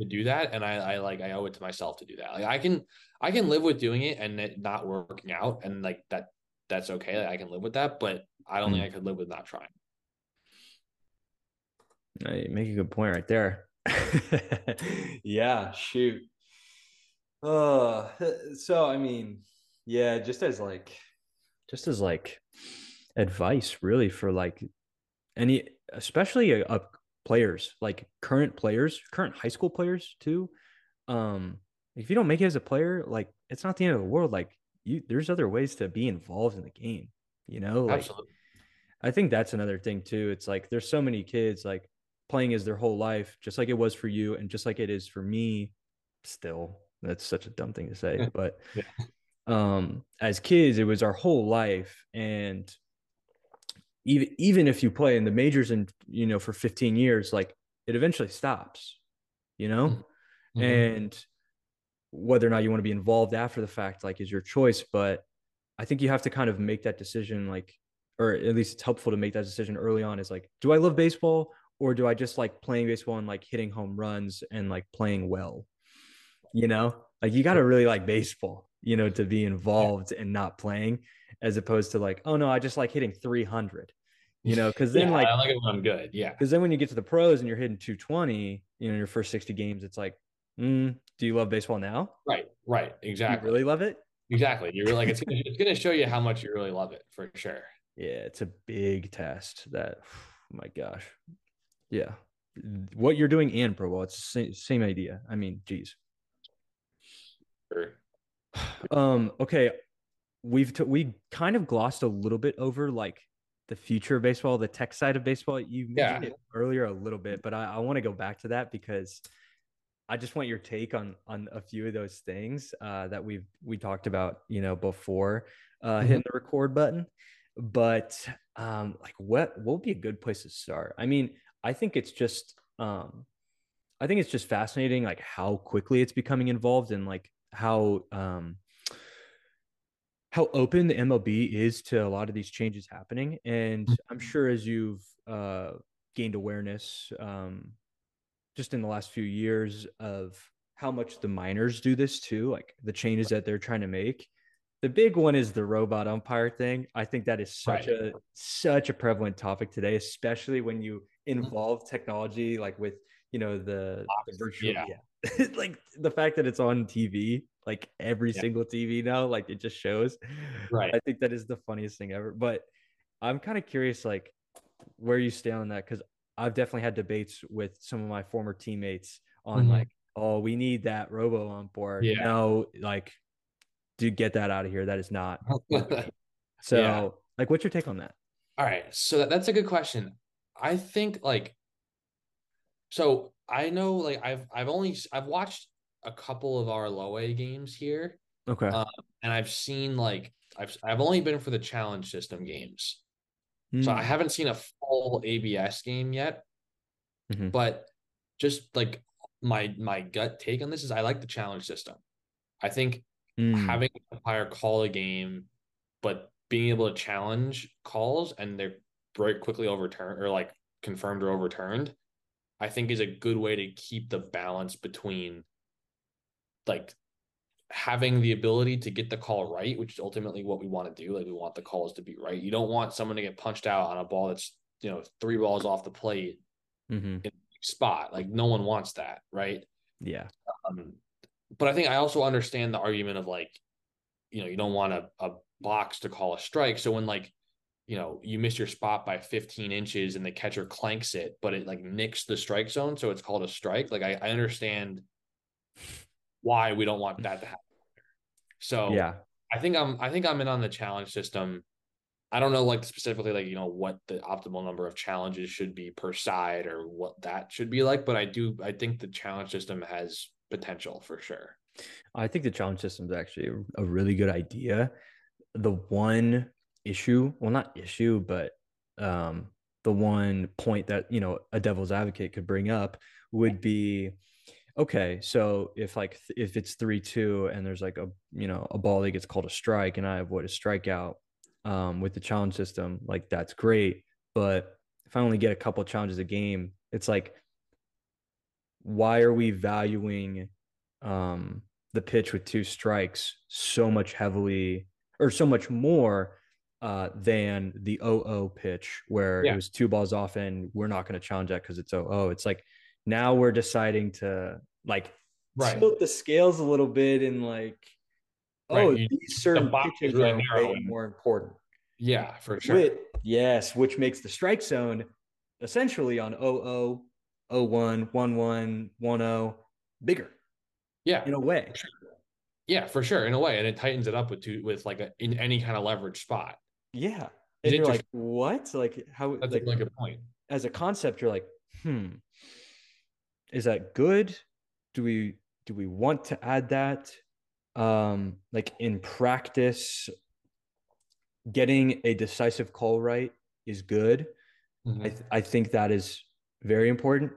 to do that. And I, I like i owe it to myself to do that. Like i can i can live with doing it and it not working out and like that that's okay. Like, i can live with that but i don't mm. think i could live with not trying. You make a good point right there. (laughs) Yeah shoot. Uh, so I mean, yeah, just as like, just as like advice, really for like any, especially uh, players, like current players, current high school players too. Um, if you don't make it as a player, like it's not the end of the world. Like you, there's other ways to be involved in the game. You know, like, Absolutely. I think that's another thing too. It's like there's so many kids like playing as their whole life, just like it was for you, and just like it is for me. Still, that's such a dumb thing to say, but Yeah. um, as kids, it was our whole life, and even even if you play in the majors and you know for 15 years, like it eventually stops, you know, Mhm. and whether or not you want to be involved after the fact, like is your choice, but I think you have to kind of make that decision, like, or at least it's helpful to make that decision early on. Is like, do I love baseball or do I just like playing baseball and like hitting home runs and like playing well? You know, like you got to really like baseball, you know, to be involved and not playing, as opposed to like, oh no, I just like hitting 300, you know, because then Yeah, like, I like it when I'm good. Yeah. because then when you get to the pros and you're hitting 220, you know, your first 60 games, it's like, mm, do you love baseball now? Right. Right. Exactly. really love it? Exactly. You're like it's gonna, (laughs) it's gonna show you how much you really love it for sure. Yeah, it's a big test. That, (sighs) my gosh, yeah. What you're doing and pro ball, it's the same, same idea. I mean, geez. Sure. (sighs) Um. Okay, we've t- we kind of glossed a little bit over like the future of baseball, the tech side of baseball. You mentioned Yeah. it earlier a little bit, but I, I want to go back to that because I just want your take on on a few of those things uh, that we've we talked about, you know, before uh, hitting the record button. But um, like, what what would be a good place to start? I mean, I think it's just um, I think it's just fascinating, like how quickly it's becoming involved and like how um, how open the MLB is to a lot of these changes happening. And I'm sure as you've uh, gained awareness um, just in the last few years of how much the minors do this too, like the changes that they're trying to make. The big one is the robot umpire thing. I think that is such Right. a such a prevalent topic today, especially when you involve technology like with you know the, the virtual Yeah. yeah. (laughs) like the fact that it's on TV, like every Yeah. single TV now, like it just shows. Right. I think that is the funniest thing ever. But I'm kind of curious, like where you stand on that, because I've definitely had debates with some of my former teammates on Mhm. like, oh, we need that robo on board. Yeah. No, like, dude, get that out of here. That is not. (laughs) So, Yeah. like, what's your take on that? All right, so that, that's a good question. I think like so I know like I've I've only I've watched a couple of our low A games here Okay. Uh, and I've seen like I've I've only been for the challenge system games. So I Hmm. haven't seen a full ABS game yet. Mhm. But just like my my gut take on this is I like the challenge system. I think Hmm. having an umpire call a game, but being able to challenge calls and they're very quickly overturned or like confirmed or overturned, I think is a good way to keep the balance between like having the ability to get the call right, which is ultimately what we want to do. Like we want the calls to be right. You don't want someone to get punched out on a ball that's you know three balls off the plate Mhm. spot. Like no one wants that, right? Yeah. Um, but I think I also understand the argument of like, you know, you don't want a, a box to call a strike. So when like, you know, you miss your spot by 15 inches and the catcher clanks it, but it like nicks the strike zone, so it's called a strike. Like I, I understand why we don't want that to happen. So Yeah. I think I'm I think I'm in on the challenge system. I don't know like specifically like you know what the optimal number of challenges should be per side or what that should be like, but I do I think the challenge system has potential for sure. I think the challenge system is actually a, really good idea. The one issue, well, not issue, but um, the one point that you know a devil's advocate could bring up would be, okay, so if like if it's three two and there's like a you know a ball that gets called a strike and I avoid a strikeout um, with the challenge system, like that's great. But if I only get a couple challenges a game, it's like, why are we valuing um, the pitch with two strikes so much heavily or so much more uh, than the 0 pitch where Yeah. it was two balls off and we're not going to challenge that because it's 0 It's like now we're deciding to like Right. tilt the scales a little bit and like, oh, you- these certain pitches are way more important. Yeah, for sure. Which, yes, which makes the strike zone essentially on 00, 01, 11, 10 bigger yeah. in a way. Yeah, for sure. In a way. And it tightens it up with two with like a in any kind of leverage spot. Yeah. It's And you're like, what? Like how That's like, a point. as a concept, you're like, hmm, is that good? Do we do we want to add that? Um, like in practice, getting a decisive call right is good. I, Mhm. th- I think that is very important,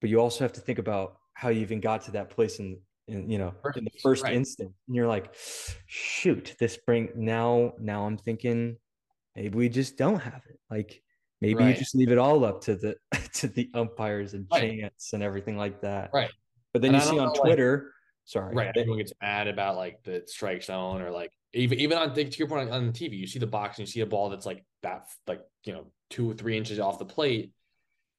but you also have to think about how you even got to that place in, in you know, in the First, first right. instant. And you're like, shoot, this bring now, now I'm thinking maybe we just don't have it. Like maybe you just leave it all up to the (laughs) to the umpires and Right. chance and everything like that. Right. But then And you I see on know, like- Twitter, sorry, Right. that- Everyone gets mad about like the strike zone or like even even on to your point on, on TV, you see the box and you see a ball that's like that like you know two or three inches off the plate,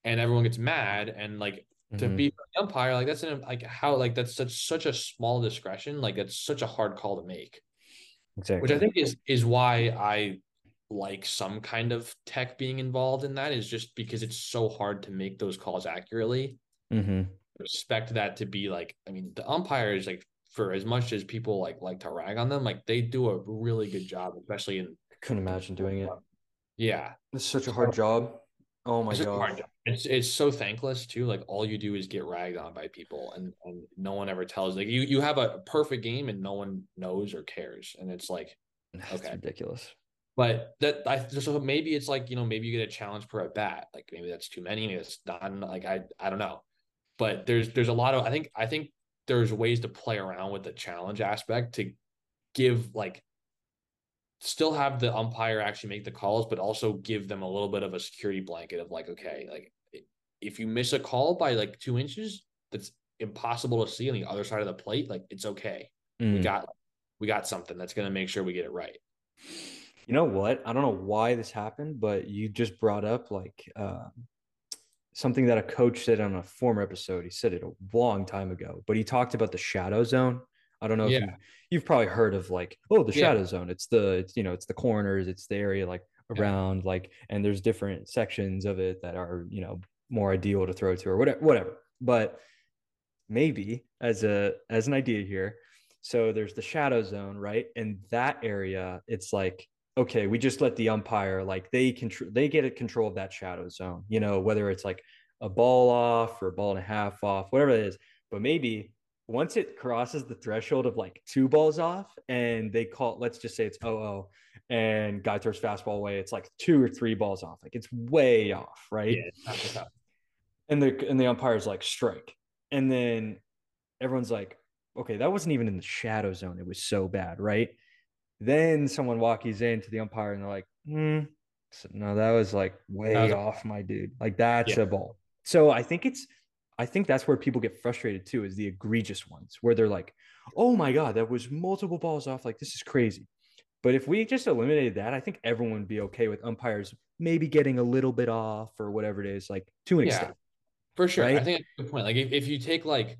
and everyone gets mad and like to Mhm. be the umpire like that's an like how like that's such such a small discretion like that's such a hard call to make exactly. which i think is is why i like some kind of tech being involved in that is just because it's so hard to make those calls accurately Mhm. respect that to be like i mean the umpires like for as much as people like like to rag on them like they do a really good job especially in I couldn't imagine doing it. yeah It's such a hard job. Oh my It's just hard god. job. It's it's so thankless too. Like all you do is get ragged on by people, and and no one ever tells. Like you you have a perfect game, and no one knows or cares, and it's like. (sighs) It's Okay. ridiculous. But that I so maybe it's like you know maybe you get a challenge per at bat. Like maybe that's too many. Maybe it's not. Like I I don't know. But there's there's a lot of I think I think there's ways to play around with the challenge aspect to give like still have the umpire actually make the calls, but also give them a little bit of a security blanket of like, okay, like if you miss a call by like two inches, that's impossible to see on the other side of the plate. Like it's okay. We Mm. got we got something that's gonna make sure we get it right. You know what? I don't know why this happened, but you just brought up like uh, something that a coach said on a former episode. He said it a long time ago, but he talked about the shadow zone. I don't know if Yeah. you, you've probably heard of like, oh, the Yeah. shadow zone. It's the, it's, you know, it's the corners, it's the area like Yeah. around like, and there's different sections of it that are, you know, more ideal to throw to or whatever, whatever. But maybe as a, as an idea here, so there's the shadow zone, right? And that area, it's like, okay, we just let the umpire like they control they get a control of that shadow zone, you know, whether it's like a ball off or a ball and a half off, whatever it is. But maybe once it crosses the threshold of like two balls off and they call let's just say it's oh oh and guy throws fastball away, it's like two or three balls off. Like it's way off, right? Yeah, it's not the tough. and the and the umpire's like strike and then everyone's like okay that wasn't even in the shadow zone it was so bad right then someone walkies into the umpire and they're like hmm so, no that was like way was off my dude like that's Yeah. a ball so i think it's i think that's where people get frustrated too is the egregious ones where they're like oh my god that was multiple balls off like this is crazy but if we just eliminated that i think everyone would be okay with umpires maybe getting a little bit off or whatever it is like to an Yeah. extent For sure. I think that's a good point. Like if, if you take like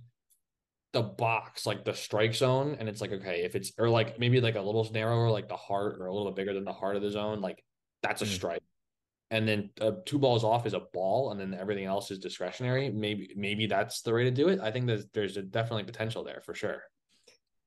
the box, like the strike zone, and it's like, okay, if it's or like maybe like a little narrower, like the heart or a little bit bigger than the heart of the zone, like that's a Mm. strike. And then uh, two balls off is a ball, and then everything else is discretionary. Maybe maybe that's the way to do it. I think there's there's a definitely potential there for sure.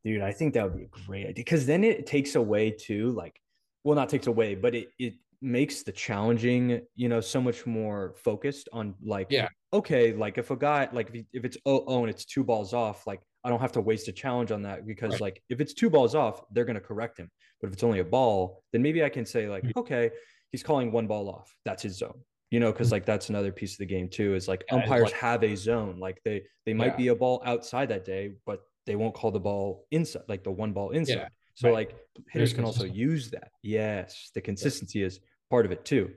Dude, I think that would be a great idea because then it takes away too, like, well, not takes away, but it it makes the challenging, you know, so much more focused on like, Yeah. okay, like if a guy, like if, he, if it's oh oh and it's two balls off, like I don't have to waste a challenge on that because Right. like if it's two balls off, they're gonna correct him. But if it's only a ball, then maybe I can say like, Mhm. okay, he's calling one ball off, that's his zone. You know, because like that's another piece of the game too. Is like Yeah, umpires like- have a zone. Like they they might Yeah. be a ball outside that day, but they won't call the ball inside, like the one ball inside. so right. like hitters can also use that. Yes, the consistency is part of it too.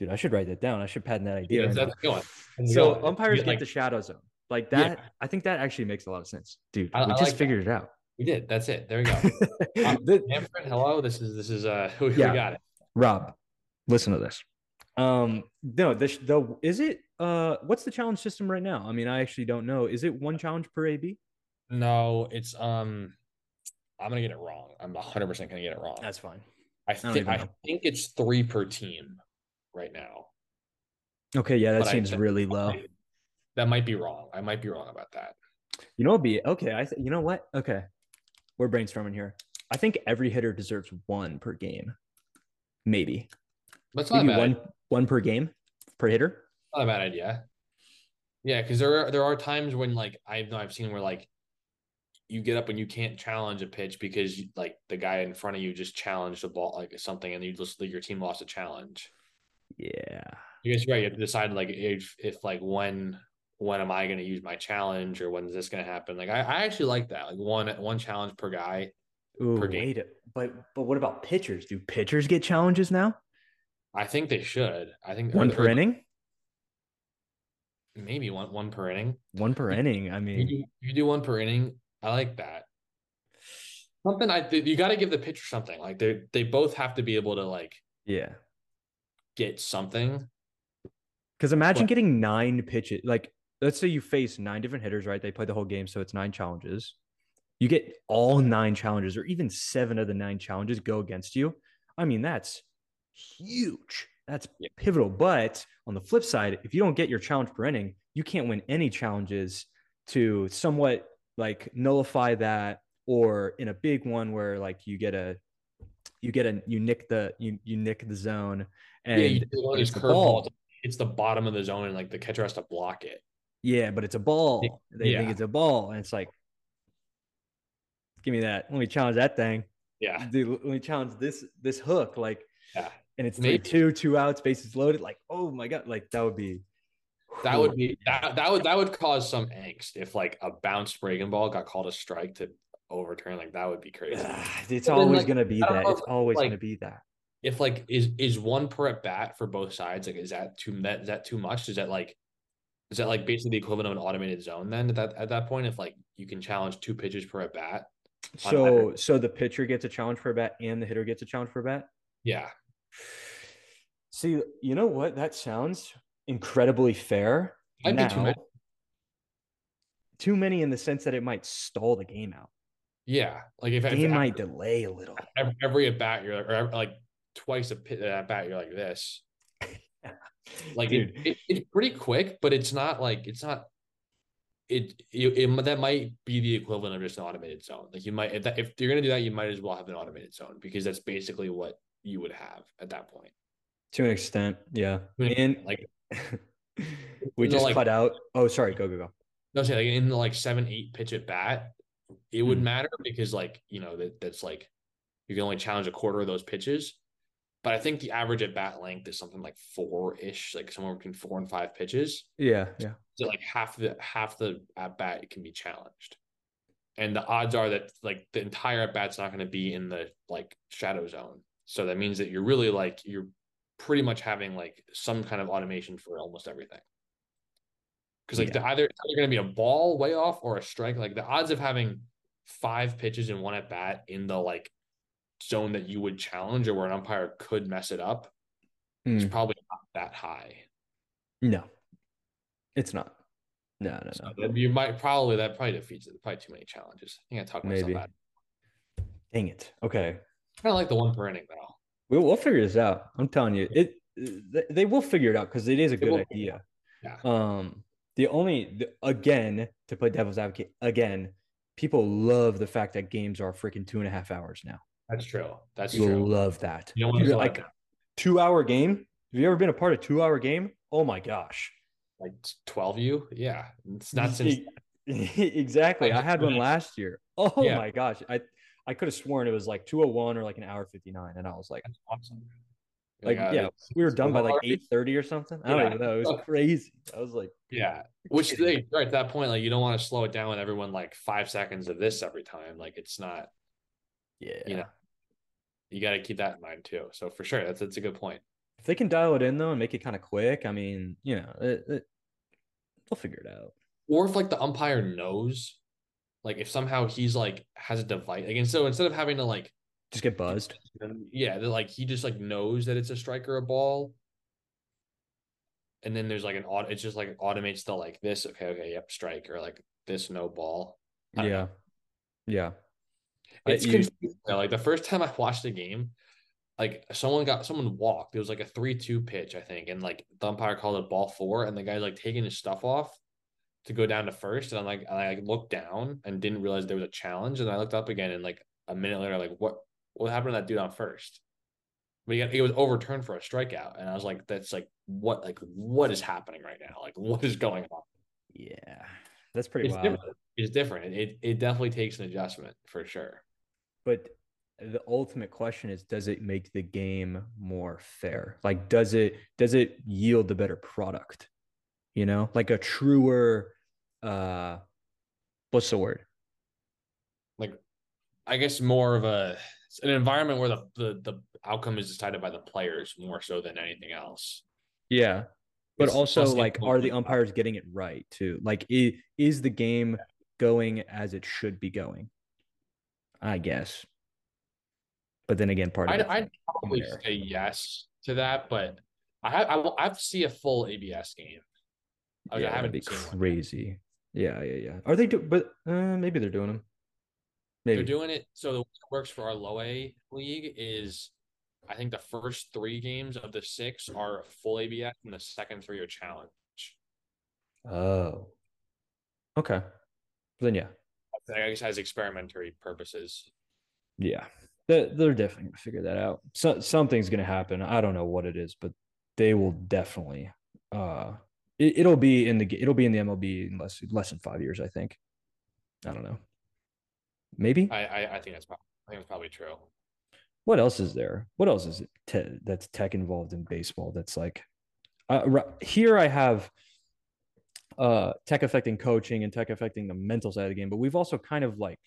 Dude, I should write that down. I should patent that idea. Yeah, that's now. good one. That's a So good umpires Yeah, get like, the shadow zone. Like Yeah. that, I think that actually makes a lot of sense. Dude, I- we I just like that. figured it out. we did. That's it. There we go. (laughs) Um, The- Manfred, hello. This is this is uh (laughs) we, Yeah. we got it. Rob, listen to this. Um, no, this the is it uh what's the challenge system right now? I mean, I actually don't know. Is it one challenge per AB? No, it's um I'm gonna get it wrong. I'm 100 percent gonna get it wrong. That's fine. I don't think I think it's three per team right now. Okay, yeah, that But I seems really low. That might be wrong. I might be wrong about that. You know, be okay. I th- you know what? Okay, we're brainstorming here. I think every hitter deserves one per game. Maybe, That's not a maybe bad, one one per game per hitter. not a bad idea. Yeah, because there are there are times when like I know I've seen where like you get up and you can't challenge a pitch because you, like the guy in front of you just challenged a ball like something and you just your team lost a challenge. Yeah, I guess you're right. You have to decide like if if like when when am I going to use my challenge or when is this going to happen? Like I, I actually like that. Like one one challenge per guy. Ooh, Per game. wait, but but what about pitchers? Do pitchers get challenges now? I think they should. I think One per inning. Maybe one one per inning. One per inning. I You mean, do, you do one per inning. I like that. Something I you got to give the pitcher something. Like they they both have to be able to like yeah. get something. Because imagine What? getting nine pitches. Like, let's say you face nine different hitters, right? They play the whole game, so it's nine challenges. You get all nine challenges, or even seven of the nine challenges go against you. I mean, that's huge. That's Yeah. pivotal. But on the flip side, if you don't get your challenge per inning, you can't win any challenges to somewhat like nullify that, or in a big one where like you get a you get a you nick the you you nick the zone and yeah, you it's the ball. It's the bottom of the zone, and like the catcher has to block it. Yeah, but it's a ball. They think it's a ball, and it's like, give me that. Let me challenge that thing. Yeah, Dude, let me challenge this this hook. Like, yeah. and it's Maybe. three two, two outs, bases loaded. Like, oh my god, like that would be. That would be that that would that would cause some angst if like a bounced breaking ball got called a strike to overturn. Like that would be crazy. It's But then, always like, gonna be that. know It's always like- gonna be that. if like is is one per at bat for both sides like is that too that is that too much is that like is that like basically the equivalent of an automated zone then at that at that point if like you can challenge two pitches per at bat So, so the pitcher gets a challenge for a bat, and the hitter gets a challenge for a bat. yeah See, you know what? That sounds incredibly fair. Might be too many. Too many in the sense that it might stall the game out. yeah like if, after might delay a little. (laughs) every, every at bat you're or every, like twice a pit uh, at bat you're like this (laughs) like it, it, it's pretty quick but it's not like it's not it, it, it that might be the equivalent of just an automated zone like you might if, that, if you're gonna do that you might as well have an automated zone because that's basically what you would have at that point To an extent, yeah. And like (laughs) we just like- cut out. Oh, sorry. Go go go. no say like in the like seven eight pitch at bat it would Mhm. matter because like you know that that's like you can only challenge a quarter of those pitches but i think the average at bat length is something like four ish like somewhere between four and five pitches Yeah, yeah. so like half the half the at bat can be challenged and the odds are that like the entire at bat's not going to be in the like shadow zone so that means that you're really like you're pretty much having like some kind of automation for almost everything because like the, either it's either going to be a ball way off or a strike like the odds of having five pitches in one at bat in the like zone that you would challenge or where an umpire could mess it up is Mm, probably not that high no, it's not. No, no, So no. you might probably that probably defeats it. Probably too many challenges. I think I talked myself Maybe. out. Dang it. Okay, Kind of like the one per inning though. We'll we'll figure this out. I'm telling you, it. They, will figure it out because it is a They good idea. Yeah. Um, the only the, again to play devil's advocate again, people love the fact that games are freaking two and a half hours now. That's true. That's People true. love that. You don't want to Dude, like like two hour game. Have you ever been a part of two hour game? Oh my gosh. like twelve you. Yeah, it's not (laughs) since exactly. I had one (laughs) last year. Oh Yeah. my gosh. I I could have sworn it was like 201 or like an hour 59. And I was like, awesome. like, uh, yeah, we were done by like already- 8:30 or something. I don't Yeah. even know. It was crazy. I was like, Yeah, (laughs) which they right at that point, like you don't want to slow it down with everyone like five seconds of this every time. Like it's not. yeah. You know. You got to keep that in mind too. So for sure, that's that's a good point. If they can dial it in though and make it kind of quick, I mean, you know, it, it, they'll figure it out. or if like the umpire knows like if somehow he's like has a device like and so instead of having to like Just get buzzed. yeah they're like he just like knows that it's a strike or a ball and then there's like an auto it's just like automates the like this okay okay yep strike or like this no ball I Yeah. know. Yeah. It's you- Like the first time I watched the game, like someone got someone walked. It was like a three-two pitch, I think, and like the umpire called it ball four, and the guy's like taking his stuff off to go down to first, and I'm like, and I like looked down and didn't realize there was a challenge, and I looked up again, and like a minute later, like what what happened to that dude on first? But he, got, he was overturned for a strikeout, and I was like, that's like what like what is happening right now? Like what is going on? Yeah. That's pretty It's wild. different. It's different. It it definitely takes an adjustment for sure. But the ultimate question is does it make the game more fair? Like does it does it yield the better product? You know, like a truer uh what's the word? like I guess more of a an environment where the, the the outcome is decided by the players more so than anything else. Yeah. But It's also like are the umpires getting it right too? Like i- is the game going as it should be going? I guess. But then again, part of I'd, I'd probably say yes to that, but I have I, will- I have to see a full ABS game. Like, yeah, I haven't be crazy. Yeah, yeah, yeah. Are they do? But uh, maybe they're doing them. Maybe. They're doing it so the way it works for our low A league is I think the first three games of the six are full ABS and the second three are challenge. Oh. Okay. Then yeah, I guess has experimentary purposes. yeah. They're, they're definitely gonna figure that out. So, something's gonna happen. I don't know what it is, but they will definitely. Uh, it, it'll be in the it'll be in the MLB in less less than five years. I think. I don't know. Maybe. I I, I think that's probably I think that's probably true. what else is there? What else is it te- that's tech involved in baseball? That's like, uh, ri- here I have uh tech affecting coaching and tech affecting the mental side of the game, but we've also kind of like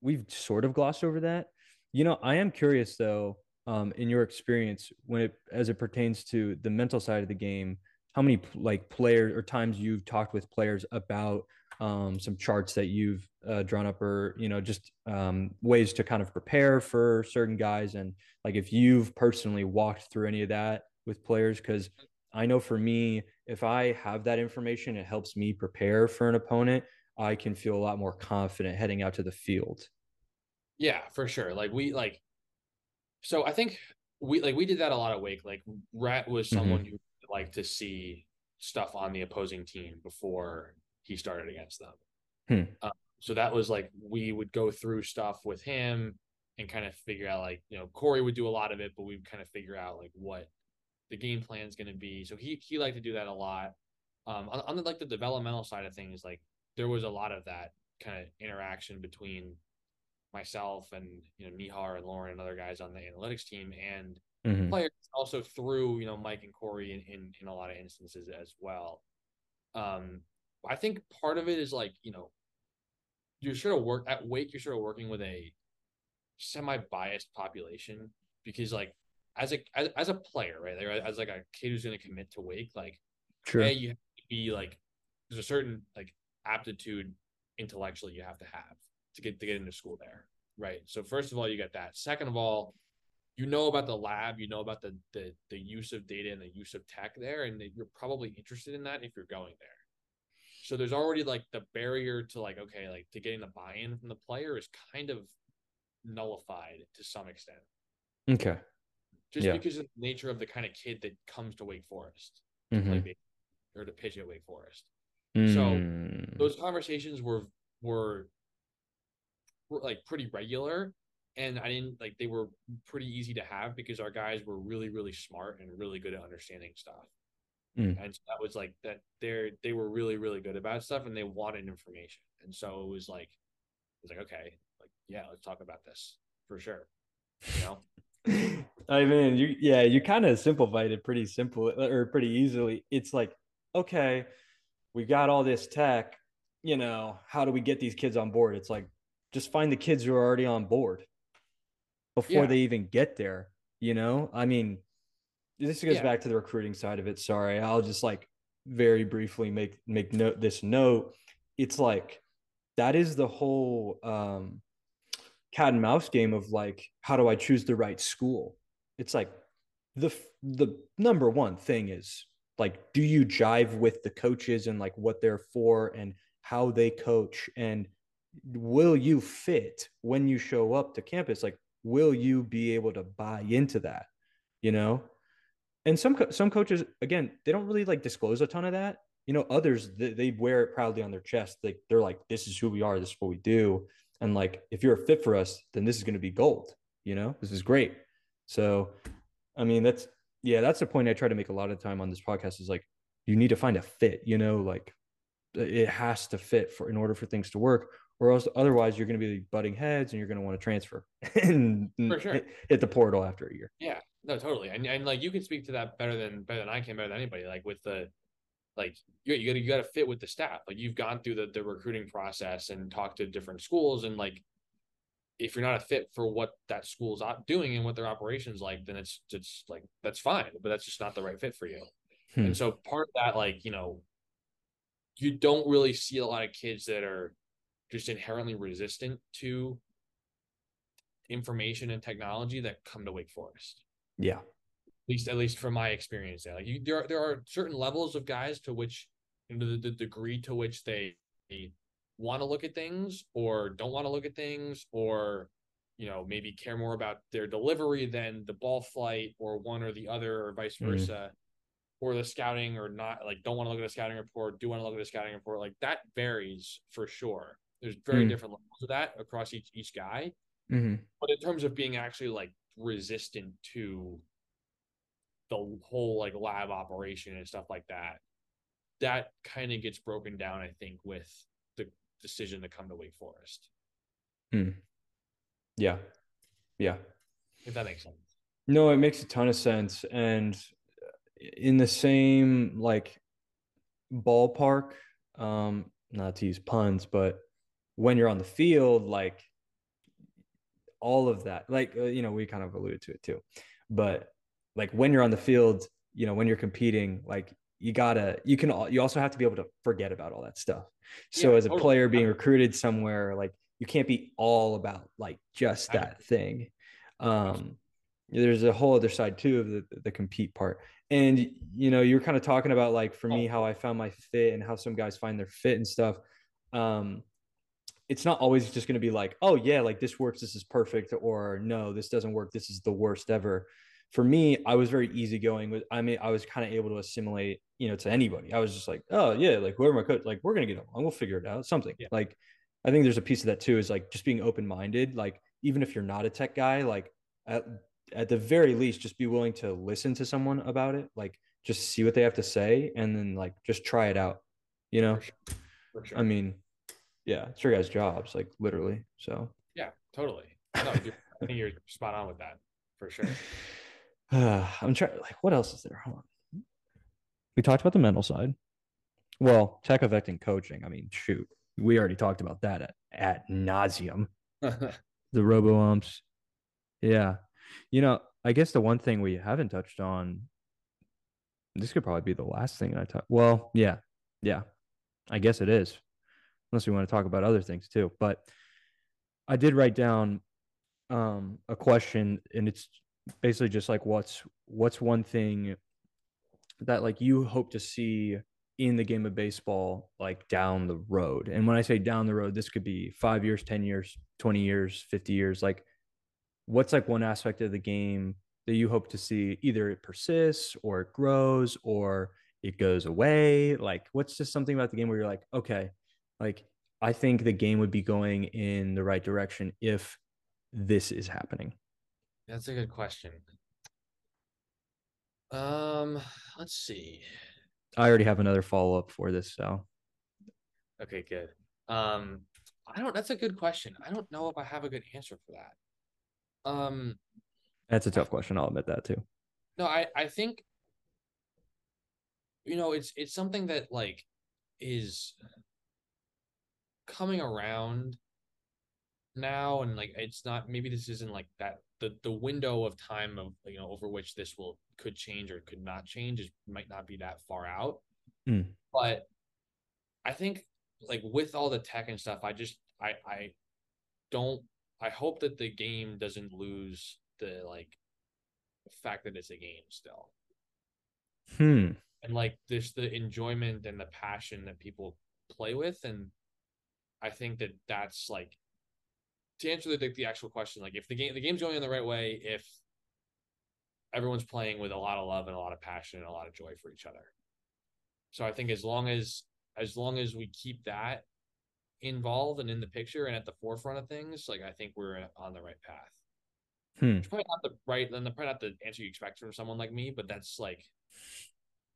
we've sort of glossed over that. You know, I am curious though, um, in your experience when it as it pertains to the mental side of the game, how many like players or times you've talked with players about um, some charts that you've uh, drawn up or you know just um, ways to kind of prepare for certain guys and like if you've personally walked through any of that with players because i know for me if i have that information it helps me prepare for an opponent i can feel a lot more confident heading out to the field Yeah, for sure. Like we like so I think we like we did that a lot of wake. Like Rat was Mhm. someone who liked to see stuff on the opposing team before he started against them. Hmm. Uh, so that was like we would go through stuff with him and kind of figure out like you know Corey would do a lot of it, but we'd kind of figure out like what the game plan is going to be. So he he liked to do that a lot. Um, on, on the, like the developmental side of things, like there was a lot of that kind of interaction between myself and you know Nihar and Lauren and other guys on the analytics team and Mhm. players also through you know Mike and Corey in, in in a lot of instances as well. Um, I think part of it is like you know you're sort of work at Wake. You're sort of working with a semi-biased population because like as a as, as a player, right? Like, as like a kid who's going to commit to Wake, like sure a, you have to be like there's a certain like aptitude intellectually you have to have to get to get into school there, right? So first of all, you get that. Second of all, you know about the lab, you know about the the the use of data and the use of tech there, and you're probably interested in that if you're going there. So there's already like the barrier to like okay, like to getting the buy-in from the player is kind of nullified to some extent, okay just Yeah. because of the nature of the kind of kid that comes to Wake Forest to play Mhm. baseball or to pitch at Wake Forest. Mm. those conversations were were like pretty regular and i didn't like they were pretty easy to have because our guys were really really smart and really good at understanding stuff Mm. and so that was like that they're they were really really good about stuff and they wanted information and so it was like it was like okay like yeah let's talk about this for sure you know (laughs) I mean, you yeah, you kind of simplified it pretty simple or pretty easily. It's like, okay, we got all this tech, you know, how do we get these kids on board? It's like just find the kids who are already on board before Yeah. they even get there, you know? I mean, this goes Yeah. back to the recruiting side of it. Sorry. I'll just like very briefly make make note this note. It's like that is the whole um cat and mouse game of like how do i choose the right school it's like the the number one thing is like do you jive with the coaches and like what they're for and how they coach and will you fit when you show up to campus? Like, will you be able to buy into that? You know, and some some coaches again they don't really like disclose a ton of that. You know others they, they wear it proudly on their chest. They, they're like this is who we are. This is what we do. And like if you're a fit for us then this is going to be gold you know? This is great. So i mean that's yeah that's the point i try to make a lot of time on this podcast is like you need to find a fit you know? Like it has to fit for in order for things to work or else otherwise you're going to be butting heads and you're going to want to transfer (laughs) and For sure. hit, hit the portal after a year Yeah, no, totally, and and like you can speak to that better than better than I can, better than anybody. Like with the, like you you gotta you gotta fit with the staff. Like you've gone through the the recruiting process and talked to different schools, and like if you're not a fit for what that school's op- doing and what their operations like, then it's it's like that's fine, but that's just not the right fit for you. Hmm. And so part of that, like you know, you don't really see a lot of kids that are just inherently resistant to information and technology that come to Wake Forest yeah at least at least from my experience there. Like you, there are, there are certain levels of guys to which you know, the, the degree to which they, they want to look at things or don't want to look at things or you know maybe care more about their delivery than the ball flight or one or the other or vice Mhm. versa or the scouting or not like don't want to look at a scouting report do want to look at a scouting report like that varies for sure there's very Mm. different levels of that across each each guy Mhm. but in terms of being actually like resistant to the whole like lab operation and stuff like that that kind of gets broken down i think with the decision to come to wake forest yeah yeah if that makes sense No, it makes a ton of sense. And in the same like ballpark, um, not to use puns, but when you're on the field, like all of that, like, uh, you know, we kind of alluded to it too. But like when you're on the field, you know, when you're competing, like you gotta, you can, you also have to be able to forget about all that stuff. So Yeah, as a totally. player being recruited somewhere, like you can't be all about like just that thing. Um, there's a whole other side too of the the compete part and you know you were kind of talking about like for me Oh. how i found my fit and how some guys find their fit and stuff um it's not always just going to be like oh yeah like this works this is perfect or no this doesn't work this is the worst ever. For me i was very easygoing with i mean i was kind of able to assimilate you know to anybody. I was just like oh yeah like whoever my coach like we're gonna get along we'll figure it out something. Yeah. like i think there's a piece of that too is like just being open-minded like even if you're not a tech guy like at, at the very least just be willing to listen to someone about it like just see what they have to say and then like just try it out you know? For sure, for sure. i mean yeah it's your guys jobs like literally so. Yeah totally. No, you're, i think you're spot on with that for sure. (sighs) I'm trying like what else is there? Hold on. We talked about the mental side. Well tech affecting coaching i mean shoot we already talked about that at, at nauseum. (laughs) The robo umps yeah. You know i guess the one thing we haven't touched on this could probably be the last thing i talk well yeah yeah i guess it is unless we want to talk about other things too but i did write down um a question and it's basically just like what's what's one thing that like you hope to see in the game of baseball like down the road? And when i say down the road this could be 5 years 10 years 20 years 50 years like what's like one aspect of the game that you hope to see? Either it persists or it grows or it goes away? Like what's just something about the game where you're like okay like i think the game would be going in the right direction if this is happening that's a good question um let's see i already have another follow-up for this so Okay, good. Um, I don't. That's a good question. I don't know if I have a good answer for that. Um, that's a tough question i'll admit that too no, I I think you know it's it's something that like is coming around now, and like it's not. Maybe this isn't like that. The the window of time of you know over which this will could change or could not change is might not be that far out. Mm. But I think like with all the tech and stuff, I just I I don't I hope that the game doesn't lose the like fact that it's a game still. hmm And like this the enjoyment and the passion that people play with and I think that that's like to answer the the actual question. Like if the game the game's going in the right way, if everyone's playing with a lot of love and a lot of passion and a lot of joy for each other. So I think as long as as long as we keep that involved and in the picture and at the forefront of things, like I think we're on the right path. Hmm. It's probably not the right, then probably not the answer you expect from someone like me, but that's like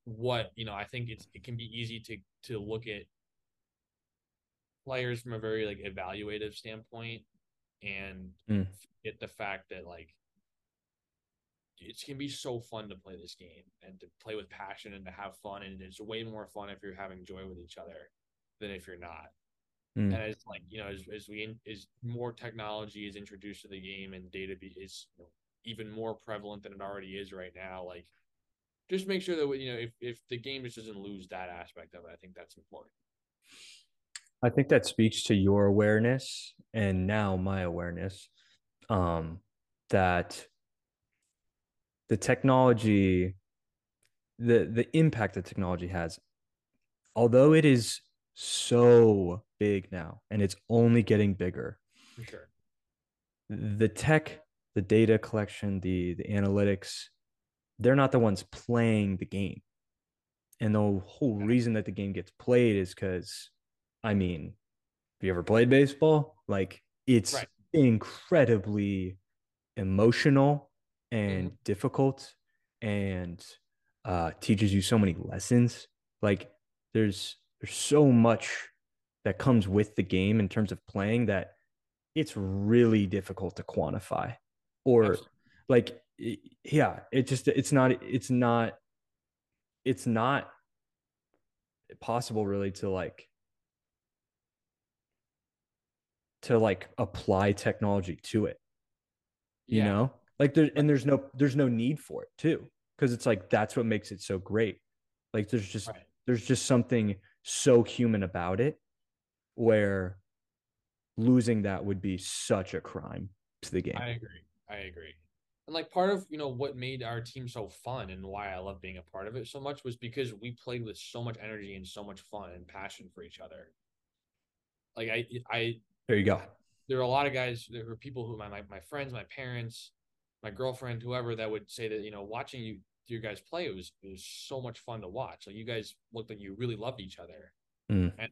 what you know. I think it's it can be easy to to look at players from a very like evaluative standpoint and Hmm. get the fact that like it can be so fun to play this game and to play with passion and to have fun and it's way more fun if you're having joy with each other than if you're not Mm. and as like you know as, as we as more technology is introduced to the game and data be, is you know, even more prevalent than it already is right now like just make sure that you know if, if the game just doesn't lose that aspect of it i think that's important I think that speaks to your awareness and now my awareness um, that the technology, the the impact that technology has, although it is so big now and it's only getting bigger, for sure the tech, the data collection, the the analytics, they're not the ones playing the game. And the whole reason that the game gets played is because, I mean, have you ever played baseball? Like it's Right. incredibly emotional and difficult and uh teaches you so many lessons. Like there's there's so much that comes with the game in terms of playing that it's really difficult to quantify or Absolutely. like yeah it just it's not it's not it's not possible really to like to like apply technology to it you Yeah. know like there and there's no there's no need for it too because it's like that's what makes it so great like there's just Right. there's just something so human about it where losing that would be such a crime to the game I agree. I agree. And like part of you know what made our team so fun and why I love being a part of it so much was because we played with so much energy and so much fun and passion for each other. Like I I there you go there are a lot of guys there were people who my, my my friends, my parents, my girlfriend, whoever that would say that, you know, watching you your guys play it was it was so much fun to watch. Like you guys looked like you really loved each other. Mm. And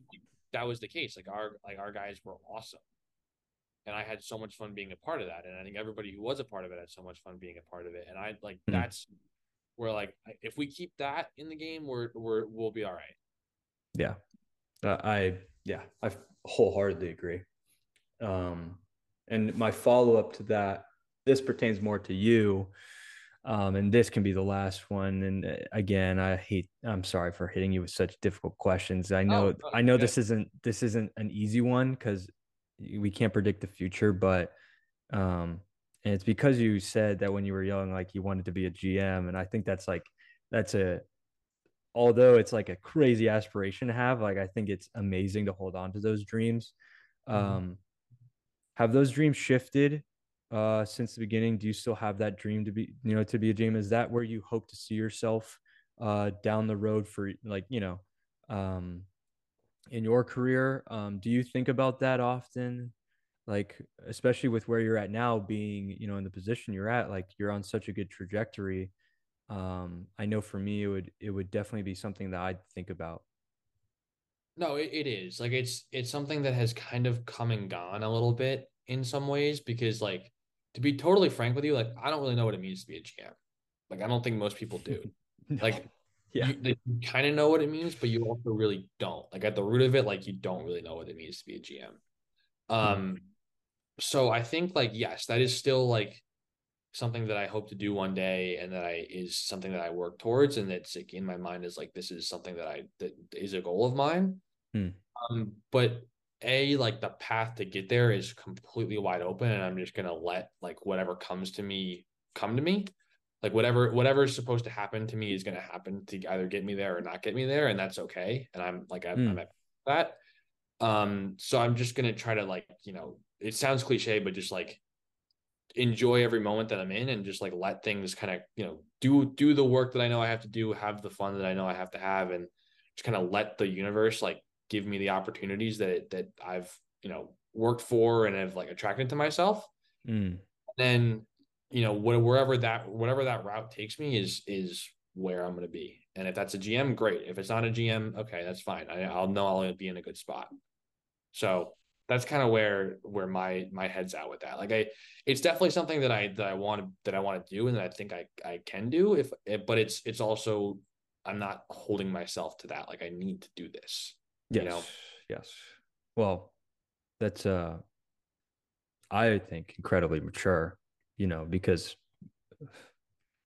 that was the case. Like our like our guys were awesome and I had so much fun being a part of that. And I think everybody who was a part of it had so much fun being a part of it. And I like Hmm. that's where like if we keep that in the game, we're we're we'll be all right. Yeah. Uh, I yeah, I wholeheartedly agree. Um and my follow-up to that this pertains more to you. Um and this can be the last one and uh, again, I hate I'm sorry for hitting you with such difficult questions. I know no, I know this isn't this isn't an easy one cuz we can't predict the future, but um and it's because you said that when you were young like you wanted to be a GM and I think that's like that's a although it's like a crazy aspiration to have, like I think it's amazing to hold on to those dreams. Mhm. Um, have those dreams shifted uh, since the beginning? Do you still have that dream to be, you know, to be a GM? Is that where you hope to see yourself uh, down the road for, like, you know, um, in your career? Um, do you think about that often? Like, especially with where you're at now, being, you know, in the position you're at, like you're on such a good trajectory um i know for me it would it would definitely be something that i'd think about No, it, it is. Like it's it's something that has kind of come and gone a little bit in some ways because like to be totally frank with you, like I don't really know what it means to be a GM. Like I don't think most people do. (laughs) Like yeah you, you kind of know what it means, but you also really don't. Like at the root of it, like you don't really know what it means to be a GM. Um, so I think like yes, that is still like something that I hope to do one day, and that I is something that I work towards, and that's like in my mind is like this is something that I that is a goal of mine. Hmm. Um, but a like the path to get there is completely wide open, and I'm just gonna let like whatever comes to me come to me like whatever whatever is supposed to happen to me is going to happen to either get me there or not get me there and that's okay and i'm like i'm, Mm. I'm at that um so i'm just going to try to like you know it sounds cliche but just like enjoy every moment that i'm in and just like let things kind of you know do do the work that i know i have to do have the fun that i know i have to have and just kind of let the universe like give me the opportunities that that i've you know worked for and have like attracted to myself. Mm. Then you know wherever that whatever that route takes me is is where I'm going to be. And if that's a GM, great. If it's not a GM, okay, that's fine. I, I'll know I'll be in a good spot. So that's kind of where where my my head's at with that. Like I, it's definitely something that I that I want to that I want to do and that I think I I can do. If but it's it's also I'm not holding myself to that. Like I need to do this. Yes. You know? Yes. Well, that's uh I think incredibly mature, you know, because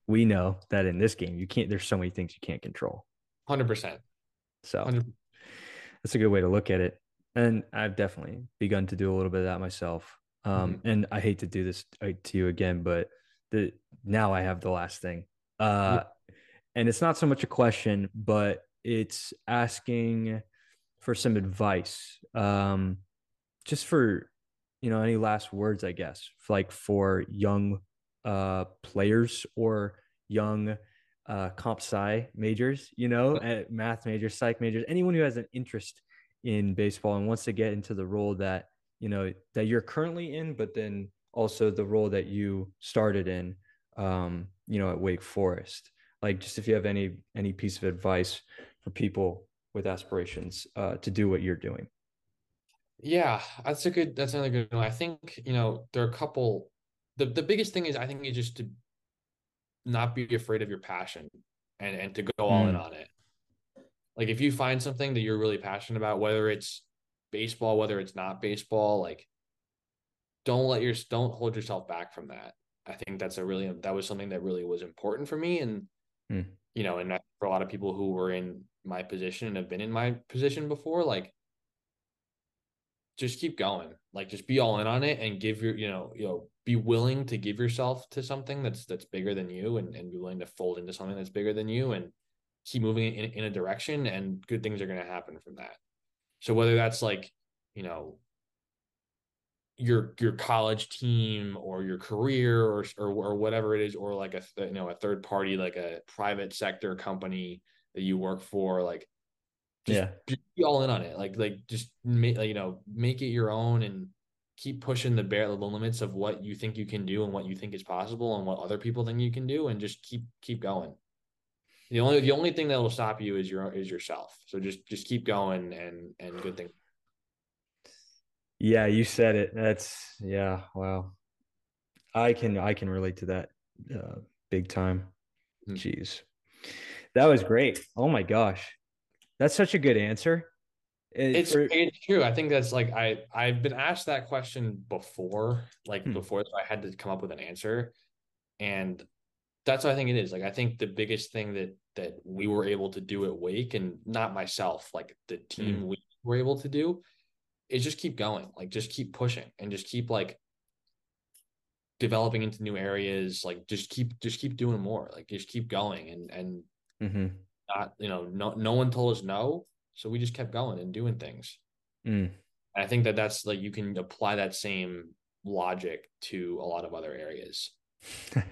we know that in this game you can't there's so many things you can't control 100% so 100%. that's a good way to look at it and i've definitely begun to do a little bit of that myself um, mm-hmm. and i hate to do this uh, to you again but the now i have the last thing uh, yeah. and it's not so much a question but it's asking for some advice um, just for you know any last words i guess like for young uh, players or young uh, comp sci majors, you know, at math majors, psych majors, anyone who has an interest in baseball and wants to get into the role that, you know, that you're currently in, but then also the role that you started in, um, you know, at Wake Forest. Like, just if you have any any piece of advice for people with aspirations uh, to do what you're doing. Yeah, that's a good. That's another good one. I think you know there are a couple the the biggest thing is I think is just to not be afraid of your passion and and to go all mm. in on it. Like if you find something that you're really passionate about, whether it's baseball, whether it's not baseball, like don't let your don't hold yourself back from that. I think that's a really that was something that really was important for me and mm. you know, and for a lot of people who were in my position and have been in my position before, like just keep going. Like just be all in on it and give your, you know, you know, be willing to give yourself to something that's that's bigger than you and, and be willing to fold into something that's bigger than you and keep moving in, in a direction and good things are going to happen from that. So whether that's like, you know, your your college team or your career or or, or whatever it is or like a you know a third party like a private sector company that you work for like just, yeah. just be all in on it. Like like just make like, you know make it your own and keep pushing the bare the limits of what you think you can do and what you think is possible and what other people think you can do and just keep keep going. The only the only thing that will stop you is your is yourself. So just just keep going and and good thing. Yeah you said it. That's yeah wow. I can i can relate to that uh, big time. Mm-hmm. jeez that was great oh my gosh that's such a good answer. It, it's for... it's true. I think that's like I I've been asked that question before, like hmm. before, so I had to come up with an answer, and that's what I think it is. Like I think the biggest thing that that we were able to do at Wake, and not myself, like the team hmm. we were able to do, is just keep going. Like just keep pushing and just keep like developing into new areas. Like just keep just keep doing more. Like just keep going and and. Mm-hmm. Not you know no no one told us no so we just kept going and doing things. Mm. i think that that's like you can apply that same logic to a lot of other areas. (laughs)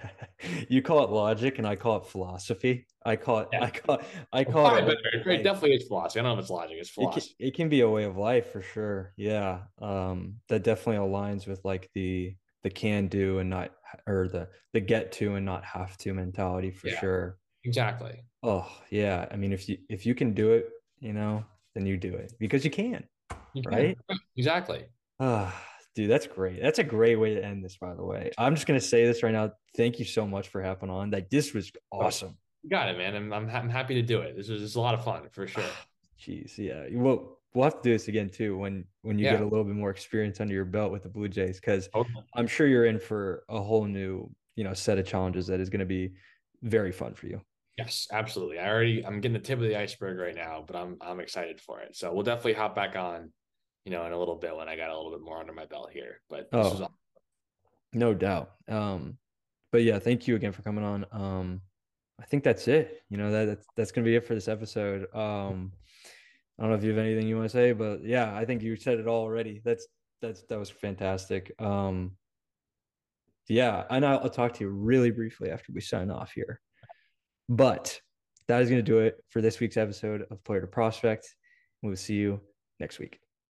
You call it logic and i call it philosophy. I call it yeah. i call i call it, it definitely is philosophy. I don't know if it's logic it's philosophy it can, it can be a way of life for sure. Yeah um that definitely aligns with like the the can do and not or the the get to and not have to mentality for yeah. sure Exactly. Oh yeah. I mean, if you if you can do it, you know, then you do it because you can. You right? (laughs) Exactly. Ah, dude, that's great. That's a great way to end this, by the way. I'm just gonna say this right now. Thank you so much for having on. Like this was awesome. You got it, man. I'm, I'm I'm happy to do it. This was, was a lot of fun for sure. Jeez, yeah. Well, we'll have to do this again too when when you yeah. get a little bit more experience under your belt with the Blue Jays, because okay. I'm sure you're in for a whole new, you know, set of challenges that is going to be very fun for you. Yes, absolutely. I already I'm getting the tip of the iceberg right now, but I'm I'm excited for it. So we'll definitely hop back on, you know, in a little bit when I got a little bit more under my belt here. But oh, awesome. no doubt. Um, but yeah, thank you again for coming on. Um, I think that's it. You know that that's that's gonna be it for this episode. Um, I don't know if you have anything you want to say, but yeah, I think you said it all already. That's that's that was fantastic. Um, yeah, and I'll, I'll talk to you really briefly after we sign off here. But that is going to do it for this week's episode of Player to Prospect. We'll see you next week.